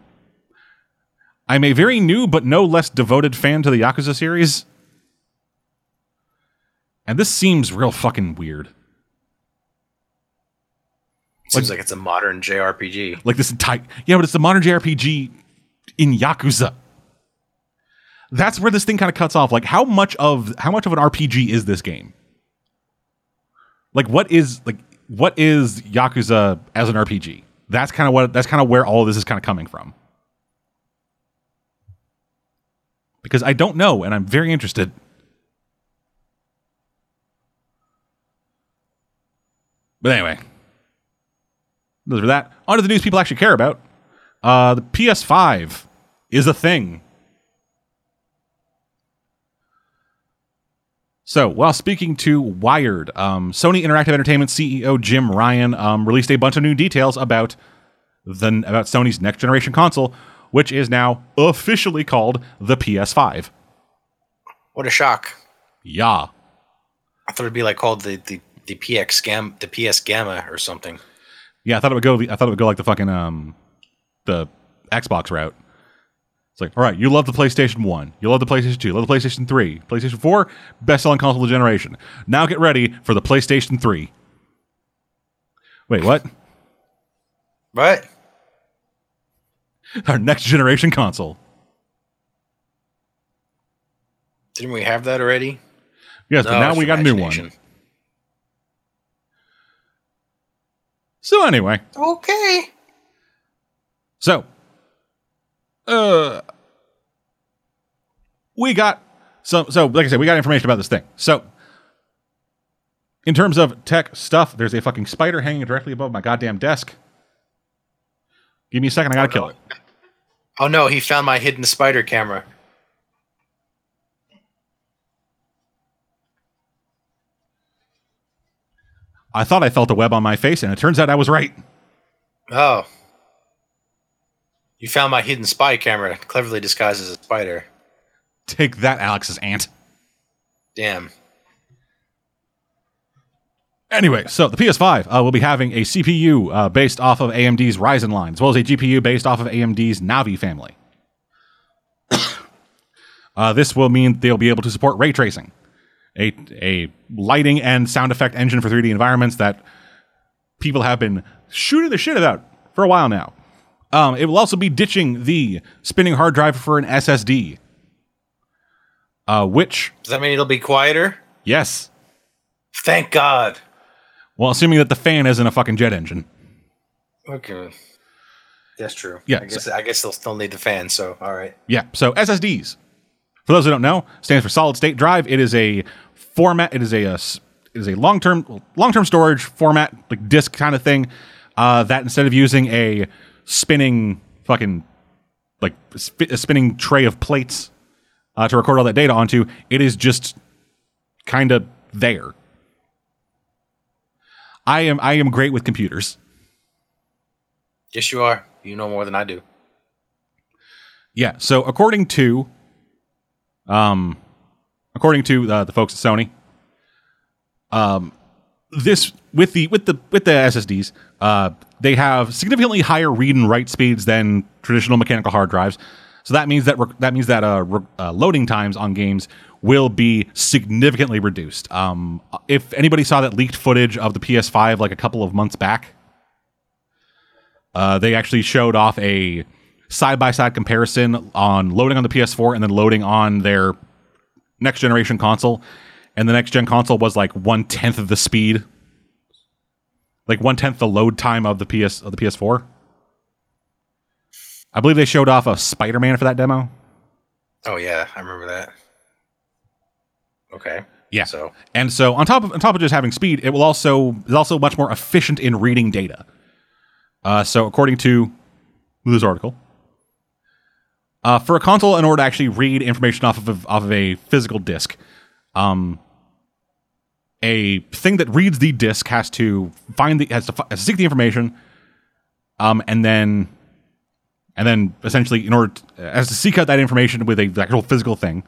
I'm a very new but no less devoted fan to the Yakuza series, and this seems real fucking weird. Seems like it's a modern JRPG. Like this entire yeah, but it's the modern JRPG in Yakuza. That's where this thing kind of cuts off. Like how much of how much of an RPG is this game? Like what is like what is Yakuza as an RPG? That's kind of what that's kind of where all of this is kind of coming from. Because I don't know and I'm very interested. But anyway, those are that. On to the news people actually care about. Uh, the PS5 is a thing. So, while speaking to Wired, um, Sony Interactive Entertainment CEO Jim Ryan um, released a bunch of new details about the about Sony's next generation console, which is now officially called the PS5. What a shock! Yeah, I thought it'd be like called the the the PX Gam the PS Gamma or something. yeah. I thought it would go. I thought it would go like the fucking um, the Xbox route. It's like, all right, you love the PlayStation 1. You love the PlayStation 2. You love the PlayStation 3. PlayStation 4, best selling console of the generation. Now get ready for the PlayStation 3. Wait, what? [laughs] What? Our next generation console. Didn't we have that already? Yes, but now we got a new one. So, anyway, Okay. so, uh, we got so so like I said, we got information about this thing. So, in terms of tech stuff, there's a fucking spider hanging directly above my goddamn desk. Give me a second, I gotta kill it. Oh no, he found my hidden spider camera. I thought I felt a web on my face, and it turns out I was right. Oh. You found my hidden spy camera, cleverly disguised as a spider. Take that, Alex's aunt. Damn. Anyway, so the PS5 uh, will be having a CPU uh, based off of AMD's Ryzen line, as well as a GPU based off of AMD's Navi family. [coughs] uh, this will mean they'll be able to support ray tracing, a, a lighting and sound effect engine for 3D environments that people have been shooting the shit about for a while now. Um, it will also be ditching the spinning hard drive for an SSD, uh, which, Does that mean it'll be quieter? yes, Thank God. well, assuming that the fan isn't a fucking jet engine. Okay. That's true. Yeah, I guess I guess they'll still need the fan, so all right. Yeah. So SSDs, for those who don't know, stands for solid state drive. It is a format. It is a, uh, s- it is a long term long term storage format, like disk kind of thing. Uh, that instead of using a spinning fucking like sp- a spinning tray of plates uh, to record all that data onto, it is just kind of there. I am I am great with computers. Yes, you are. You know more than I do. Yeah. So according to, um, according to uh, the folks at Sony, um, this with the with the with the SSDs, uh, they have significantly higher read and write speeds than traditional mechanical hard drives. So that means that re- that means that uh, re- uh, loading times on games will be significantly reduced. Um, if anybody saw that leaked footage of the PS5 like a couple of months back, uh, they actually showed off a side by side comparison on loading on the PS4 and then loading on their next generation console. And the next gen console was like one tenth of the speed, like one tenth the load time of the PS of the PS4. I believe they showed off a Spider Man for that demo. Oh yeah, I remember that. Okay. Yeah. So And so on top of on top of just having speed, it will also is also much more efficient in reading data. Uh, so according to this article, uh, for a console, in order to actually read information off of off of a physical disk, um, a thing that reads the disk has to find the has to, has to seek the information, um, and then and then essentially in order to, has to seek out that information with a actual physical thing.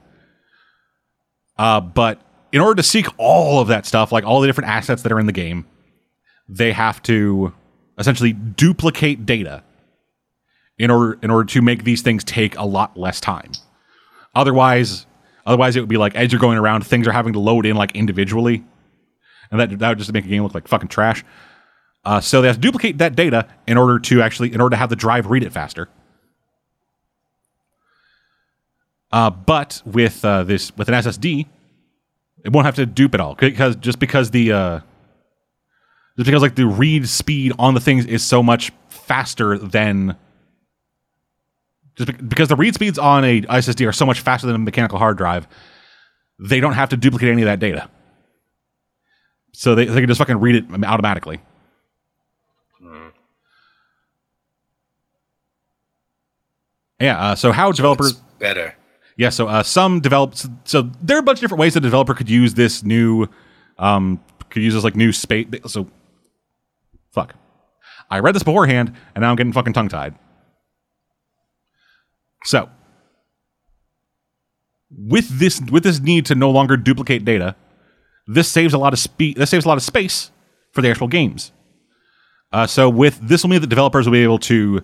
Uh, but in order to seek all of that stuff, like all the different assets that are in the game, they have to essentially duplicate data in order in order to make these things take a lot less time. Otherwise, otherwise it would be like as you're going around, things are having to load in like individually, and that that would just make a game look like fucking trash. Uh, so they have to duplicate that data in order to actually in order to have the drive read it faster. Uh, but with uh, this with an SSD, it won't have to dupe it all because just because the uh, just because like the read speed on the things is so much faster than just bec- because the read speeds on a SSD are so much faster than a mechanical hard drive, they don't have to duplicate any of that data. So they, they can just fucking read it automatically. Yeah. Uh, so how developers? better. Yeah, so uh, some develop. So there are a bunch of different ways that a developer could use this new, um, could use this like new space. So, fuck. I read this beforehand, and now I'm getting fucking tongue tied. So, with this with this need to no longer duplicate data, this saves a lot of speed. This saves a lot of space for the actual games. Uh, so with this will mean that developers will be able to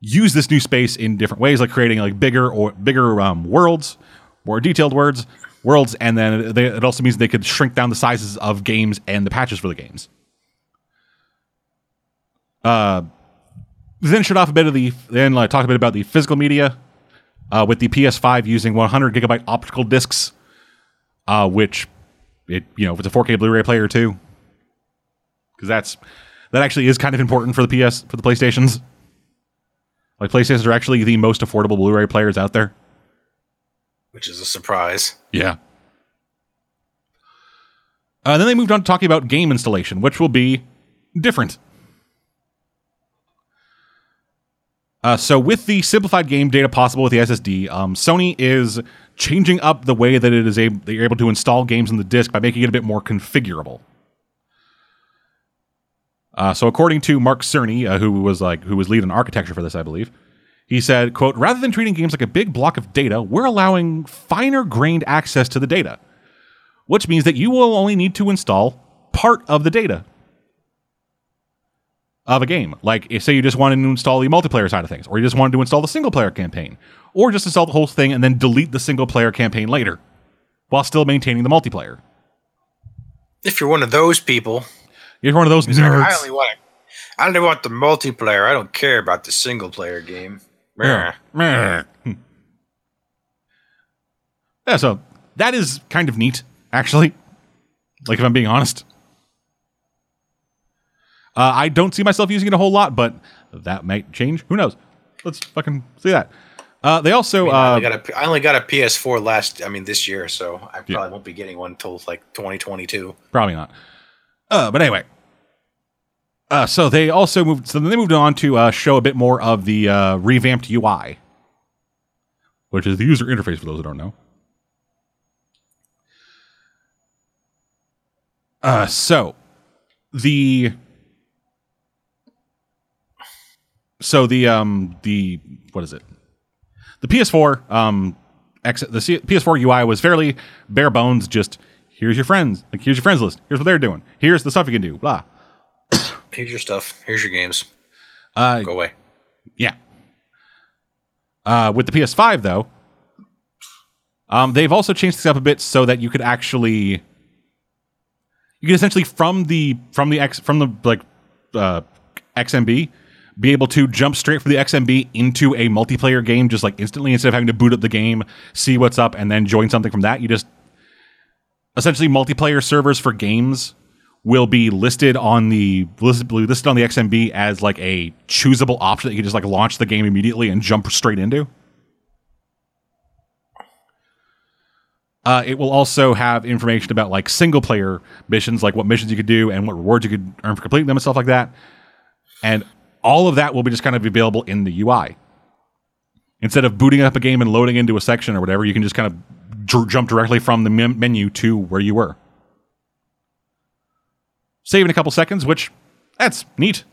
use this new space in different ways, like creating like bigger or bigger um, worlds, more detailed words, worlds, and then they, it also means they could shrink down the sizes of games and the patches for the games. Uh, then shut off a bit of the then uh, talk a bit about the physical media uh, with the PS5 using 100 gigabyte optical discs, uh, which it you know if it's a 4K Blu-ray player too, because that's that actually is kind of important for the PS for the PlayStations. Like PlayStations are actually the most affordable Blu-ray players out there. which is a surprise. Yeah. Uh, then they moved on to talking about game installation, which will be different. Uh, so, with the simplified game data possible with the SSD, um, Sony is changing up the way that it is able, that you're able to install games on the disk by making it a bit more configurable. Uh, so, according to Mark Cerny, uh, who was like who was lead on architecture for this, I believe, he said, "quote Rather than treating games like a big block of data, we're allowing finer grained access to the data, which means that you will only need to install part of the data of a game. Like, if, say you just wanted to install the multiplayer side of things, or you just wanted to install the single player campaign, or just install the whole thing and then delete the single player campaign later, while still maintaining the multiplayer. If you're one of those people, You're one of those I nerds. only want I only want the multiplayer. I don't care about the single player game. Yeah. Meh. Hmm. Yeah, so that is kind of neat, actually. Like, if I'm being honest. Uh, I don't see myself using it a whole lot, but that might change. Who knows? Let's fucking see that. Uh, they also I, uh, only got a, I only got a PS4 last, I mean, this year, so I probably won't be getting one until like 2022. Probably not. Uh, but anyway. Uh, so they also moved. So then they moved on to uh, show a bit more of the uh, revamped UI, which is the user interface for those who don't know. Uh, so the so the um the what is it? The PS4 um X, the C- PS4 UI was fairly bare bones. Just here's your friends, like here's your friends list. Here's what they're doing. Here's the stuff you can do. Blah. [coughs] Here's your stuff. Here's your games. Uh, Go away. yeah. Uh, with the PS5 though, um, they've also changed things up a bit so that you could actually, you can essentially from the from the X from the like uh, XMB be able to jump straight from the XMB into a multiplayer game just like instantly instead of having to boot up the game, see what's up, and then join something from that. You just essentially multiplayer servers for games will be listed on the listed, on the XMB as like a choosable option that you can just like launch the game immediately and jump straight into. Uh, it will also have information about like single player missions, like what missions you could do and what rewards you could earn for completing them and stuff like that. And all of that will be just kind of available in the UI. Instead of booting up a game and loading into a section or whatever, you can just kind of dr- jump directly from the mem- menu to where you were. Save in a couple seconds, which that's neat.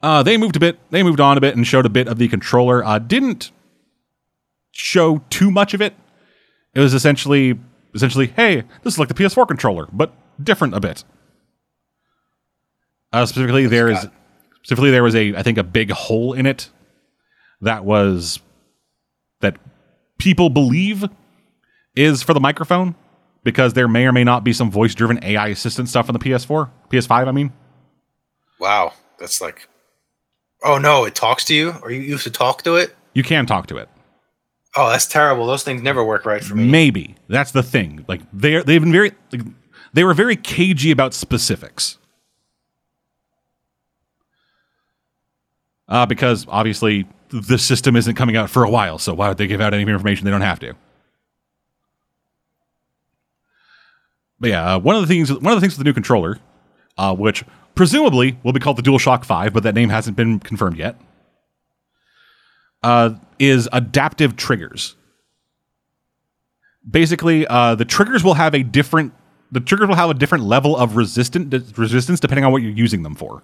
Uh, they moved a bit. They moved on a bit and showed a bit of the controller. Uh, didn't show too much of it. It was essentially, essentially, hey, this is like the PS4 controller, but different a bit. Uh, specifically, there is specifically there was a I think a big hole in it that was that people believe is for the microphone because there may or may not be some voice driven AI assistant stuff on the PS4, PS5. I mean, Wow. That's like, oh no, it talks to you? Or you used to talk to it? you can talk to it. Oh, that's terrible. Those things never work right for me. Maybe that's the thing. Like they they've been very like, they were very cagey about specifics. Uh, because obviously the system isn't coming out for a while, so why would they give out any information they don't have to? But yeah, uh, one of the things one of the things with the new controller, uh, which presumably will be called the DualShock Five, but that name hasn't been confirmed yet, uh, is adaptive triggers basically uh, the triggers will have a different the triggers will have a different level of resistant resistance depending on what you're using them for.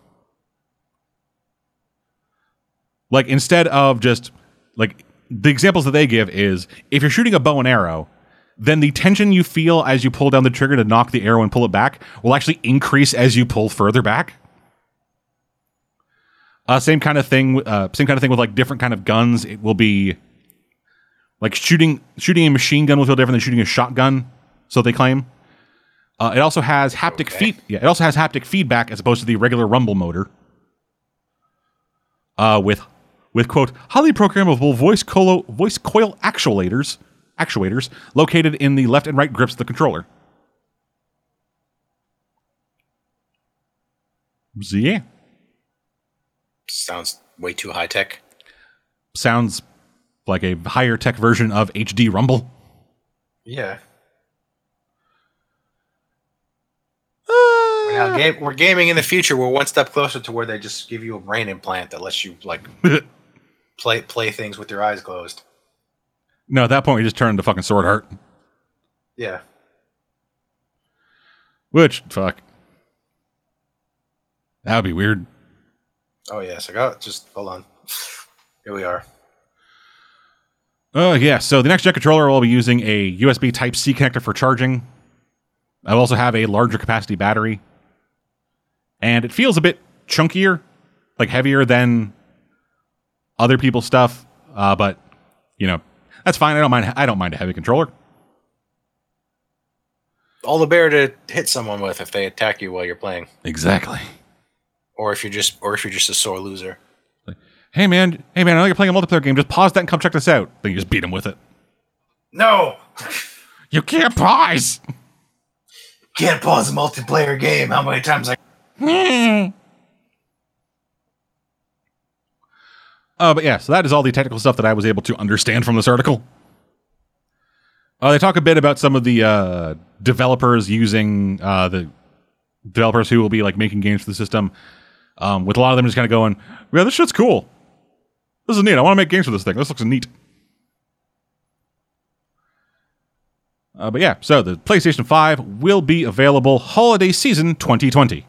Like instead of just like the examples that they give is if you're shooting a bow and arrow, then the tension you feel as you pull down the trigger to knock the arrow and pull it back will actually increase as you pull further back. Uh, same kind of thing. Uh, same kind of thing with like different kind of guns. It will be like shooting shooting a machine gun will feel different than shooting a shotgun. So they claim. Uh, it also has haptic Okay. feed. Yeah, it also has haptic feedback as opposed to the regular rumble motor. Uh, with with quote highly programmable voice coil voice coil actuators actuators located in the left and right grips of the controller. So yeah, Sounds way too high tech. sounds like a higher tech version of HD Rumble. Yeah. Ah. We're, now ga- we're gaming in the future. We're one step closer to where they just give you a brain implant that lets you like [laughs] play play things with your eyes closed. no, at that point we just turned into fucking Sword Art. Yeah. Which fuck, that would be weird. Oh yes. I got just hold on. Here we are. Oh yeah, so the next gen controller will be using a USB Type C connector for charging. I'll also have a larger capacity battery, and it feels a bit chunkier, like heavier than other people's stuff. Uh, but you know, that's fine. I don't mind. I don't mind a heavy controller. All the bear to hit someone with if they attack you while you're playing, Exactly. or if you're just or if you're just a sore loser. Hey man, hey man, I know you're playing a multiplayer game. Just pause that and come check this out. Then you just beat him with it. No. [laughs] You can't pause. Can't pause a multiplayer game. How many times I [laughs] Uh, but yeah, so that is all the technical stuff that I was able to understand from this article. Uh, they talk a bit about some of the uh, developers using uh, the developers who will be like making games for the system. Um, with a lot of them just kind of going, "Yeah, this shit's cool. This is neat. I want to make games for this thing. This looks neat." Uh, but yeah, so the PlayStation 5 will be available holiday season 2020.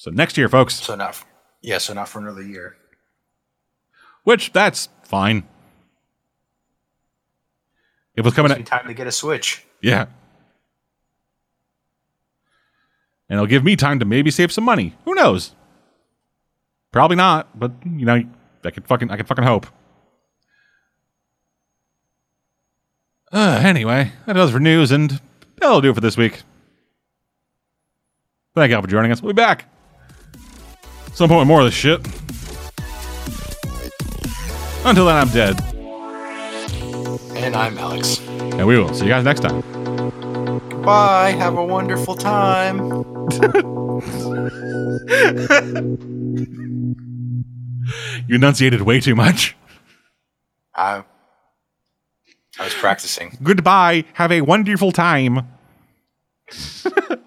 So next year, folks. So not, yeah, so not for another year. Which that's fine. It was coming. It's time to get a Switch. Yeah. And it'll give me time to maybe save some money. Who knows? Probably not, but you know, I could fucking I could fucking hope. Uh, anyway, that does for news, and that'll do it for this week. Thank you all for joining us. We'll be back. Some point more of this shit. Until then, I'm dead. And I'm Alex. And we will see you guys next time. Bye. Have a wonderful time. you enunciated way too much. I, I was practicing. Goodbye. Have a wonderful time. [laughs]